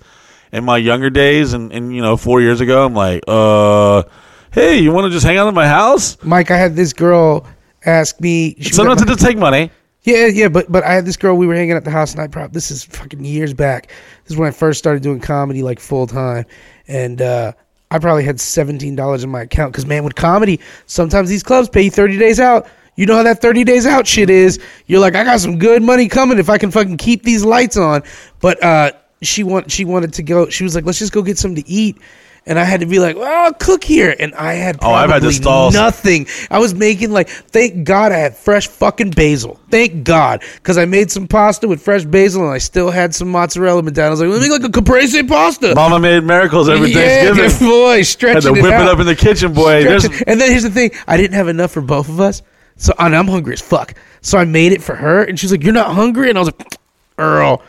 in my younger days, and and you know, four years ago, I'm like, uh, hey, you want to just hang out at my house? Mike, I had this girl ask me. she Sometimes it just take money. Yeah, yeah, but but I had this girl. We were hanging at the house, and I probably this is fucking years back. This is when I first started doing comedy like full time, and uh, I probably had seventeen dollars in my account. Because man, with comedy, sometimes these clubs pay you thirty days out. You know how that thirty days out shit is. You're like, I got some good money coming if I can fucking keep these lights on. But uh, she want she wanted to go. She was like, let's just go get something to eat. And I had to be like, well, I'll cook here. And I had Oh, I've had to probably stall- nothing. I was making like, thank God I had fresh fucking basil. Thank God. Because I made some pasta with fresh basil and I still had some mozzarella down. I was like, let me make like a caprese pasta. Mama made miracles every yeah, Thanksgiving. boy, Had stretching to whip it, out. up in the kitchen, boy. There's, it. And then here's the thing: I didn't have enough for both of us, so and I'm hungry as fuck. So I made it for her, and she's like, "You're not hungry?" And I was like, "Earl,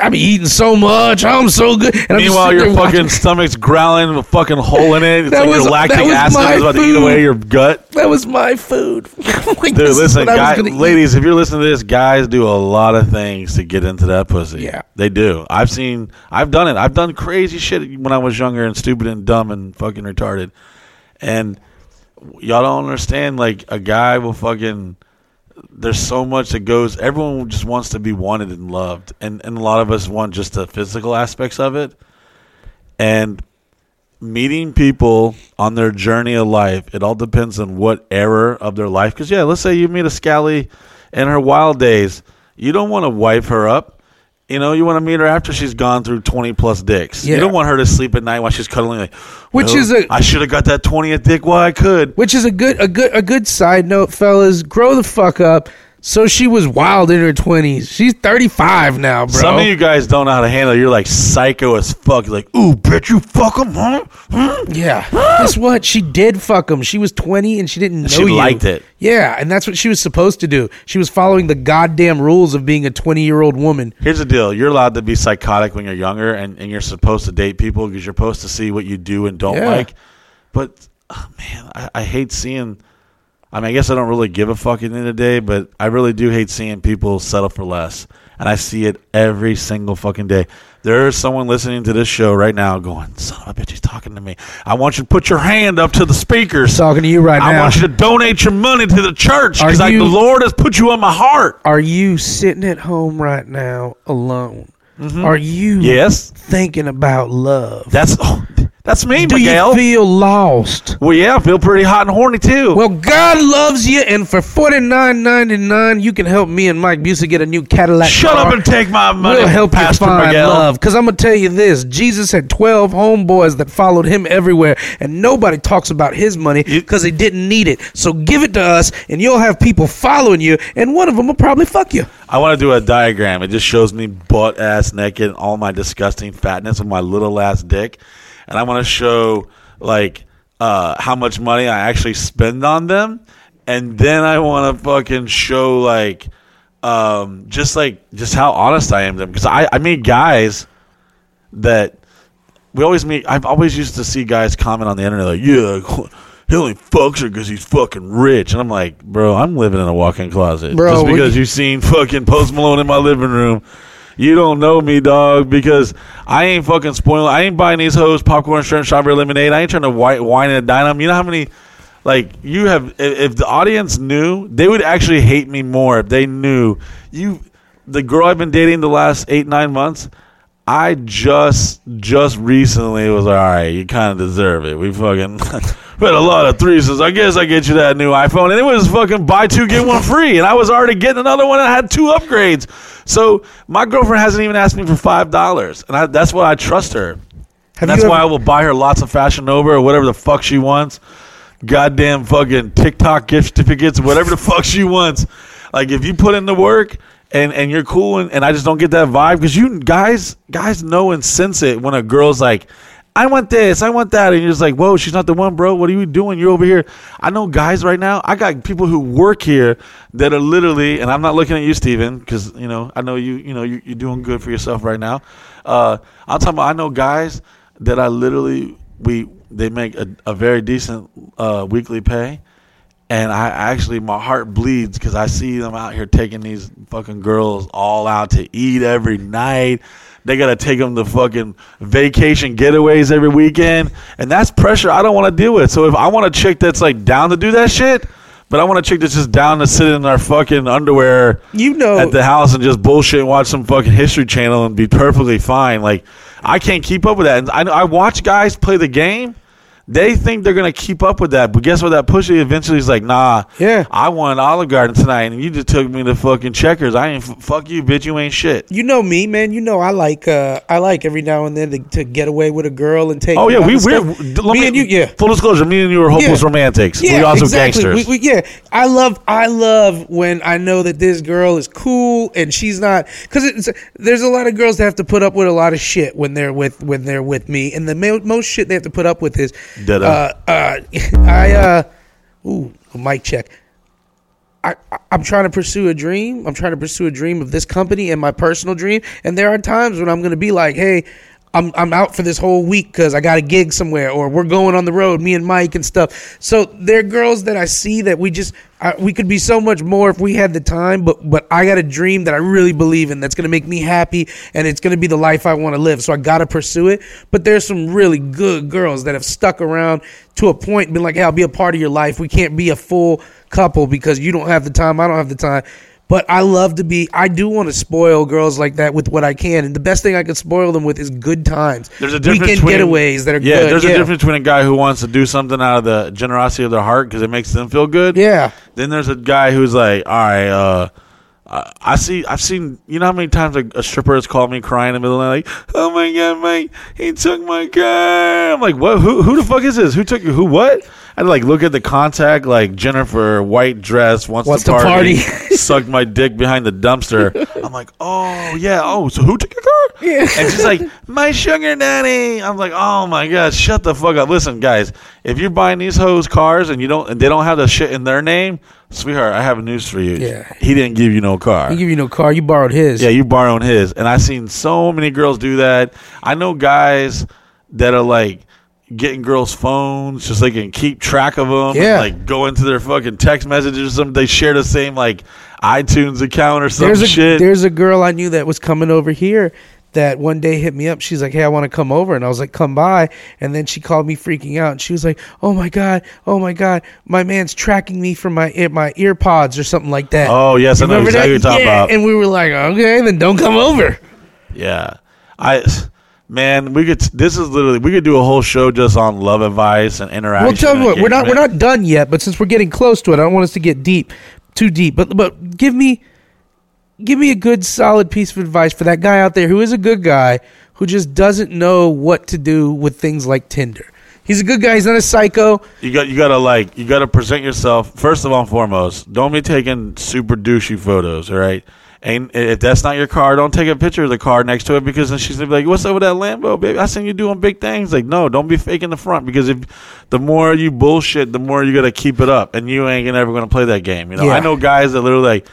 I be eating so much. I'm so good." And meanwhile, your fucking watching- stomach's growling with a fucking hole in it. It's That like was- your lactic acid is about to eat away your gut. That was my food. Like, Dude, listen, what I guy, gonna eat. ladies, if you're listening to this, guys do a lot of things to get into that pussy. Yeah. They do. I've seen, I've done it. I've done crazy shit when I was younger and stupid and dumb and fucking retarded. And y'all don't understand, like, a guy will fucking, there's so much that goes, everyone just wants to be wanted and loved. And, and a lot of us want just the physical aspects of it. And meeting people on their journey of life, it all depends on what era of their life. Because, yeah, let's say you meet a Scally in her wild days. You don't want to wipe her up. You know, you want to meet her after she's gone through 20 plus dicks. Yeah. You don't want her to sleep at night while she's cuddling like, Which "Well, is a- I should have got that 20th dick while I could. Which is a good a good a good side note, fellas. Grow the fuck up. So she was wild in her twenties. She's thirty five now, bro. Some of you guys don't know how to handle it. You're like psycho as fuck. You're like, ooh, bitch, you fuck him, huh? Huh? Yeah. Guess what? She did fuck him. She was 20 and she didn't know She you. liked it. Yeah, and that's what she was supposed to do. She was following the goddamn rules of being a 20 year old woman. Here's the deal: you're allowed to be psychotic when you're younger, and, and you're supposed to date people because you're supposed to see what you do and don't Yeah. like. But oh, man, I, I hate seeing. I mean, I guess I don't really give a fuck at the end of the day, but I really do hate seeing people settle for less, and I see it every single fucking day. There's someone listening to this show right now going, "Son of a bitch, he's talking to me." I want you to put your hand up to the speakers. Talking to you right now. I now. want you to donate your money to the church Are because like, the Lord has put you on my heart. Are you sitting at home right now alone? Mm-hmm. Are you Yes. thinking about love? That's oh, That's me, Do Miguel. you feel lost? well, yeah, I feel pretty hot and horny too. Well, God loves you, and for forty nine ninety nine, you can help me and Mike Busey get a new Cadillac. Shut car. up and take my money, We'll help Pastor you find Miguel. love. Because I'm gonna tell you this: Jesus had twelve homeboys that followed him everywhere, and nobody talks about his money because he didn't need it. So give it to us, and you'll have people following you, and one of them will probably fuck you. I want to do a diagram. It just shows me butt ass naked, and all my disgusting fatness of my little ass dick, and I want to show like uh, how much money I actually spend on them, and then I want to fucking show like um, just like just how honest I am to them because I I meet guys that we always meet. I've always used to see guys comment on the internet like, "Yeah, he only fucks her because he's fucking rich," and I'm like, "Bro, I'm living in a walk-in closet. Bro, Just because you've seen fucking Post Malone in my living room." You don't know me, dog, because I ain't fucking spoiling. I ain't buying these hoes popcorn, shrimp, strawberry lemonade. I ain't trying to white wine and dine them. You know how many, like you have. If, the audience knew, they would actually hate me more if they knew you. The girl I've been dating the last eight nine months, I just just recently was like, all right, you kind of deserve it. We fucking had a lot of threesomes. I guess I get you that new iPhone, and it was fucking buy two get one free, and I was already getting another one. and I had two upgrades, so my girlfriend hasn't even asked me for five dollars, and I, that's why I trust her. Have that's you why I will buy her lots of Fashion Nova or whatever the fuck she wants. Goddamn fucking TikTok gift certificates, whatever the fuck she wants. Like if you put in the work and and you're cool and, and I just don't get that vibe because you guys guys know and sense it when a girl's like, I want this, I want that, and you're just like, whoa, she's not the one, bro. What are you doing? You're over here. I know guys right now. I got people who work here that are literally, and I'm not looking at you, Steven, because you know I know you. You know you, you're doing good for yourself right now. Uh, I'm talking about. I know guys that I literally we they make a, a very decent uh, weekly pay, and I actually my heart bleeds because I see them out here taking these fucking girls all out to eat every night. They gotta take them to fucking vacation getaways every weekend, and that's pressure I don't want to deal with. So if I want a chick that's like down to do that shit, but I want a chick that's just down to sit in our fucking underwear You know, at the house and just bullshit and watch some fucking History Channel and be perfectly fine. Like I can't keep up with that. And I I watch guys play the game. They think they're gonna keep up with that, but guess what? That pushy eventually is like, nah. Yeah. I won Olive Garden tonight, and you just took me to fucking Checkers. I ain't f- fuck you, bitch. You ain't shit. you know me, man. You know I like uh, I like every now and then to, to get away with a girl and take. Oh yeah, we we stuff. let me and you, yeah. Full disclosure, me and you were hopeless Yeah. romantics. Yeah, we also exactly. gangsters. We, we, yeah, I love I love when I know that this girl is cool and she's not because there's a lot of girls that have to put up with a lot of shit when they're with when they're with me, and the mo- most shit they have to put up with is Ditto. uh, uh, I uh, ooh, mic check. I- I'm trying to pursue a dream. I'm trying to pursue a dream of this company and my personal dream. And there are times when I'm going to be like, hey, I'm, I'm out for this whole week because I got a gig somewhere or we're going on the road, me and Mike and stuff. So there are girls that I see that we just, I, we could be so much more if we had the time, but, but I got a dream that I really believe in that's going to make me happy and it's going to be the life I want to live. So I got to pursue it. But there's some really good girls that have stuck around to a point been like, hey, I'll be a part of your life. We can't be a full couple because you don't have the time, I don't have the time. But I love to be. I do want to spoil girls like that with what I can, and the best thing I can spoil them with is good times. There's a difference weekend between, getaways that are yeah. good. There's yeah. a difference between a guy who wants to do something out of the generosity of their heart because it makes them feel good. Yeah, Then there's a guy who's like, all right, uh, I, see, I've seen, you know how many times a, a stripper has called me crying in the middle of the night, like, oh my god, Mike, he took my car. I'm like, what? Who? Who the fuck is this? Who took? Who? What? I like look at the contact, like Jennifer, white dress, wants, Wants to to party, party. sucked my dick behind the dumpster. I'm like, oh yeah, oh, so who took your car? Yeah. And she's like, my sugar daddy. I'm like, oh my god, shut the fuck up. Listen, guys, if you're buying these hoes cars and you don't, and they don't have the shit in their name, sweetheart, I have news for you. Yeah. he didn't give you no car. he give you no car. You borrowed his. Yeah, you borrowed his. And I've seen so many girls do that. I know guys that are like getting girls' phones just so they can keep track of them. Yeah. like go into their fucking text messages or something. They share the same like iTunes account or some there's a shit. there's a girl I knew that was coming over here. That one day hit me up. She's like, "Hey, I want to come over," and I was like, "Come by." And then she called me freaking out, and she was like, "Oh my god, oh my god, my man's tracking me from my my AirPods or something like that." Oh, yes, I know exactly that? what you're talking Yeah, about. And we were like, "Okay, then don't come over." Yeah, I Man, we could. This is literally we could do a whole show just on love advice and interaction. Well, tell me what we're not we're not done yet, but since we're getting close to it, I don't want us to get deep, too deep. But but give me give me a good solid piece of advice for that guy out there who is a good guy who just doesn't know what to do with things like Tinder. He's a good guy. He's not a psycho. You got you gotta like you gotta present yourself first of all and foremost. Don't be taking super douchey photos, all right? And if that's not your car, don't take a picture of the car next to it because then she's gonna be like, "What's up with that Lambo, baby? I seen you doing big things." Like, no, don't be faking the front because if the more you bullshit, the more you gotta keep it up, and you ain't ever gonna play that game. You know, Yeah. I know guys that literally like.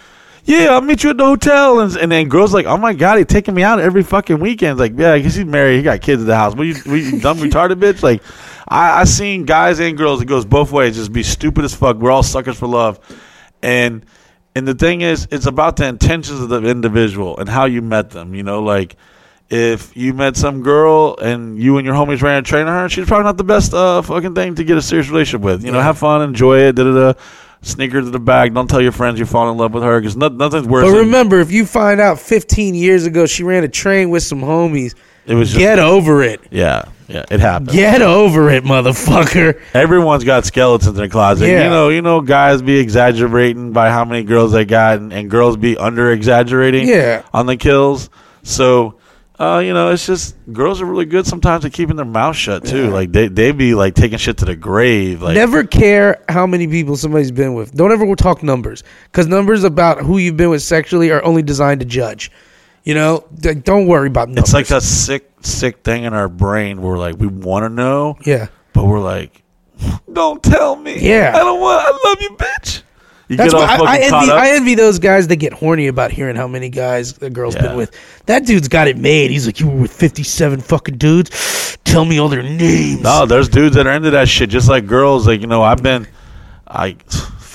Yeah, I'll meet you at the hotel, and, and then girls like, oh my god, he's taking me out every fucking weekend. Like, yeah, I guess he's married, he got kids at the house. What you, what you dumb retarded bitch? Like, I I seen guys and girls. It goes both ways. Just be stupid as fuck. We're all suckers for love, and and the thing is, it's about the intentions of the individual and how you met them. You know, like if you met some girl and you and your homies ran a train on her, she's probably not the best uh, fucking thing to get a serious relationship with. You know, have fun, enjoy it, da da da. Sneaker to the bag. Don't tell your friends you fall in love with her because no, nothing's worse. But than- remember, if you find out 15 years ago she ran a train with some homies, it was just, get over it. yeah, yeah, it happened. Get over it, motherfucker. Everyone's got skeletons in their closet. Yeah. You know, you know, guys be exaggerating by how many girls they got, and, and girls be under exaggerating. Yeah. on the kills. So, uh, you know, it's just girls are really good sometimes at keeping their mouth shut too. Like they they be like taking shit to the grave. Like Never care how many people somebody's been with. Don't ever talk numbers because numbers about who you've been with sexually are only designed to judge. You know, Like, don't worry about numbers. it's like a sick sick thing in our brain. Where like we want to know, yeah. but we're like, don't tell me. Yeah. I don't want. I love you, bitch. You That's get all why I, fucking I envy. up. I envy those guys that get horny about hearing how many guys a girl's Yeah. been with. That dude's got it made. He's like, you were with fifty-seven fucking dudes. Tell me all their names. No, there's dudes that are into that shit, just like girls. Like you know, I've been, I,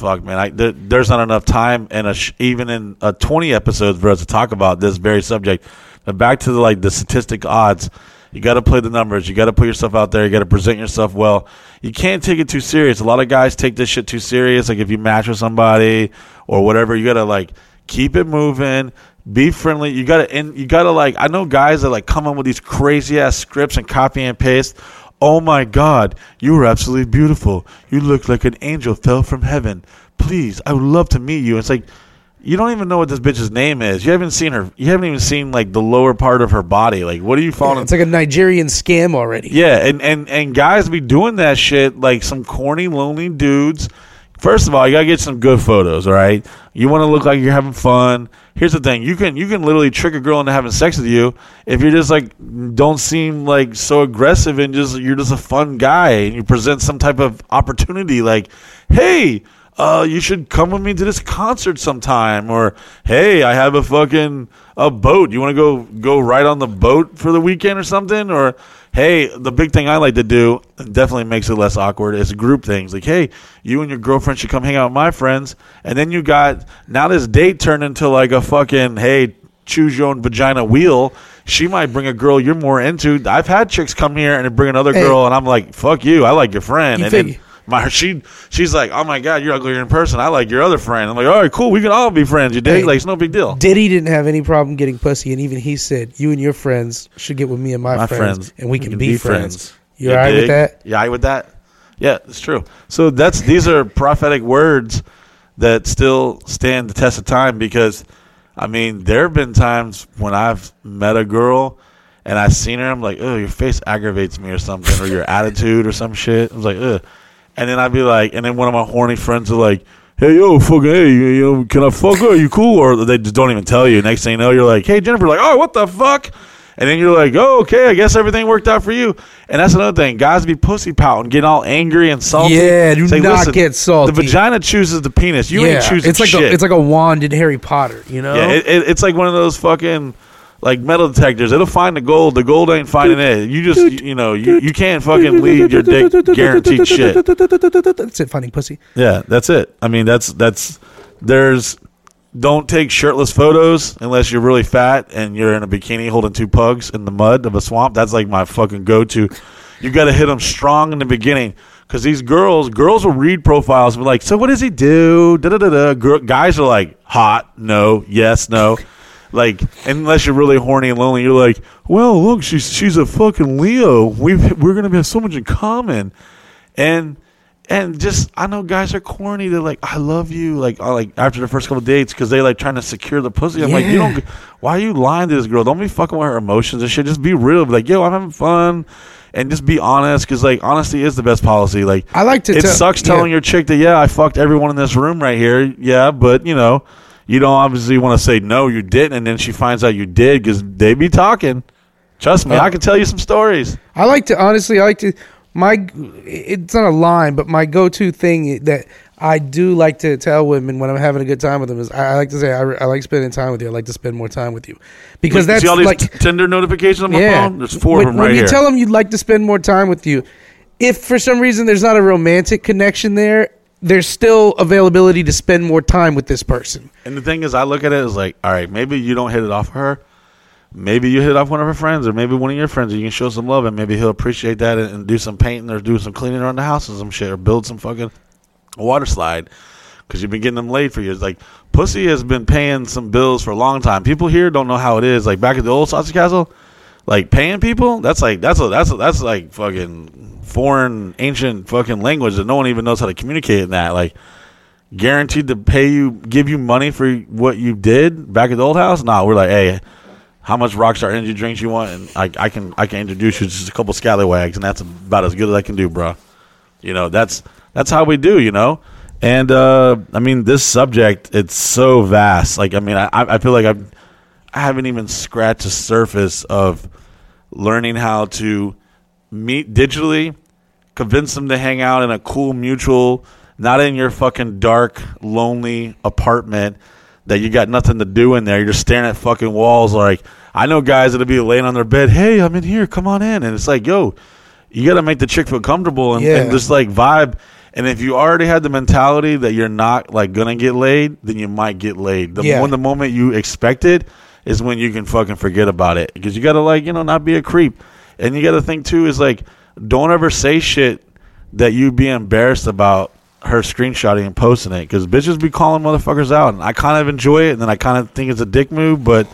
fuck man, I there, there's not enough time and sh- even in a 20 episodes for us to talk about this very subject. But back to the, like the statistic odds, you got to play the numbers. You got to put yourself out there. You got to present yourself well. You can't take it too serious. A lot of guys take this shit too serious. Like if you match with somebody or whatever, you got to like keep it moving. Be friendly. You gotta and you gotta like. I know guys that like come up with these crazy ass scripts and copy and paste. Oh my God, you were absolutely beautiful. You look like an angel fell from heaven. Please, I would love to meet you. It's like you don't even know what this bitch's name is. You haven't seen her. You haven't even seen like the lower part of her body. Like, what are you falling? it's like a Nigerian scam already. Yeah, and, and, and guys be doing that shit like some corny, lonely dudes. First of all, you gotta get some good photos, all right? You want to look like you're having fun. Here's the thing: you can you can literally trick a girl into having sex with you if you're just like don't seem like so aggressive and just you're just a fun guy and you present some type of opportunity, like, hey, uh, you should come with me to this concert sometime, or hey, I have a fucking a boat. You want to go go ride on the boat for the weekend or something, or hey, the big thing I like to do definitely makes it less awkward is group things. Like, hey, you and your girlfriend should come hang out with my friends, and then you got now this date turned into like a fucking hey, choose your own vagina wheel. She might bring a girl you're more into. I've had chicks come here and bring another Hey. girl, and I'm like, fuck you, I like your friend, You and then my she she's like, oh my god, you're uglier in person. I like your other friend. I'm like, all right, cool, we can all be friends. You dig? Hey. Like, it's no big deal. Diddy didn't have any problem getting pussy, and even he said, "You and your friends should get with me and my, my friends, friends, and we can, be, friends." You You all right with that? Yeah, I with that. Yeah, it's true. So that's these are prophetic words that still stand the test of time because, I mean, there have been times when I've met a girl and I seen her, I'm like, oh, your face aggravates me or something, or your attitude or some shit. I was like, ugh. And then I'd be like, and then one of my horny friends are like, hey, yo, fucking, hey, you, know, can I fuck her? Are you cool? Or they just don't even tell you. Next thing you know, you're like, hey, Jennifer, like, oh, what the fuck? And then you're like, oh, okay, I guess everything worked out for you. And that's another thing. Guys be pussy pouting, getting all angry and salty. Yeah, do like, not listen, get salty. The vagina chooses the penis. You ain't choosing it's like shit. A, it's like a wand in Harry Potter. You know? yeah, it, it, it's like one of those fucking like metal detectors. It'll find the gold. The gold ain't finding it. You just, you, know, you, you can't fucking leave your dick guaranteed shit. That's it. Finding pussy. Yeah, that's it. I mean, that's that's there's don't take shirtless photos unless you're really fat and you're in a bikini holding two pugs in the mud of a swamp. That's like my fucking go-to. You got to hit them strong in the beginning because these girls, girls will read profiles and be like, "So what does he do?" Da da da da. Girl, guys are like, "Hot, no, yes, no." Like unless you're really horny and lonely, you're like, well, look, she's she's a fucking Leo. We we're gonna have so much in common, and and just I know guys are corny. They're like, I love you, like uh, like after the first couple of dates because they like trying to secure the pussy. I'm like, you Yeah. don't. Why are you lying to this girl? Don't be fucking with her emotions and shit. Just be real. Be like, yo, I'm having fun. And just be honest, because like honesty is the best policy. Like I like to It tell- sucks telling yeah. your chick that yeah, I fucked everyone in this room right here. Yeah, but you know, you don't obviously want to say no, you didn't, and then she finds out you did because they be talking. Trust me, Uh, I can tell you some stories. I like to honestly. I like to my. It's not a line, but my go-to thing that I do like to tell women when I'm having a good time with them is I, I like to say I, I like spending time with you. I like to spend more time with you because that's see all these like t- Tinder notifications on my yeah. phone. There's four when, of them right when you here. tell them you'd like to spend more time with you, if for some reason there's not a romantic connection there, there's still availability to spend more time with this person. and the thing is, I look at it as like, all right, maybe you don't hit it off her. Maybe you hit it off one of her friends, or maybe one of your friends, and you can show some love, and maybe he'll appreciate that and, and do some painting or do some cleaning around the house and some shit, or build some fucking water slide because you've been getting them laid for years. Like pussy has been paying some bills for a long time. People here don't know how it is. Like back at the old sausage castle, like paying people. That's like that's a that's a, that's like fucking foreign ancient fucking language that no one even knows how to communicate in that. Like guaranteed to pay you, give you money for what you did back at the old house. Nah, we're like, hey. How much Rockstar energy drinks you want, and I, I can I can introduce you to just a couple scallywags, and that's about as good as I can do, bro. You know, that's that's how we do, you know. And uh, I mean, this subject it's so vast. Like, I mean, I I feel like I've I haven't even scratched the surface of learning how to meet digitally, convince them to hang out in a cool mutual, not in your fucking dark, lonely apartment that you got nothing to do in there. You're just staring at fucking walls. Like I know guys that'll be laying on their bed. Hey, I'm in here. Come on in. And it's like, yo, you got to make the chick feel comfortable and, Yeah. and just like vibe. And if you already had the mentality that you're not like gonna get laid, then you might get laid. The Yeah. when the moment you expect it is when you can fucking forget about it because you gotta like you know not be a creep. And you gotta think too is like don't ever say shit that you'd be embarrassed about her screenshotting and posting it because bitches be calling motherfuckers out and I kind of enjoy it and then I kind of think it's a dick move but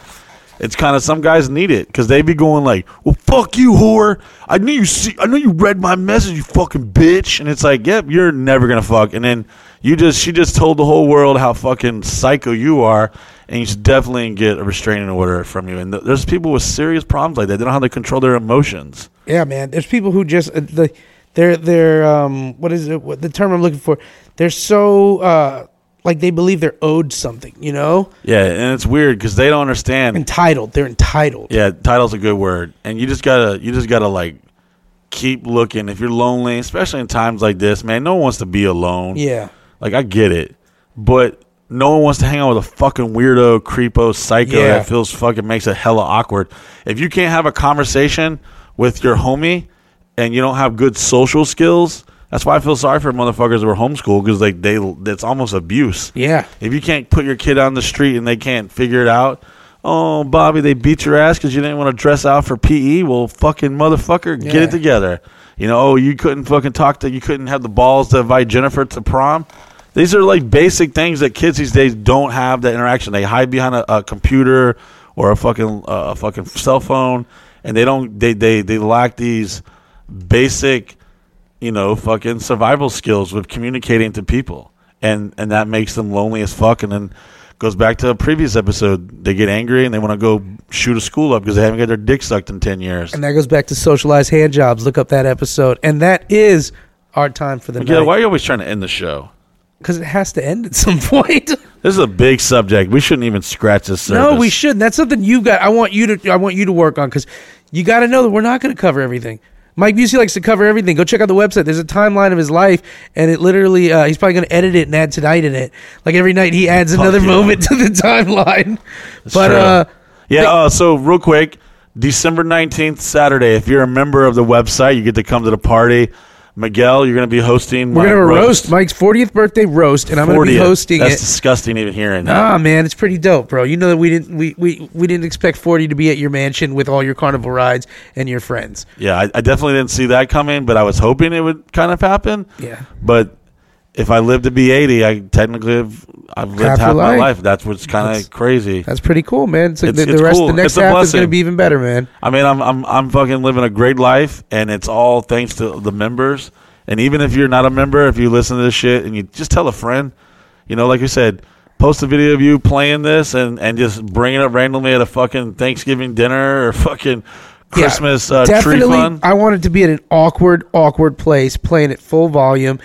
it's kind of some guys need it because they be going like well fuck you whore I knew you see I knew you read my message you fucking bitch and it's like yep you're never gonna fuck and then you just she just told the whole world how fucking psycho you are and you should definitely get a restraining order from you and th- there's people with serious problems like that they don't know how to control their emotions Yeah, man. There's people who just uh, the they're they're um what is it? What the term I'm looking for? They're so uh like they believe they're owed something. You know, yeah and it's weird because they don't understand entitled. They're entitled. Yeah, title's a good word, and you just gotta you just gotta like keep looking. If you're lonely, especially in times like this, man, no one wants to be alone. Yeah. like I get it, but no one wants to hang out with a fucking weirdo, creepo, psycho Yeah. that feels fucking makes it hella awkward. If you can't have a conversation with your homie and you don't have good social skills. That's why I feel sorry for motherfuckers who are homeschooled because like they, that's almost abuse. Yeah. If you can't put your kid on the street and they can't figure it out, oh, Bobby, they beat your ass because you didn't want to dress out for PE. Well, fucking motherfucker, get it together. You know, oh, you couldn't fucking talk to, you couldn't have the balls to invite Jennifer to prom. These are like basic things that kids these days don't have that interaction. They hide behind a, a computer or a fucking uh, a fucking cell phone, and they don't they they they lack these basic you know, fucking survival skills with communicating to people. And and that makes them lonely as fuck and then goes back to a previous episode. They get angry and they want to go shoot a school up because they haven't got their dick sucked in 10 years. And that goes back to socialized hand jobs. Look up that episode. And that is our time for the Yeah, night. why are you always trying to end the show? Because it has to end at some point. This is a big subject. We shouldn't even scratch this surface. no, we shouldn't. That's something you've got. I want you to. I want you to work on because you got to know that we're not going to cover everything. Mike Busey likes to cover everything. Go check out the website. There's a timeline of his life, and it literally. Uh, he's probably going to edit it and add tonight in it. Like every night, he adds Fuck another yeah. moment to the timeline. It's but true. uh, yeah, uh, so real quick, December 19th, Saturday, if you're a member of the website, you get to come to the party. Miguel, you're going to be hosting we're gonna roast. Mike's 40th birthday roast, and I'm going to be 40th. hosting That's it. disgusting even hearing that. Ah, man, it's pretty dope, bro. You know that we didn't we, we, we didn't expect 40 to be at your mansion with all your carnival rides and your friends. Yeah, I, I definitely didn't see that coming, but I was hoping it would kind of happen. Yeah. But if I live to be 80, I technically have I've lived Half half, my life. life. That's what's kind of crazy. That's pretty cool, man. So It's- the, it's the rest, cool. the next It's half is going to be even better, man. I mean, I'm I'm I'm fucking living a great life, and it's all thanks to the members. And even if you're not a member, if you listen to this shit and you just tell a friend, you know, like you said, post a video of you playing this and and just bring it up randomly at a fucking Thanksgiving dinner or fucking Christmas uh, tree Definitely, fun. I want it to be at an awkward, awkward place, playing at full volume.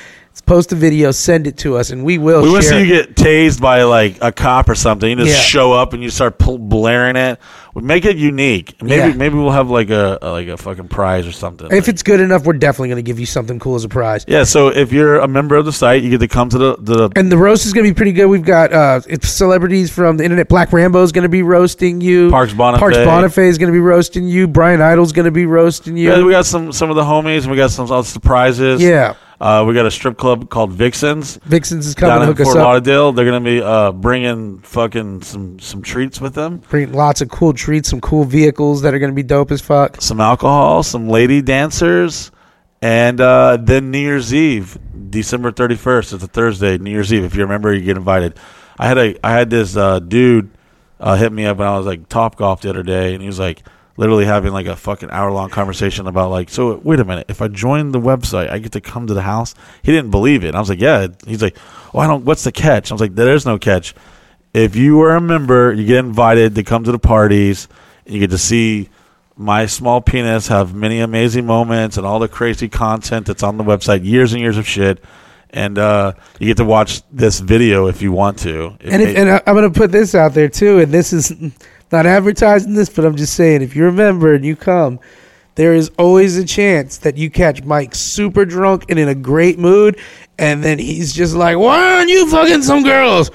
Post a video, send it to us, and we will We want to see you get tased by like a cop or something. You just Yeah. show up and you start pull, blaring it. We make it unique. Maybe Yeah. maybe we'll have like a, a like a fucking prize or something. If it's good enough, we're definitely going to give you something cool as a prize. yeah, so if you're a member of the site, you get to come to the the And the roast is going to be pretty good. We've got uh, it's celebrities from the internet. Black Rambo is going to be roasting you. Parks Bonifay. Parks Bonifay is going to be roasting you. Brian Idle's going to be roasting you. Yeah, we got some some of the homies, and we got some other surprises. Yeah. Uh, we got a strip club called Vixens Vixens is coming down to in hook us Fort up. Lauderdale. They're gonna be uh, bringing fucking some some treats with them, Bring lots of cool treats, some cool vehicles that are going to be dope as fuck. some alcohol, some lady dancers, and uh, then New Year's Eve, December thirty first. It's a Thursday. New Year's Eve. If you remember, you get invited. I had a I had this uh, dude uh, hit me up when I was like Topgolf the other day, and he was like literally having like a fucking hour long conversation about like, so wait a minute, if I join the website, I get to come to the house. He didn't believe it. I was like, yeah. He's like, well, I don't. What's the catch? I was like, there is no catch. If you are a member, you get invited to come to the parties. And you get to see my small penis have many amazing moments and all the crazy content that's on the website, years and years of shit. And uh, you get to watch this video if you want to. It And, may- and I- I'm going to put this out there too. And this is not advertising this, but I'm just saying if you're a member and you come, there is always a chance that you catch Mike super drunk and in a great mood, and then he's just like, "Why aren't you fucking some girls?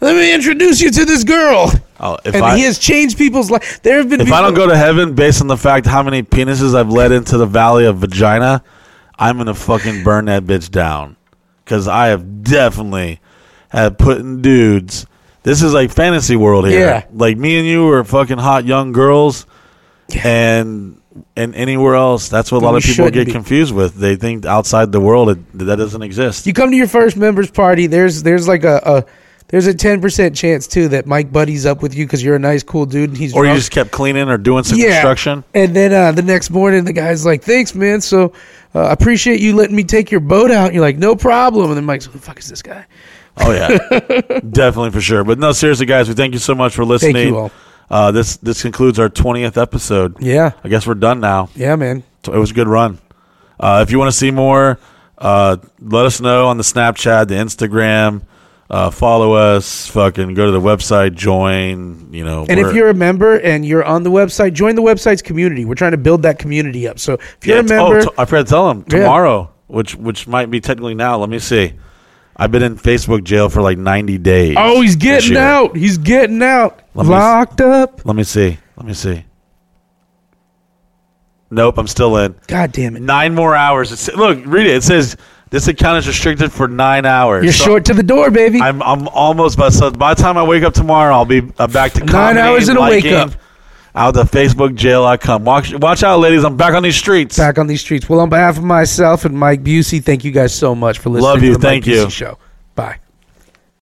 Let me introduce you to this girl." oh, if and I, he has changed people's life. There have been if I don't go to heaven based on the fact how many penises I've led into the valley of vagina, I'm gonna fucking burn that bitch down. Because I have definitely had putting dudes. This is like fantasy world here. Yeah. Like me and you are fucking hot young girls, and and anywhere else, that's what a lot of people get be. confused with. They think outside the world it, that doesn't exist. you come to your first members party, there's there's like a, a there's a ten percent chance too that Mike buddies up with you because you're a nice, cool dude, and he's or you just kept cleaning or doing some Yeah. construction. And then uh, the next morning, the guy's like, "Thanks, man. So uh, I appreciate you letting me take your boat out." And you're like, "No problem." And then Mike's, "Who the fuck is this guy?" Oh yeah, definitely for sure. But no, seriously, guys, we thank you so much for listening. you all. Uh, this this concludes our twentieth episode. Yeah, I guess we're done now. yeah, man. It was a good run. Uh, if you want to see more, uh, let us know on the Snapchat, the Instagram. Uh, follow us. Fucking go to the website. Join. You know. And if you're a member and you're on the website, join the website's community. We're trying to build that community up. So if you're Yeah, a oh, member, t- I forgot to tell them Yeah. tomorrow, which which might be technically now. Let me see. I've been in Facebook jail for like ninety days. oh, he's getting out. He's getting out. Let me- Locked up. Let me see. Let me see. Nope, I'm still in. God damn it. Nine more hours. It's, look, read it. It says this account is restricted for nine hours. You're So short to the door, baby. I'm I'm almost. But so by the time I wake up tomorrow, I'll be uh, back to Nine hours and a wake up. Out of the Facebook jail I come. Watch, watch out, ladies. I'm back on these streets. Back on these streets. Well, on behalf of myself and Mike Busey, thank you guys so much for listening Love you. to the Thank Mike you. Busey Show.